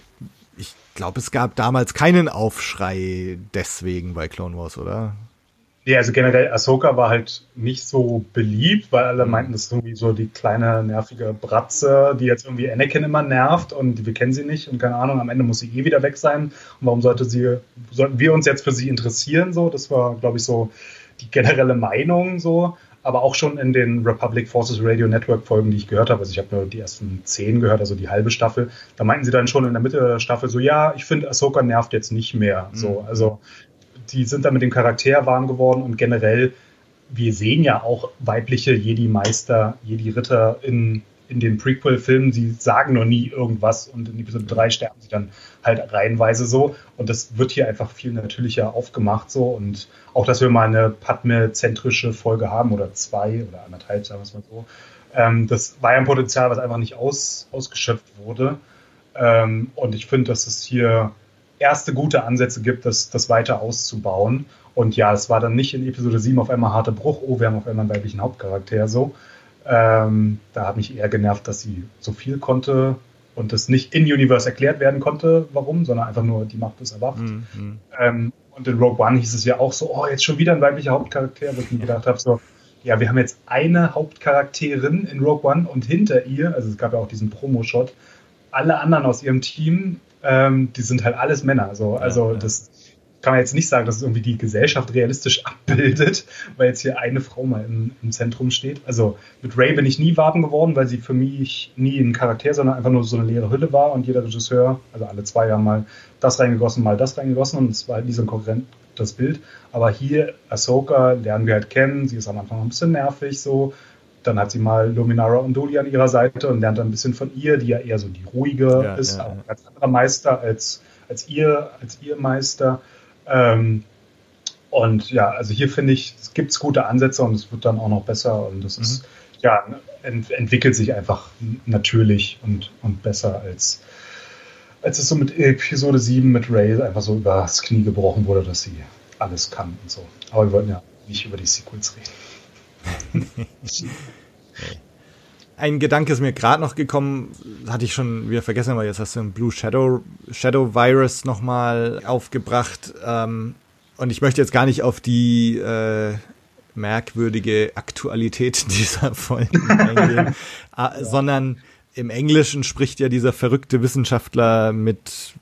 glaube, es gab damals keinen Aufschrei deswegen bei Clone Wars, oder? Ja, also generell Ahsoka war halt nicht so beliebt, weil alle meinten, das ist irgendwie so die kleine nervige Bratze, die jetzt irgendwie Anakin immer nervt und wir kennen sie nicht und keine Ahnung, am Ende muss sie eh wieder weg sein. Und warum sollte sie, sollten wir uns jetzt für sie interessieren? So, das war, glaube ich, so die generelle Meinung so aber auch schon in den Republic Forces Radio Network Folgen, die ich gehört habe, also ich habe nur die ersten zehn gehört, also die halbe Staffel, da meinten sie dann schon in der Mitte der Staffel so, ja, ich finde Ahsoka nervt jetzt nicht mehr. Mhm. So, also die sind dann mit dem Charakter warm geworden und generell, wir sehen ja auch weibliche Jedi-Meister, Jedi-Ritter in in den Prequel-Filmen, sie sagen noch nie irgendwas und in Episode 3 sterben sie dann halt reihenweise so. Und das wird hier einfach viel natürlicher aufgemacht so. Und auch, dass wir mal eine Padme-zentrische Folge haben oder zwei oder anderthalb, sagen wir es mal so, Ähm, das war ja ein Potenzial, was einfach nicht aus, ausgeschöpft wurde. Ähm, und ich finde, dass es hier erste gute Ansätze gibt, das, das weiter auszubauen. Und ja, es war dann nicht in Episode 7 auf einmal harter Bruch, oh, wir haben auf einmal einen weiblichen Hauptcharakter so. Ähm, da hat mich eher genervt, dass sie so viel konnte und das nicht in Universe erklärt werden konnte, warum, sondern einfach nur die Macht ist erwacht. Mhm. Ähm, und in Rogue One hieß es ja auch so, oh, jetzt schon wieder ein weiblicher Hauptcharakter, wo ich mir gedacht habe, so, ja, wir haben jetzt eine Hauptcharakterin in Rogue One und hinter ihr, also es gab ja auch diesen Promo-Shot, alle anderen aus ihrem Team, ähm, die sind halt alles Männer. So. Also ja. das kann man jetzt nicht sagen, dass es irgendwie die Gesellschaft realistisch <laughs> abbildet, weil jetzt hier eine Frau mal im, im Zentrum steht. Also mit Ray bin ich nie warm geworden, weil sie für mich nie ein Charakter, sondern einfach nur so eine leere Hülle war und jeder Regisseur, also alle zwei Jahre mal das reingegossen, mal das reingegossen und es war halt nie so ein Konkurrent das Bild. Aber hier, Ahsoka lernen wir halt kennen. Sie ist am Anfang ein bisschen nervig so. Dann hat sie mal Luminara und Doli an ihrer Seite und lernt dann ein bisschen von ihr, die ja eher so die ruhige ja, ist, ja, ja. als anderer Meister, als, als ihr, als ihr Meister. Ähm, und ja, also hier finde ich, es gibt gute Ansätze und es wird dann auch noch besser und es mhm. ist, ja, ent entwickelt sich einfach natürlich und, und besser als, als es so mit Episode 7 mit Ray einfach so übers Knie gebrochen wurde, dass sie alles kann und so. Aber wir wollten ja nicht über die Sequels reden. <laughs> Ein Gedanke ist mir gerade noch gekommen, hatte ich schon wieder vergessen, aber jetzt hast du ein Blue Shadow, Shadow Virus nochmal aufgebracht. Ähm, und ich möchte jetzt gar nicht auf die äh, merkwürdige Aktualität <laughs> dieser Folgen eingehen, ja. <laughs> Äh, sondern im Englischen spricht ja dieser verrückte Wissenschaftler mit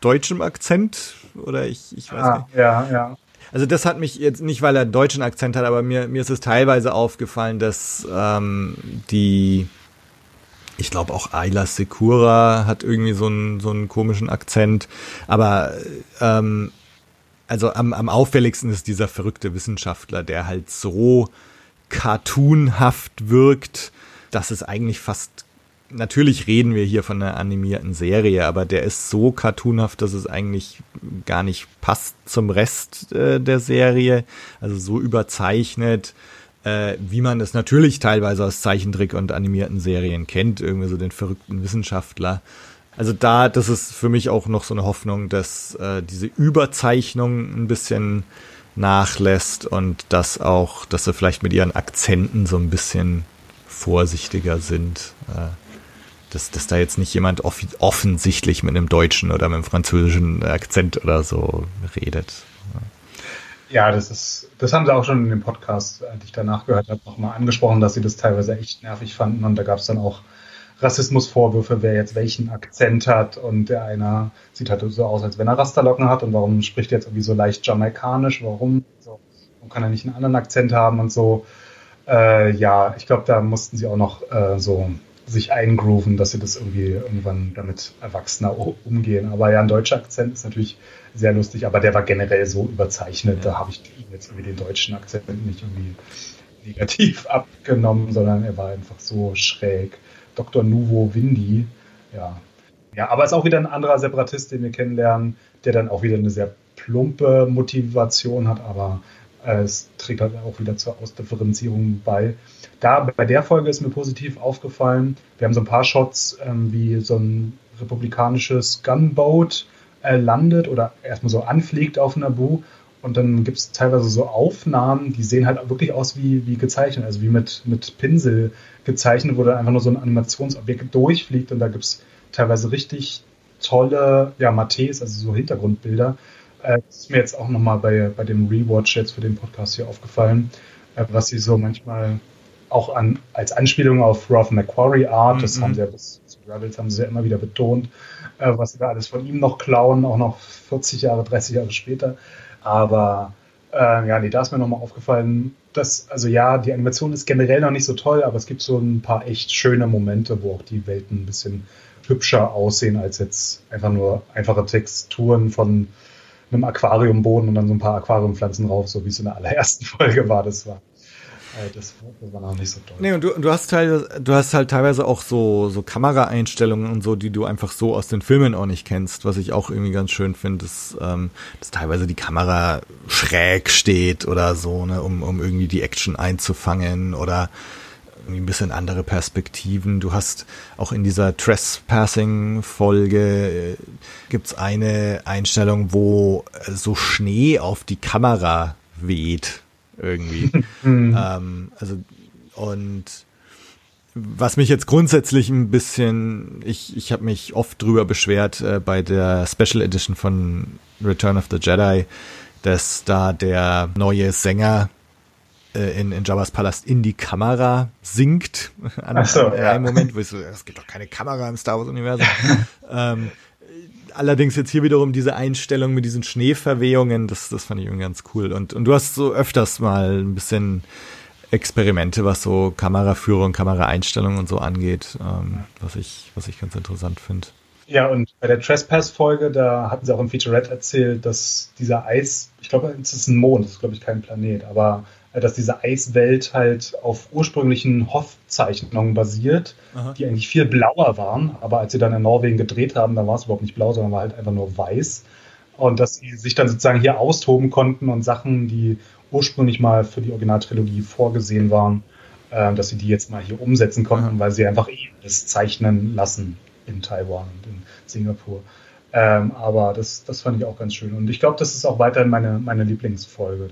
deutschem Akzent oder ich, ich weiß ah, nicht. Ja, ja. Also das hat mich jetzt nicht, weil er einen deutschen Akzent hat, aber mir, mir ist es teilweise aufgefallen, dass ähm, die, ich glaube auch Ayla Secura hat irgendwie so einen, so einen komischen Akzent, aber ähm, also am, am auffälligsten ist dieser verrückte Wissenschaftler, der halt so cartoonhaft wirkt, dass es eigentlich fast natürlich reden wir hier von einer animierten Serie, aber der ist so cartoonhaft, dass es eigentlich gar nicht passt zum Rest äh, der Serie. Also so überzeichnet, äh, wie man es natürlich teilweise aus Zeichentrick und animierten Serien kennt, irgendwie so den verrückten Wissenschaftler. Also da, das ist für mich auch noch so eine Hoffnung, dass äh, diese Überzeichnung ein bisschen nachlässt und dass auch, dass sie vielleicht mit ihren Akzenten so ein bisschen vorsichtiger sind. Äh, dass, dass da jetzt nicht jemand off offensichtlich mit einem deutschen oder mit einem französischen Akzent oder so redet. Ja, das ist, das haben sie auch schon in dem Podcast, als ich danach gehört habe, nochmal angesprochen, dass sie das teilweise echt nervig fanden. Und da gab es dann auch Rassismusvorwürfe, wer jetzt welchen Akzent hat. Und der einer sieht halt so aus, als wenn er Rasterlocken hat. Und warum spricht er jetzt irgendwie so leicht jamaikanisch, warum, so, warum kann er nicht einen anderen Akzent haben und so. Äh, ja, ich glaube, da mussten sie auch noch äh, so sich eingrooven, dass sie das irgendwie irgendwann damit erwachsener umgehen. Aber ja, ein deutscher Akzent ist natürlich sehr lustig, aber der war generell so überzeichnet, da habe ich ihm jetzt irgendwie den deutschen Akzent nicht irgendwie negativ <laughs> abgenommen, sondern er war einfach so schräg. Dr. Nuvo Windy, ja. Ja, aber ist auch wieder ein anderer Separatist, den wir kennenlernen, der dann auch wieder eine sehr plumpe Motivation hat, aber es trägt halt auch wieder zur Ausdifferenzierung bei. Da bei der Folge ist mir positiv aufgefallen, wir haben so ein paar Shots, ähm, wie so ein republikanisches Gunboat äh, landet oder erstmal so anfliegt auf Naboo. Und dann gibt es teilweise so Aufnahmen, die sehen halt wirklich aus wie, wie gezeichnet, also wie mit, mit Pinsel gezeichnet, wo dann einfach nur so ein Animationsobjekt durchfliegt. Und da gibt es teilweise richtig tolle, ja, Mattes, also so Hintergrundbilder. Äh, das ist mir jetzt auch nochmal bei, bei dem Rewatch jetzt für den Podcast hier aufgefallen, äh, was sie so manchmal auch an, als Anspielung auf Ralph McQuarrie Art, das mhm. haben sie ja bis zu Rebels haben sie ja immer wieder betont, äh, was sie da alles von ihm noch klauen, auch noch 40 Jahre, 30 Jahre später. Aber äh, ja, nee, da ist mir nochmal aufgefallen, dass, also ja, die Animation ist generell noch nicht so toll, aber es gibt so ein paar echt schöne Momente, wo auch die Welten ein bisschen hübscher aussehen als jetzt einfach nur einfache Texturen von einem Aquariumboden und dann so ein paar Aquariumpflanzen drauf, so wie es in der allerersten <laughs> Folge war. Das war äh, das, war noch nicht so toll. Nee, und du, du hast halt, du hast halt teilweise auch so, so Kameraeinstellungen und so, die du einfach so aus den Filmen auch nicht kennst, was ich auch irgendwie ganz schön finde, dass, ähm, dass teilweise die Kamera schräg steht oder so, ne, um, um irgendwie die Action einzufangen oder ein bisschen andere Perspektiven. Du hast auch in dieser Trespassing-Folge äh, gibt's eine Einstellung, wo äh, so Schnee auf die Kamera weht irgendwie. <laughs> ähm, also und was mich jetzt grundsätzlich ein bisschen, ich, ich habe mich oft drüber beschwert äh, bei der Special Edition von Return of the Jedi, dass da der neue Sänger äh, in, in Jabba's Palast in die Kamera singt. <laughs> An, Ach so, ja. einem Moment, wo ich so, es gibt doch keine Kamera im Star Wars Universum. <laughs> ähm, allerdings jetzt hier wiederum diese Einstellung mit diesen Schneeverwehungen, das, das fand ich irgendwie ganz cool. Und, und du hast so öfters mal ein bisschen Experimente, was so Kameraführung, Kameraeinstellung und so angeht, ähm, was ich, was ich ganz interessant finde. Ja, und bei der Trespass-Folge, da hatten sie auch im Featurette erzählt, dass dieser Eis, ich glaube, es ist ein Mond, das ist, glaube ich, kein Planet, aber äh, dass diese Eiswelt halt auf ursprünglichen Hoff-Zeichnungen basiert, Aha. die eigentlich viel blauer waren, aber als sie dann in Norwegen gedreht haben, da war es überhaupt nicht blau, sondern war halt einfach nur weiß. Und dass sie sich dann sozusagen hier austoben konnten und Sachen, die ursprünglich mal für die Originaltrilogie vorgesehen waren, äh, dass sie die jetzt mal hier umsetzen konnten, weil sie einfach eh das zeichnen lassen in Taiwan und in Singapur. Ähm, aber das, das fand ich auch ganz schön. Und ich glaube, das ist auch weiterhin meine, meine Lieblingsfolge.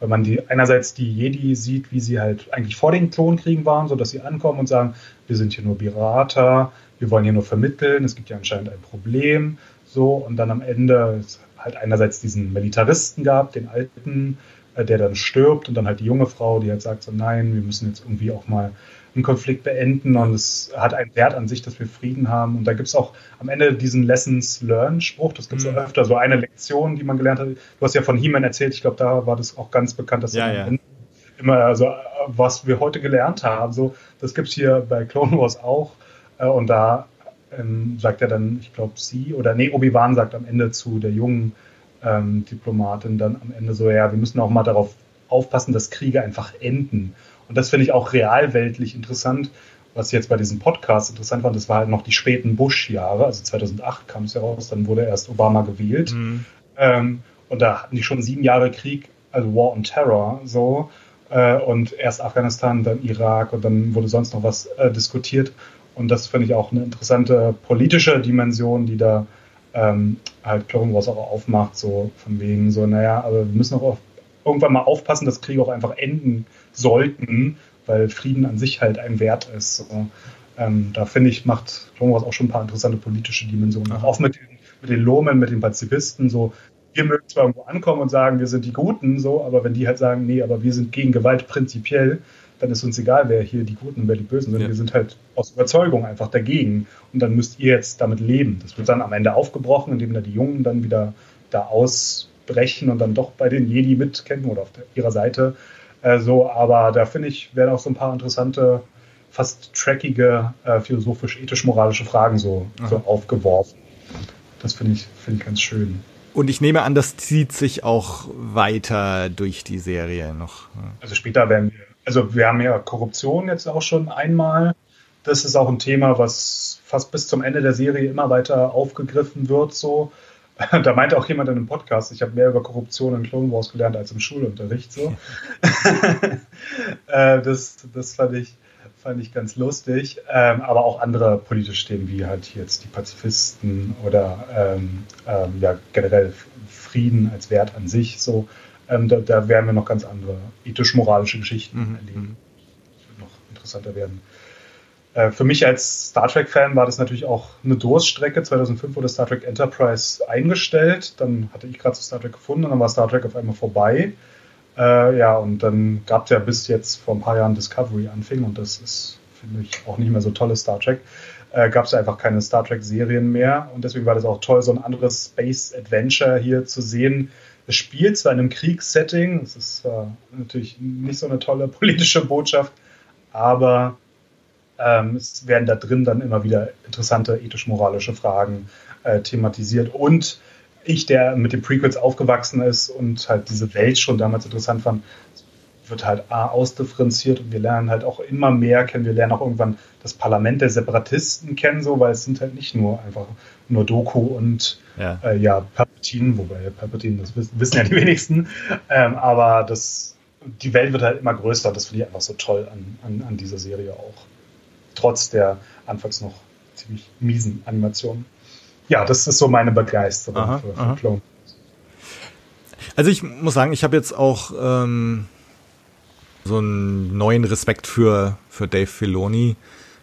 Weil man die einerseits die Jedi sieht, wie sie halt eigentlich vor den Klonkriegen waren, so dass sie ankommen und sagen, wir sind hier nur Berater, wir wollen hier nur vermitteln, es gibt ja anscheinend ein Problem. So, und dann am Ende halt einerseits diesen Militaristen gab, den alten, äh, der dann stirbt und dann halt die junge Frau, die halt sagt so, nein, wir müssen jetzt irgendwie auch mal einen Konflikt beenden und es hat einen Wert an sich, dass wir Frieden haben. Und da gibt's auch am Ende diesen Lessons Learned Spruch, das gibt's Mhm. ja öfter, so eine Lektion, die man gelernt hat. Du hast ja von He-Man erzählt, ich glaube, da war das auch ganz bekannt, dass Ja, ja. immer, also was wir heute gelernt haben, so, das gibt's hier bei Clone Wars auch. Äh, Und da ähm, sagt er dann, ich glaube, sie oder nee, Obi-Wan sagt am Ende zu der jungen ähm, Diplomatin dann am Ende so, ja, wir müssen auch mal darauf aufpassen, dass Kriege einfach enden. Und das finde ich auch realweltlich interessant. Was jetzt bei diesem Podcast interessant war, das war halt noch die späten Bush-Jahre, also 2008 kam es ja raus, dann wurde erst Obama gewählt. Mhm. Ähm, und da hatten die schon sieben Jahre Krieg, also War on Terror, so. Äh, und erst Afghanistan, dann Irak und dann wurde sonst noch was äh, diskutiert. Und das finde ich auch eine interessante politische Dimension, die da ähm, halt Clone Wars auch aufmacht, so von wegen so, naja, aber wir müssen auch auf, irgendwann mal aufpassen, dass Kriege auch einfach enden sollten, weil Frieden an sich halt ein Wert ist. So. Ähm, da finde ich, macht Clone Wars auch schon ein paar interessante politische Dimensionen. Aha. Auch mit den, mit den Lomen, mit den Pazifisten, so, wir mögen zwar irgendwo ankommen und sagen, wir sind die Guten, so, aber wenn die halt sagen, nee, aber wir sind gegen Gewalt prinzipiell, dann ist uns egal, wer hier die Guten und wer die Bösen sind. Ja. Wir sind halt aus Überzeugung einfach dagegen. Und dann müsst ihr jetzt damit leben. Das wird dann am Ende aufgebrochen, indem da die Jungen dann wieder da ausbrechen und dann doch bei den Jedi mitkämpfen oder auf der, ihrer Seite. Äh, so, aber da finde ich, werden auch so ein paar interessante, fast trackige, äh, philosophisch-ethisch-moralische Fragen so, so aufgeworfen. Das finde ich, finde ich ganz schön. Und ich nehme an, das zieht sich auch weiter durch die Serie noch. Also später werden wir, also wir haben ja Korruption jetzt auch schon einmal. Das ist auch ein Thema, was fast bis zum Ende der Serie immer weiter aufgegriffen wird. So, <laughs> da meinte auch jemand in einem Podcast, ich habe mehr über Korruption in Clone Wars gelernt als im Schulunterricht. So, <laughs> äh, das, das fand ich fand ich ganz lustig. Ähm, aber auch andere politische Themen wie halt jetzt die Pazifisten oder ähm, ähm, ja generell Frieden als Wert an sich. So, ähm, da, da werden wir noch ganz andere ethisch-moralische Geschichten Mhm, erleben. Das wird noch interessanter werden. Äh, für mich als Star Trek-Fan war das natürlich auch eine Durststrecke. 2005 wurde Star Trek Enterprise eingestellt. Dann hatte ich gerade Star Trek gefunden und dann war Star Trek auf einmal vorbei. Äh, ja, und dann gab es ja bis jetzt vor ein paar Jahren Discovery anfing und das ist, finde ich, auch nicht mehr so tolles Star Trek. Äh, gab es einfach keine Star Trek-Serien mehr und deswegen war das auch toll, so ein anderes Space Adventure hier zu sehen. Es spielt zwar in einem Kriegssetting, das ist äh, natürlich nicht so eine tolle politische Botschaft, aber ähm, es werden da drin dann immer wieder interessante ethisch-moralische Fragen äh, thematisiert und ich, der mit den Prequels aufgewachsen ist und halt diese Welt schon damals interessant fand, wird halt A ausdifferenziert und wir lernen halt auch immer mehr kennen. Wir lernen auch irgendwann das Parlament der Separatisten kennen, so, weil es sind halt nicht nur einfach nur Doku und Ja. äh, ja, Palpatine, wobei Palpatine, das wissen, wissen ja die <laughs> wenigsten, ähm, aber das die Welt wird halt immer größer. Das finde ich einfach so toll an, an, an dieser Serie auch. Trotz der anfangs noch ziemlich miesen Animationen. Ja, das ist so meine Begeisterung aha, für, für Clone. Also ich muss sagen, ich habe jetzt auch ähm, so einen neuen Respekt für, für Dave Filoni,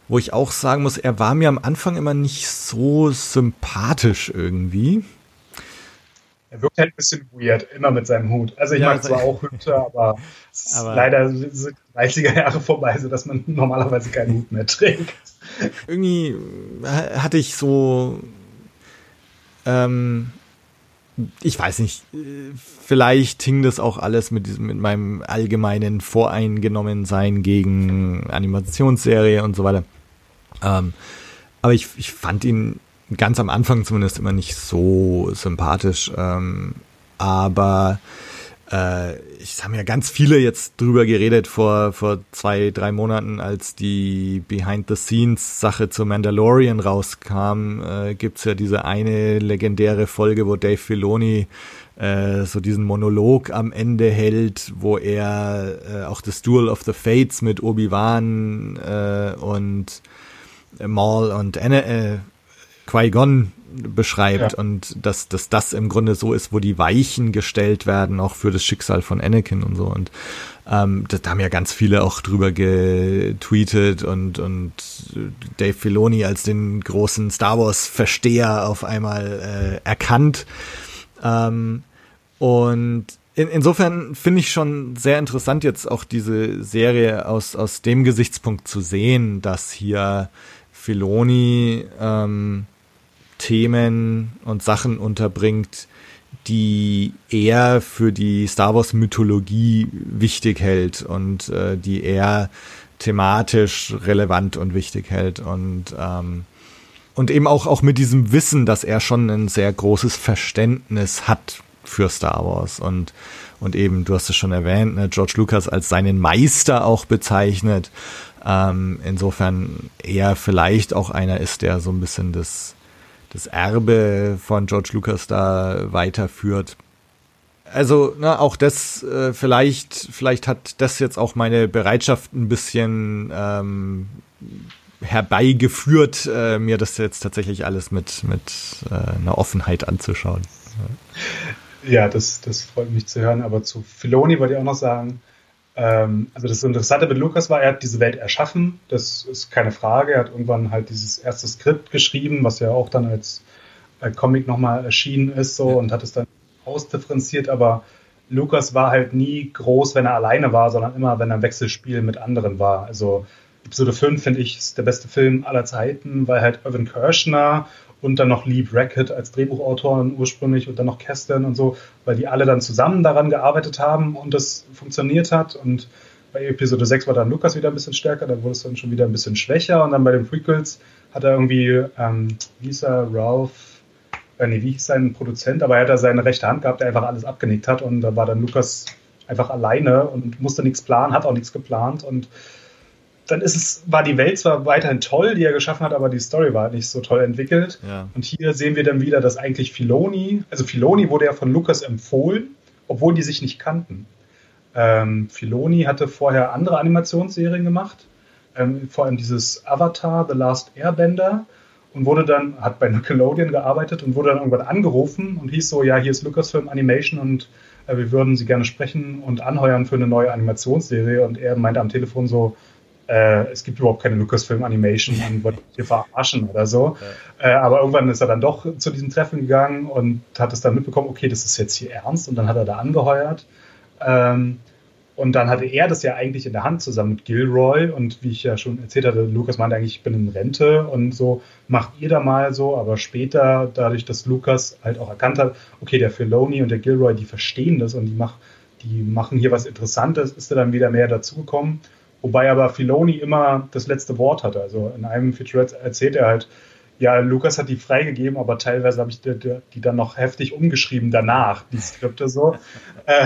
wo ich auch sagen muss, er war mir am Anfang immer nicht so sympathisch irgendwie. Er wirkt halt ein bisschen weird, immer mit seinem Hut. Also ich ja, mag zwar <laughs> auch Hüte, aber, aber leider sind 30er Jahre vorbei, so dass man <laughs> normalerweise keinen Hut mehr trägt. Irgendwie hatte ich so ähm, ich weiß nicht, vielleicht hing das auch alles mit diesem, mit meinem allgemeinen Voreingenommensein gegen Animationsserie und so weiter. Ähm, aber ich, ich fand ihn ganz am Anfang zumindest immer nicht so sympathisch. Ähm, aber äh, ich habe ja ganz viele jetzt drüber geredet vor, vor zwei, drei Monaten, als die Behind-the-Scenes-Sache zu Mandalorian rauskam, äh, gibt's ja diese eine legendäre Folge, wo Dave Filoni äh, so diesen Monolog am Ende hält, wo er äh, auch das Duel of the Fates mit Obi-Wan äh, und Maul und äh, Qui-Gon beschreibt ja. und dass, dass das im Grunde so ist, wo die Weichen gestellt werden, auch für das Schicksal von Anakin und so. Und ähm, da haben ja ganz viele auch drüber getweetet und, und Dave Filoni als den großen Star Wars-Versteher auf einmal äh, erkannt. Ähm, und in, insofern finde ich schon sehr interessant, jetzt auch diese Serie aus, aus dem Gesichtspunkt zu sehen, dass hier Filoni ähm, Themen und Sachen unterbringt, die er für die Star Wars Mythologie wichtig hält und äh, die er thematisch relevant und wichtig hält und ähm, und eben auch auch mit diesem Wissen, dass er schon ein sehr großes Verständnis hat für Star Wars und und eben du hast es schon erwähnt, ne, George Lucas als seinen Meister auch bezeichnet. Ähm, insofern er vielleicht auch einer ist, der so ein bisschen das das Erbe von George Lucas da weiterführt. Also, ne, auch das, äh, vielleicht, vielleicht hat das jetzt auch meine Bereitschaft ein bisschen ähm, herbeigeführt, äh, mir das jetzt tatsächlich alles mit, mit äh, einer Offenheit anzuschauen. Ja, das, das freut mich zu hören. Aber zu Filoni wollte ich auch noch sagen, also das Interessante mit Lukas war, er hat diese Welt erschaffen, das ist keine Frage. Er hat irgendwann halt dieses erste Skript geschrieben, was ja auch dann als äh, Comic nochmal erschienen ist so und hat es dann ausdifferenziert, aber Lukas war halt nie groß, wenn er alleine war, sondern immer, wenn er im Wechselspiel mit anderen war. Also Episode 5 finde ich ist der beste Film aller Zeiten, weil halt Irvin Kirschner und dann noch Lee Brackett als Drehbuchautor ursprünglich und dann noch Kesten und so, weil die alle dann zusammen daran gearbeitet haben und das funktioniert hat. Und bei Episode 6 war dann Lukas wieder ein bisschen stärker, dann wurde es dann schon wieder ein bisschen schwächer. Und dann bei den Prequels hat er irgendwie, ähm, wie hieß er, Ralph, äh, nee, wie hieß sein Produzent, aber er hat da seine rechte Hand gehabt, der einfach alles abgenickt hat. Und da war dann Lukas einfach alleine und musste nichts planen, hat auch nichts geplant. Und dann ist es, war die Welt zwar weiterhin toll, die er geschaffen hat, aber die Story war nicht so toll entwickelt. Ja. Und hier sehen wir dann wieder, dass eigentlich Filoni, also Filoni wurde ja von Lucas empfohlen, obwohl die sich nicht kannten. Ähm, Filoni hatte vorher andere Animationsserien gemacht, ähm, vor allem dieses Avatar, The Last Airbender und wurde dann, hat bei Nickelodeon gearbeitet und wurde dann irgendwann angerufen und hieß so, ja, hier ist Lucasfilm Animation und äh, wir würden sie gerne sprechen und anheuern für eine neue Animationsserie und er meinte am Telefon so, äh, es gibt überhaupt keine Lucasfilm Animation und <laughs> wollte hier verarschen oder so. Ja. Äh, aber irgendwann ist er dann doch zu diesem Treffen gegangen und hat es dann mitbekommen, okay, das ist jetzt hier ernst und dann hat er da angeheuert. Ähm, und dann hatte er das ja eigentlich in der Hand zusammen mit Gilroy und wie ich ja schon erzählt hatte, Lukas meinte eigentlich, ich bin in Rente und so, macht ihr da mal so, aber später, dadurch, dass Lukas halt auch erkannt hat, okay, der Filoni und der Gilroy, die verstehen das und die, mach, die machen hier was Interessantes, ist er dann wieder mehr dazugekommen Wobei aber Filoni immer das letzte Wort hatte. Also in einem Featurette erzählt er halt, ja, Lukas hat die freigegeben, aber teilweise habe ich die, die, dann noch heftig umgeschrieben danach, die Skripte so. <laughs> Äh,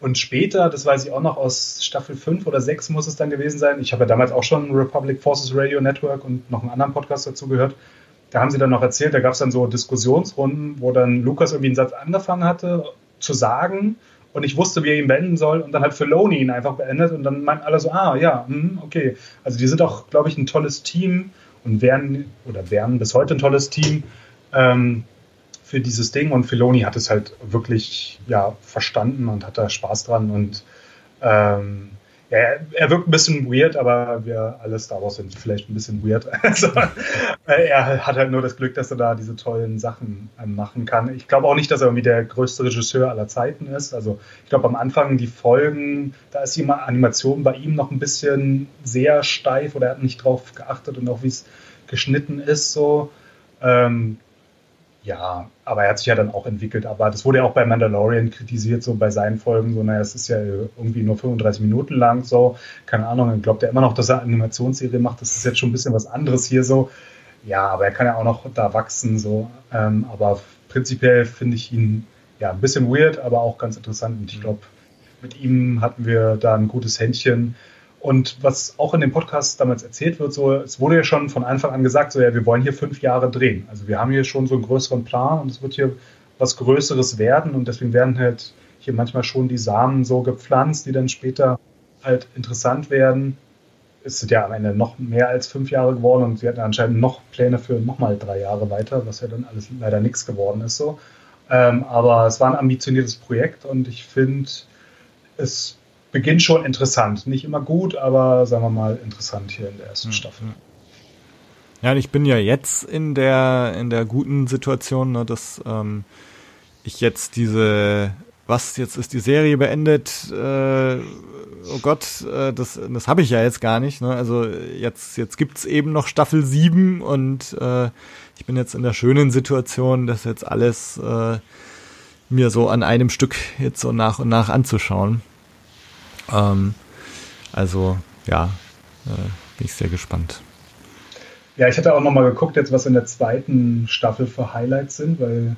und später, das weiß ich auch noch aus Staffel 5 oder 6 muss es dann gewesen sein. Ich habe ja damals auch schon Republic Forces Radio Network und noch einen anderen Podcast dazu gehört. Da haben sie dann noch erzählt, da gab es dann so Diskussionsrunden, wo dann Lukas irgendwie einen Satz angefangen hatte zu sagen und ich wusste, wie er ihn beenden soll und dann hat Filoni ihn einfach beendet und dann meinten alle so, ah ja, hm, okay. Also die sind auch, glaube ich, ein tolles Team und wären oder wären bis heute ein tolles Team ähm, für dieses Ding und Filoni hat es halt wirklich ja verstanden und hat da Spaß dran und ähm, ja, er wirkt ein bisschen weird, aber wir alle Star Wars sind vielleicht ein bisschen weird. <laughs> Also, er hat halt nur das Glück, dass er da diese tollen Sachen ähm, machen kann. Ich glaube auch nicht, dass er irgendwie der größte Regisseur aller Zeiten ist. Also ich glaube am Anfang die Folgen, da ist die Animation bei ihm noch ein bisschen sehr steif oder er hat nicht drauf geachtet und auch wie es geschnitten ist so. Ähm, ja, aber er hat sich ja dann auch entwickelt. Aber das wurde ja auch bei Mandalorian kritisiert, so bei seinen Folgen. So, naja, es ist ja irgendwie nur 35 Minuten lang, so. Keine Ahnung, dann glaubt er immer noch, dass er Animationsserie macht. Das ist jetzt schon ein bisschen was anderes hier, so. Ja, aber er kann ja auch noch da wachsen, so. Ähm, aber prinzipiell finde ich ihn ja ein bisschen weird, aber auch ganz interessant. Und ich glaube, mit ihm hatten wir da ein gutes Händchen. Und was auch in dem Podcast damals erzählt wird, so, es wurde ja schon von Anfang an gesagt, so ja, wir wollen hier fünf Jahre drehen. Also wir haben hier schon so einen größeren Plan und es wird hier was Größeres werden und deswegen werden halt hier manchmal schon die Samen so gepflanzt, die dann später halt interessant werden. Es sind ja am Ende noch mehr als fünf Jahre geworden und sie hatten anscheinend noch Pläne für nochmal drei Jahre weiter, was ja dann alles leider nichts geworden ist so. Ähm, aber es war ein ambitioniertes Projekt und ich finde, es beginnt schon interessant. Nicht immer gut, aber sagen wir mal interessant hier in der ersten mhm. Staffel. Ja, ich bin ja jetzt in der in der guten Situation, ne, dass ähm, ich jetzt diese was jetzt ist die Serie beendet. Äh, oh Gott, äh, das das habe ich ja jetzt gar nicht. Ne? Also jetzt jetzt gibt's eben noch Staffel 7 und äh, ich bin jetzt in der schönen Situation, das jetzt alles äh, mir so an einem Stück jetzt so nach und nach anzuschauen. Ähm, also ja, äh, bin ich sehr gespannt. Ja, ich hatte auch nochmal geguckt, jetzt was in der zweiten Staffel für Highlights sind, weil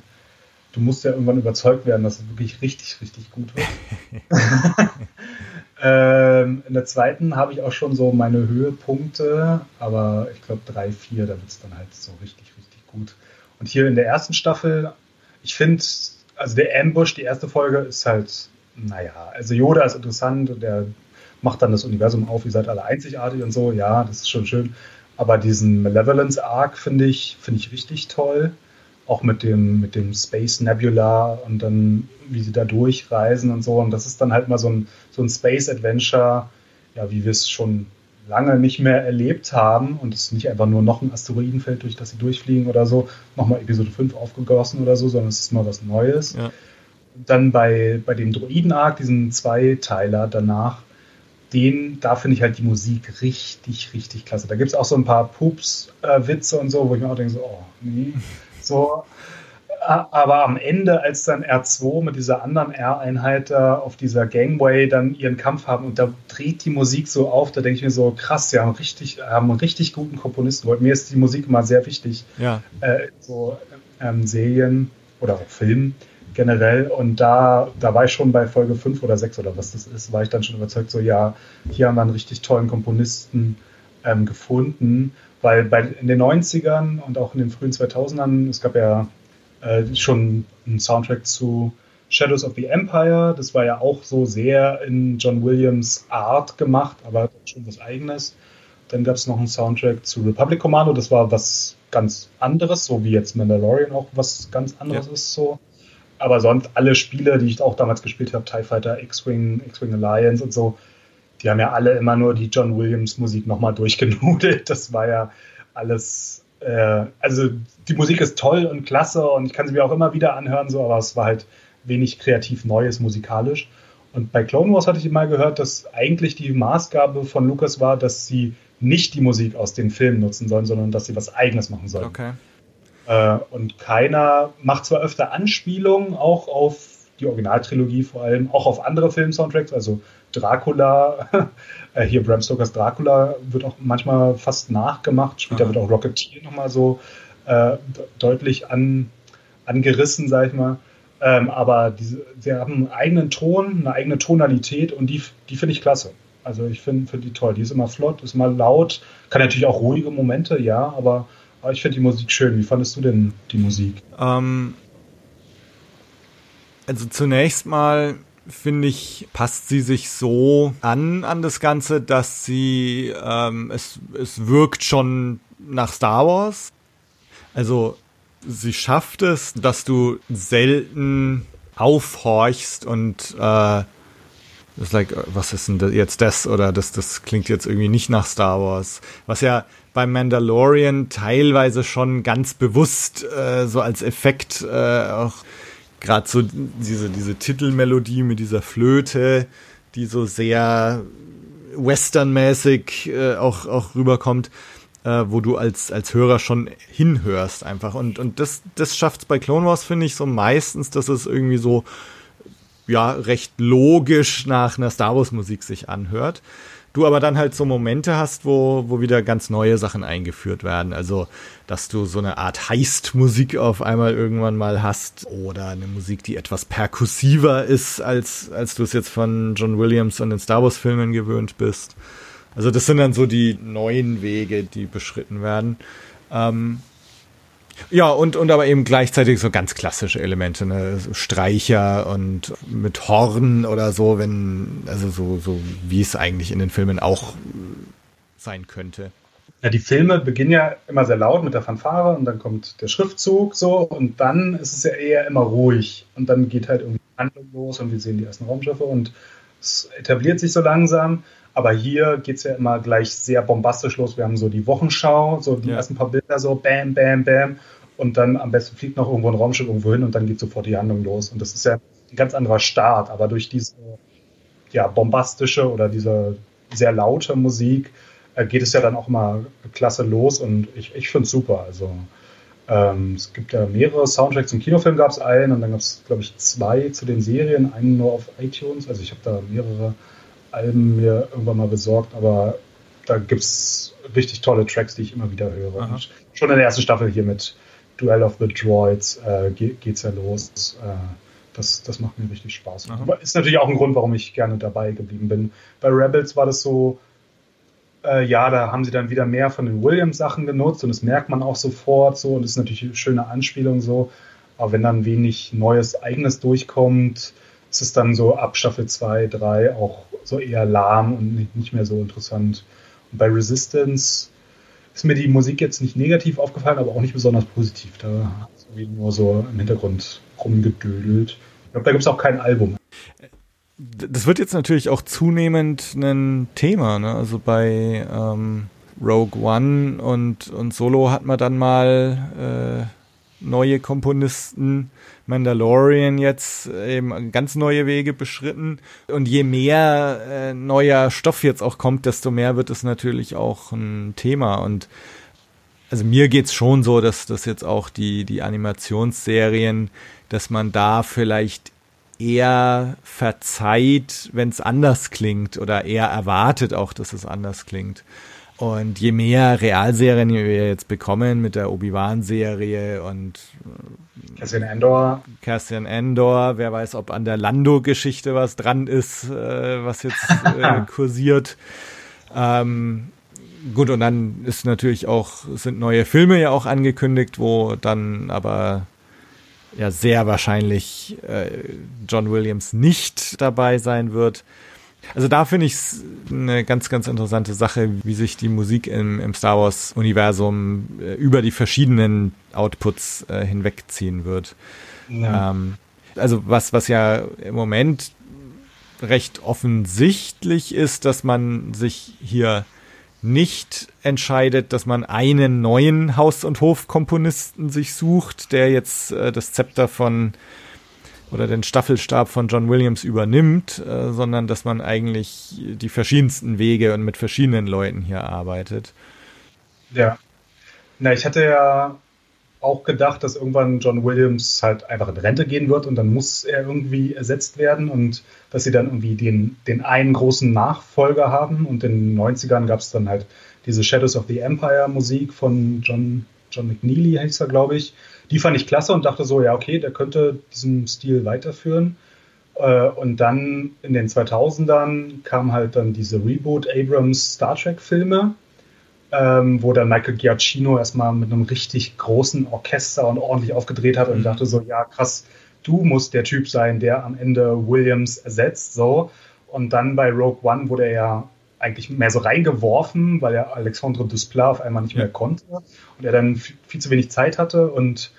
du musst ja irgendwann überzeugt werden, dass es wirklich richtig, richtig gut wird. <laughs> ähm, in der zweiten habe ich auch schon so meine Höhepunkte, aber ich glaube drei, vier, da wird es dann halt so richtig, richtig gut. Und hier in der ersten Staffel, ich finde, also der Ambush, die erste Folge, ist halt naja, also Yoda ist interessant und der macht dann das Universum auf, ihr seid alle einzigartig und so, ja, das ist schon schön. Aber diesen Malevolence Arc finde ich, finde ich richtig toll. Auch mit dem, mit dem Space Nebula und dann, wie sie da durchreisen und so. Und das ist dann halt mal so ein, so ein Space Adventure, ja, wie wir es schon lange nicht mehr erlebt haben. Und es ist nicht einfach nur noch ein Asteroidenfeld, durch das sie durchfliegen oder so, nochmal Episode 5 aufgegossen oder so, sondern es ist mal was Neues. Ja dann bei, bei dem Droiden-Arc, diesen Zweiteiler danach, den, da finde ich halt die Musik richtig, richtig klasse. Da gibt es auch so ein paar Pups-Witze und so, wo ich mir auch denke, so, oh, nee. <laughs> So, aber am Ende, als dann R2 mit dieser anderen R-Einheit da auf dieser Gangway dann ihren Kampf haben und da dreht die Musik so auf, da denke ich mir so, krass, sie haben richtig, haben einen richtig guten Komponisten geholt. Mir ist die Musik immer sehr wichtig. Ja. Äh, so ähm, Serien oder auch Filmen generell. Und da, da war ich schon bei Folge 5 oder 6 oder was das ist, war ich dann schon überzeugt, so ja, hier haben wir einen richtig tollen Komponisten ähm, gefunden. Weil bei, in den 90ern und auch in den frühen 2000ern, es gab ja äh, schon einen Soundtrack zu Shadows of the Empire. Das war ja auch so sehr in John Williams Art gemacht, aber schon was eigenes. Dann gab es noch einen Soundtrack zu Republic Commando. Das war was ganz anderes, so wie jetzt Mandalorian auch was ganz anderes ja. ist so aber sonst alle Spiele, die ich auch damals gespielt habe, TIE Fighter, X-Wing, X-Wing Alliance und so, die haben ja alle immer nur die John Williams Musik nochmal <laughs> durchgenudelt. Das war ja alles, äh, also die Musik ist toll und klasse und ich kann sie mir auch immer wieder anhören, so, aber es war halt wenig kreativ Neues musikalisch. Und bei Clone Wars hatte ich mal gehört, dass eigentlich die Maßgabe von Lucas war, dass sie nicht die Musik aus den Filmen nutzen sollen, sondern dass sie was Eigenes machen sollen. Okay. Äh, und keiner macht zwar öfter Anspielungen auch auf die Originaltrilogie vor allem, auch auf andere Film-Soundtracks, also Dracula, <laughs> äh, hier Bram Stokers Dracula wird auch manchmal fast nachgemacht, später Aha. wird auch Rocketeer nochmal so äh, deutlich an, angerissen, sag ich mal. Ähm, aber diese, sie haben einen eigenen Ton, eine eigene Tonalität und die, die finde ich klasse. Also ich finde find die toll. Die ist immer flott, ist mal laut, kann natürlich auch ruhige Momente, ja, aber aber ich finde die Musik schön. Wie fandest du denn die Musik? Ähm, also zunächst mal finde ich, passt sie sich so an an das Ganze, dass sie ähm, es, es wirkt schon nach Star Wars. Also sie schafft es, dass du selten aufhorchst und äh, das ist like, was ist denn jetzt das oder das, das klingt jetzt irgendwie nicht nach Star Wars. Was ja beim Mandalorian teilweise schon ganz bewusst äh, so als Effekt äh, auch gerade so diese, diese Titelmelodie mit dieser Flöte, die so sehr westernmäßig äh, auch, auch rüberkommt, äh, wo du als, als Hörer schon hinhörst einfach. Und, und das, das schafft es bei Clone Wars, finde ich, so meistens, dass es irgendwie so ja recht logisch nach einer Star Wars Musik sich anhört. Du aber dann halt so Momente hast, wo, wo wieder ganz neue Sachen eingeführt werden. Also, dass du so eine Art Heist-Musik auf einmal irgendwann mal hast oder eine Musik, die etwas perkussiver ist, als, als du es jetzt von John Williams und den Star Wars-Filmen gewöhnt bist. Also, das sind dann so die neuen Wege, die beschritten werden. Ähm, ja, und, und aber eben gleichzeitig so ganz klassische Elemente, ne? Streicher und mit Horn oder so, wenn, also so, so wie es eigentlich in den Filmen auch sein könnte. Ja, die Filme beginnen ja immer sehr laut mit der Fanfare und dann kommt der Schriftzug so und dann ist es ja eher immer ruhig und dann geht halt irgendwie Handlung los und wir sehen die ersten Raumschiffe und es etabliert sich so langsam. Aber hier geht es ja immer gleich sehr bombastisch los. Wir haben so die Wochenschau, so die ja. ersten paar Bilder, so bam, bam, bam. Und dann am besten fliegt noch irgendwo ein Raumschiff irgendwo hin und dann geht sofort die Handlung los. Und das ist ja ein ganz anderer Start. Aber durch diese ja, bombastische oder diese sehr laute Musik äh, geht es ja dann auch mal klasse los. Und ich, ich finde es super. Also ähm, es gibt ja mehrere Soundtracks. Zum Kinofilm gab es einen und dann gab es, glaube ich, zwei zu den Serien. Einen nur auf iTunes. Also ich habe da mehrere Alben mir irgendwann mal besorgt, aber da gibt es richtig tolle Tracks, die ich immer wieder höre. Schon in der ersten Staffel hier mit Duel of the Droids äh, geht, es ja los. Äh, das, das macht mir richtig Spaß. Aber ist natürlich auch ein Grund, warum ich gerne dabei geblieben bin. Bei Rebels war das so, äh, ja, da haben sie dann wieder mehr von den Williams-Sachen genutzt und das merkt man auch sofort so und das ist natürlich eine schöne Anspielung so. Aber wenn dann wenig Neues, Eigenes durchkommt, ist es dann so ab Staffel 2, 3 auch so eher lahm und nicht mehr so interessant. Und bei Resistance ist mir die Musik jetzt nicht negativ aufgefallen, aber auch nicht besonders positiv. Da hat es irgendwie nur so im Hintergrund rumgedödelt. Ich glaube, da gibt es auch kein Album. Das wird jetzt natürlich auch zunehmend ein Thema. Ne? Also bei ähm, Rogue One und, und Solo hat man dann mal äh, neue Komponisten Mandalorian jetzt eben ganz neue Wege beschritten. Und je mehr äh, neuer Stoff jetzt auch kommt, desto mehr wird es natürlich auch ein Thema. Und also mir geht's schon so, dass das jetzt auch die, die Animationsserien, dass man da vielleicht eher verzeiht, wenn es anders klingt oder eher erwartet auch, dass es anders klingt. Und je mehr Realserien wir jetzt bekommen mit der Obi-Wan-Serie und äh, Cassian Endor. Cassian Endor, wer weiß, ob an der Lando-Geschichte was dran ist, äh, was jetzt äh, <laughs> kursiert. Ähm, gut, und dann ist natürlich auch, sind neue Filme ja auch angekündigt, wo dann aber ja sehr wahrscheinlich äh, John Williams nicht dabei sein wird. Also da finde ich es eine ganz, ganz interessante Sache, wie sich die Musik im, im Star Wars-Universum äh, über die verschiedenen Outputs äh, hinwegziehen wird. Ja. Ähm, also was, was ja im Moment recht offensichtlich ist, dass man sich hier nicht entscheidet, dass man einen neuen Haus- und Hofkomponisten sich sucht, der jetzt äh, das Zepter von oder den Staffelstab von John Williams übernimmt, äh, sondern dass man eigentlich die verschiedensten Wege und mit verschiedenen Leuten hier arbeitet. Ja. Na, ich hatte ja auch gedacht, dass irgendwann John Williams halt einfach in Rente gehen wird und dann muss er irgendwie ersetzt werden und dass sie dann irgendwie den, den einen großen Nachfolger haben und in den 90ern gab es dann halt diese Shadows of the Empire Musik von John, John McNeely, heißt er, glaube ich, die fand ich klasse und dachte so, ja, okay, der könnte diesen Stil weiterführen. Äh, und dann in den 2000ern kam halt dann diese Reboot Abrams Star Trek Filme, ähm, wo dann Michael Giacchino erstmal mit einem richtig großen Orchester und ordentlich aufgedreht hat und mhm. dachte so, ja, krass, du musst der Typ sein, der am Ende Williams ersetzt, so. Und dann bei Rogue One wurde er ja eigentlich mehr so reingeworfen, weil er Alexandre Desplat auf einmal nicht mehr konnte und er dann viel zu wenig Zeit hatte. Und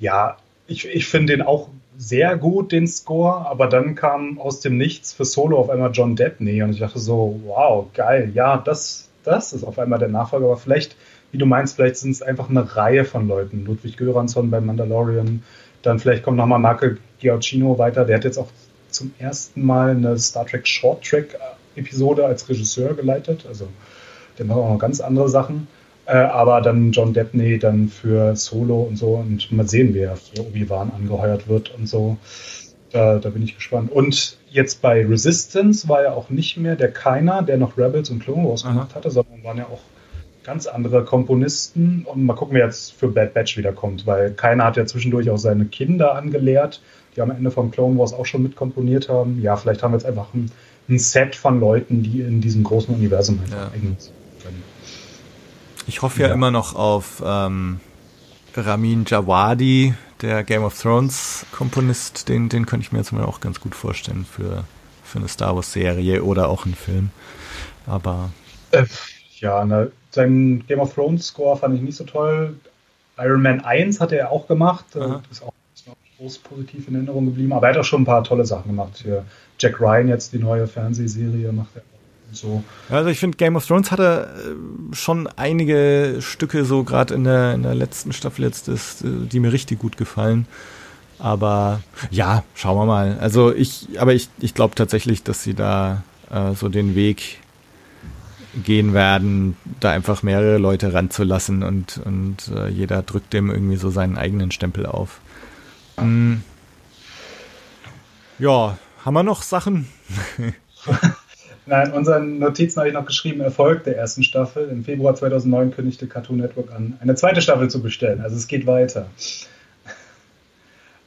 ja, ich, ich finde den auch sehr gut, den Score, aber dann kam aus dem Nichts für Solo auf einmal John Debney und ich dachte so, wow, geil, ja, das, das ist auf einmal der Nachfolger, aber vielleicht, wie du meinst, vielleicht sind es einfach eine Reihe von Leuten. Ludwig Göransson bei Mandalorian, dann vielleicht kommt nochmal Marco Giacchino weiter, der hat jetzt auch zum ersten Mal eine Star Trek Short Track Episode als Regisseur geleitet, also der macht auch noch ganz andere Sachen. Äh, aber dann John Debney dann für Solo und so und mal sehen, wer für Obi-Wan angeheuert wird und so. Da, da bin ich gespannt. Und jetzt bei Resistance war ja auch nicht mehr der Keiner, der noch Rebels und Clone Wars gemacht hatte, sondern waren ja auch ganz andere Komponisten. Und mal gucken, wer jetzt für Bad Batch wiederkommt, weil Keiner hat ja zwischendurch auch seine Kinder angelehrt, die am Ende vom Clone Wars auch schon mitkomponiert haben. Ja, vielleicht haben wir jetzt einfach ein, ein Set von Leuten, die in diesem großen Universum einfach ja. können. Ich hoffe ja, ja immer noch auf ähm, Ramin Djawadi, der Game of Thrones Komponist. Den, den könnte ich mir jetzt mal auch ganz gut vorstellen für, für eine Star Wars Serie oder auch einen Film. Aber. Äh, ja, ne, seinen Game of Thrones Score fand ich nicht so toll. Iron Man 1 hat er auch gemacht. Äh, Aha. Ist auch groß positiv in Erinnerung geblieben. Aber er hat auch schon ein paar tolle Sachen gemacht. Hier Jack Ryan jetzt die neue Fernsehserie macht er so. Also ich finde, Game of Thrones hatte äh, schon einige Stücke, so gerade in der, in der letzten Staffel jetzt, ist, äh, die mir richtig gut gefallen. Aber ja, schauen wir mal. Also ich, aber ich, ich glaube tatsächlich, dass sie da äh, so den Weg gehen werden, da einfach mehrere Leute ranzulassen und, und äh, jeder drückt dem irgendwie so seinen eigenen Stempel auf. Mhm. Ja, haben wir noch Sachen? <laughs> Nein, unseren Notizen habe ich noch geschrieben, Erfolg der ersten Staffel. Im Februar 2009 kündigte Cartoon Network an, eine zweite Staffel zu bestellen. Also es geht weiter.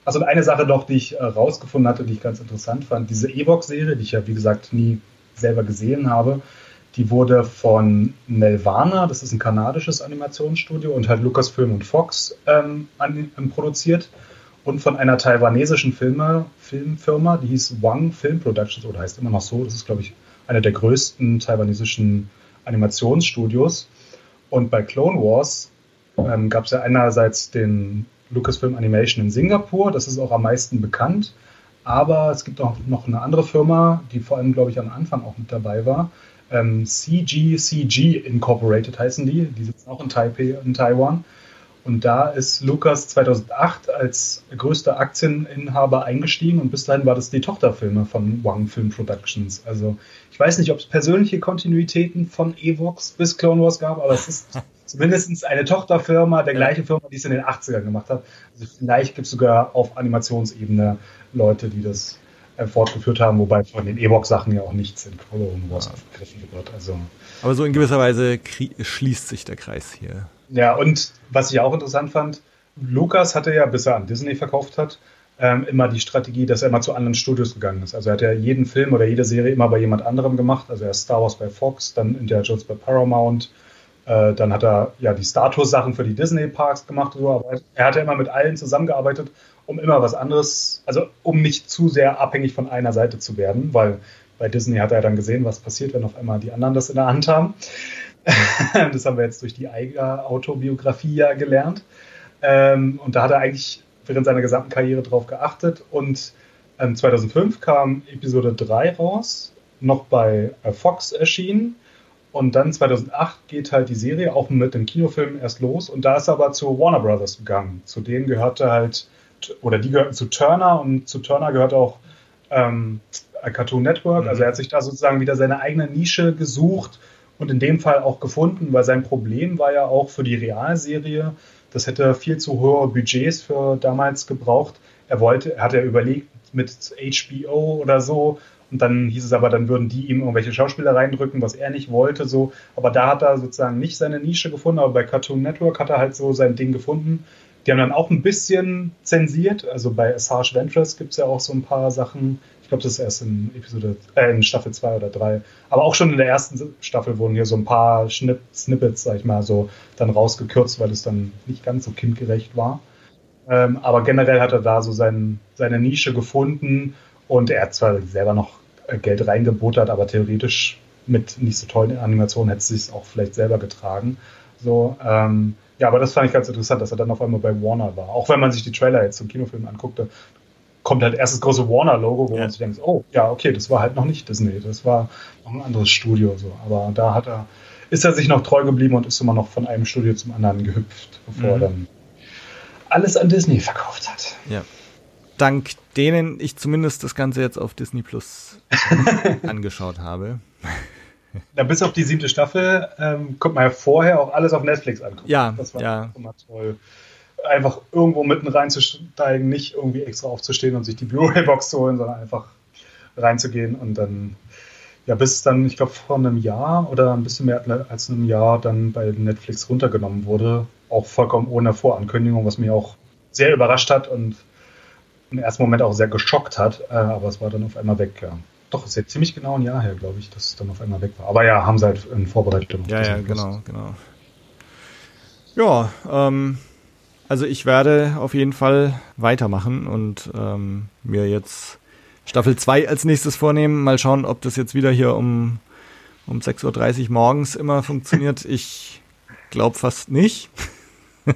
Also eine Sache noch, die ich äh, rausgefunden hatte, die ich ganz interessant fand. Diese Evox-Serie, die ich ja wie gesagt nie selber gesehen habe, die wurde von Nelvana, das ist ein kanadisches Animationsstudio, und halt Lucasfilm und Fox ähm, an, ähm, produziert. Und von einer taiwanesischen Filme, Filmfirma, die hieß Wang Film Productions, oder heißt immer noch so. Das ist, glaube ich, einer der größten taiwanesischen Animationsstudios. Und bei Clone Wars ähm, gab es ja einerseits den Lucasfilm Animation in Singapur, das ist auch am meisten bekannt. Aber es gibt auch noch eine andere Firma, die vor allem, glaube ich, am Anfang auch mit dabei war. Ähm, CGCG Incorporated heißen die. Die sitzen auch in Taipei, in Taiwan. Und da ist Lucas 2008 als größter Aktieninhaber eingestiegen und bis dahin war das die Tochterfilme von Wang Film Productions. Also ich weiß nicht, ob es persönliche Kontinuitäten von Evox bis Clone Wars gab, aber es ist <laughs> zumindest eine Tochterfirma der gleichen Firma, die es in den 80ern gemacht hat. Also vielleicht gibt es sogar auf Animationsebene Leute, die das äh, fortgeführt haben, wobei von den Evox-Sachen ja auch nichts in Clone Wars ja. aufgegriffen wird. Also, aber so in gewisser Weise schließt sich der Kreis hier. Ja, und was ich auch interessant fand, Lukas hatte ja, bis er an Disney verkauft hat, ähm, immer die Strategie, dass er immer zu anderen Studios gegangen ist. Also er hat ja jeden Film oder jede Serie immer bei jemand anderem gemacht. Also er ist Star Wars bei Fox, dann Indiana Jones bei Paramount, äh, dann hat er ja die Status-Sachen für die Disney-Parks gemacht. So, aber er hat ja immer mit allen zusammengearbeitet, um immer was anderes, also um nicht zu sehr abhängig von einer Seite zu werden, weil bei Disney hat er dann gesehen, was passiert, wenn auf einmal die anderen das in der Hand haben. <laughs> das haben wir jetzt durch die eigene Autobiografie ja gelernt. Ähm, und da hat er eigentlich während seiner gesamten Karriere drauf geachtet. Und ähm, 2005 kam Episode 3 raus, noch bei äh, Fox erschienen. Und dann 2008 geht halt die Serie auch mit dem Kinofilm erst los. Und da ist er aber zu Warner Brothers gegangen. Zu denen gehörte halt, oder die gehörten zu Turner und zu Turner gehört auch ähm, Cartoon Network. Mhm. Also er hat sich da sozusagen wieder seine eigene Nische gesucht und in dem Fall auch gefunden, weil sein Problem war ja auch für die Realserie, das hätte viel zu hohe Budgets für damals gebraucht. Er wollte, er hat ja überlegt mit HBO oder so und dann hieß es aber, dann würden die ihm irgendwelche Schauspieler reindrücken, was er nicht wollte, so. Aber da hat er sozusagen nicht seine Nische gefunden, aber bei Cartoon Network hat er halt so sein Ding gefunden. Die haben dann auch ein bisschen zensiert. Also bei Assange Ventress gibt es ja auch so ein paar Sachen, glaube, das ist erst in Episode, äh, in Staffel 2 oder 3. Aber auch schon in der ersten Staffel wurden hier so ein paar Schnipp Snippets, sag ich mal, so dann rausgekürzt, weil es dann nicht ganz so kindgerecht war. Ähm, aber generell hat er da so sein, seine Nische gefunden und er hat zwar selber noch äh, Geld reingebuttert, aber theoretisch mit nicht so tollen Animationen hätte es sich auch vielleicht selber getragen. So, ähm, ja, aber das fand ich ganz interessant, dass er dann auf einmal bei Warner war. Auch wenn man sich die Trailer jetzt zum Kinofilm anguckte, kommt halt erst das große Warner-Logo, wo ja. man sich denkt, oh, ja, okay, das war halt noch nicht Disney, das war noch ein anderes Studio. So. Aber da hat er, ist er sich noch treu geblieben und ist immer noch von einem Studio zum anderen gehüpft, bevor mhm. er dann alles an Disney verkauft hat. Ja. Dank denen ich zumindest das Ganze jetzt auf Disney Plus <laughs> angeschaut habe. Da bis auf die siebte Staffel ähm, kommt man ja vorher auch alles auf Netflix angucken. Ja, das war ja. immer toll. Einfach irgendwo mitten reinzusteigen, nicht irgendwie extra aufzustehen und sich die Blu-ray-Box zu holen, sondern einfach reinzugehen und dann, ja, bis dann, ich glaube, vor einem Jahr oder ein bisschen mehr als einem Jahr dann bei Netflix runtergenommen wurde. Auch vollkommen ohne Vorankündigung, was mich auch sehr überrascht hat und im ersten Moment auch sehr geschockt hat, äh, aber es war dann auf einmal weg, ja. Doch, ist jetzt ziemlich genau ein Jahr her, glaube ich, dass es dann auf einmal weg war. Aber ja, haben sie halt in Vorbereitung. Ja, ja, genau, genau. Ja, ähm, also ich werde auf jeden Fall weitermachen und ähm, mir jetzt Staffel 2 als nächstes vornehmen. Mal schauen, ob das jetzt wieder hier um, um 6.30 Uhr morgens immer funktioniert. <laughs> Ich glaube fast nicht. <laughs>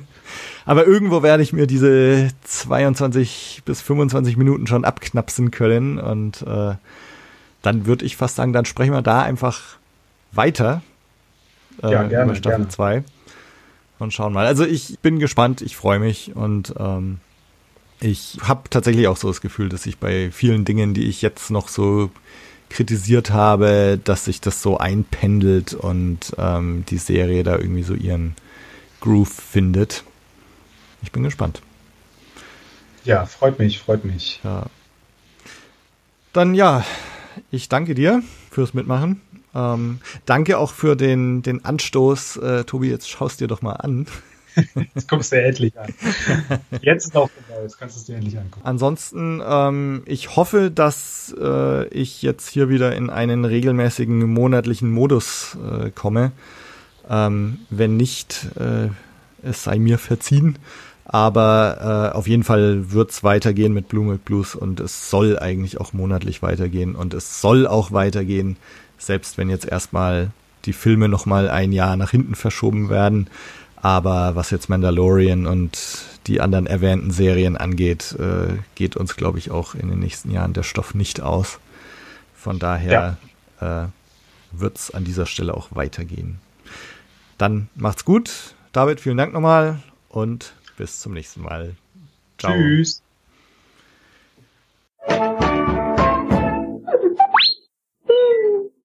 Aber irgendwo werde ich mir diese 22 bis 25 Minuten schon abknapsen können und äh, dann würde ich fast sagen, dann sprechen wir da einfach weiter äh, ja, gerne, über Staffel 2 und schauen mal. Also ich bin gespannt, ich freue mich und ähm, ich habe tatsächlich auch so das Gefühl, dass ich bei vielen Dingen, die ich jetzt noch so kritisiert habe, dass sich das so einpendelt und ähm, die Serie da irgendwie so ihren Groove findet. Ich bin gespannt. Ja, freut mich, freut mich. Ja. Dann ja, ich danke dir fürs Mitmachen. Ähm, danke auch für den, den Anstoß. Äh, Tobi, jetzt schaust dir doch mal an. <laughs> Jetzt guckst du endlich an. Jetzt ist auch vorbei, jetzt kannst du es dir endlich angucken. Ansonsten, ähm, ich hoffe, dass äh, ich jetzt hier wieder in einen regelmäßigen monatlichen Modus äh, komme. Ähm, wenn nicht, äh, es sei mir verziehen. Aber äh, auf jeden Fall wird's weitergehen mit Blue Milk Blues und es soll eigentlich auch monatlich weitergehen und es soll auch weitergehen, selbst wenn jetzt erstmal die Filme nochmal ein Jahr nach hinten verschoben werden. Aber was jetzt Mandalorian und die anderen erwähnten Serien angeht, äh, geht uns, glaube ich, auch in den nächsten Jahren der Stoff nicht aus. Von daher ja. äh, wird's an dieser Stelle auch weitergehen. Dann macht's gut. David, vielen Dank nochmal und bis zum nächsten Mal. Ciao. Tschüss.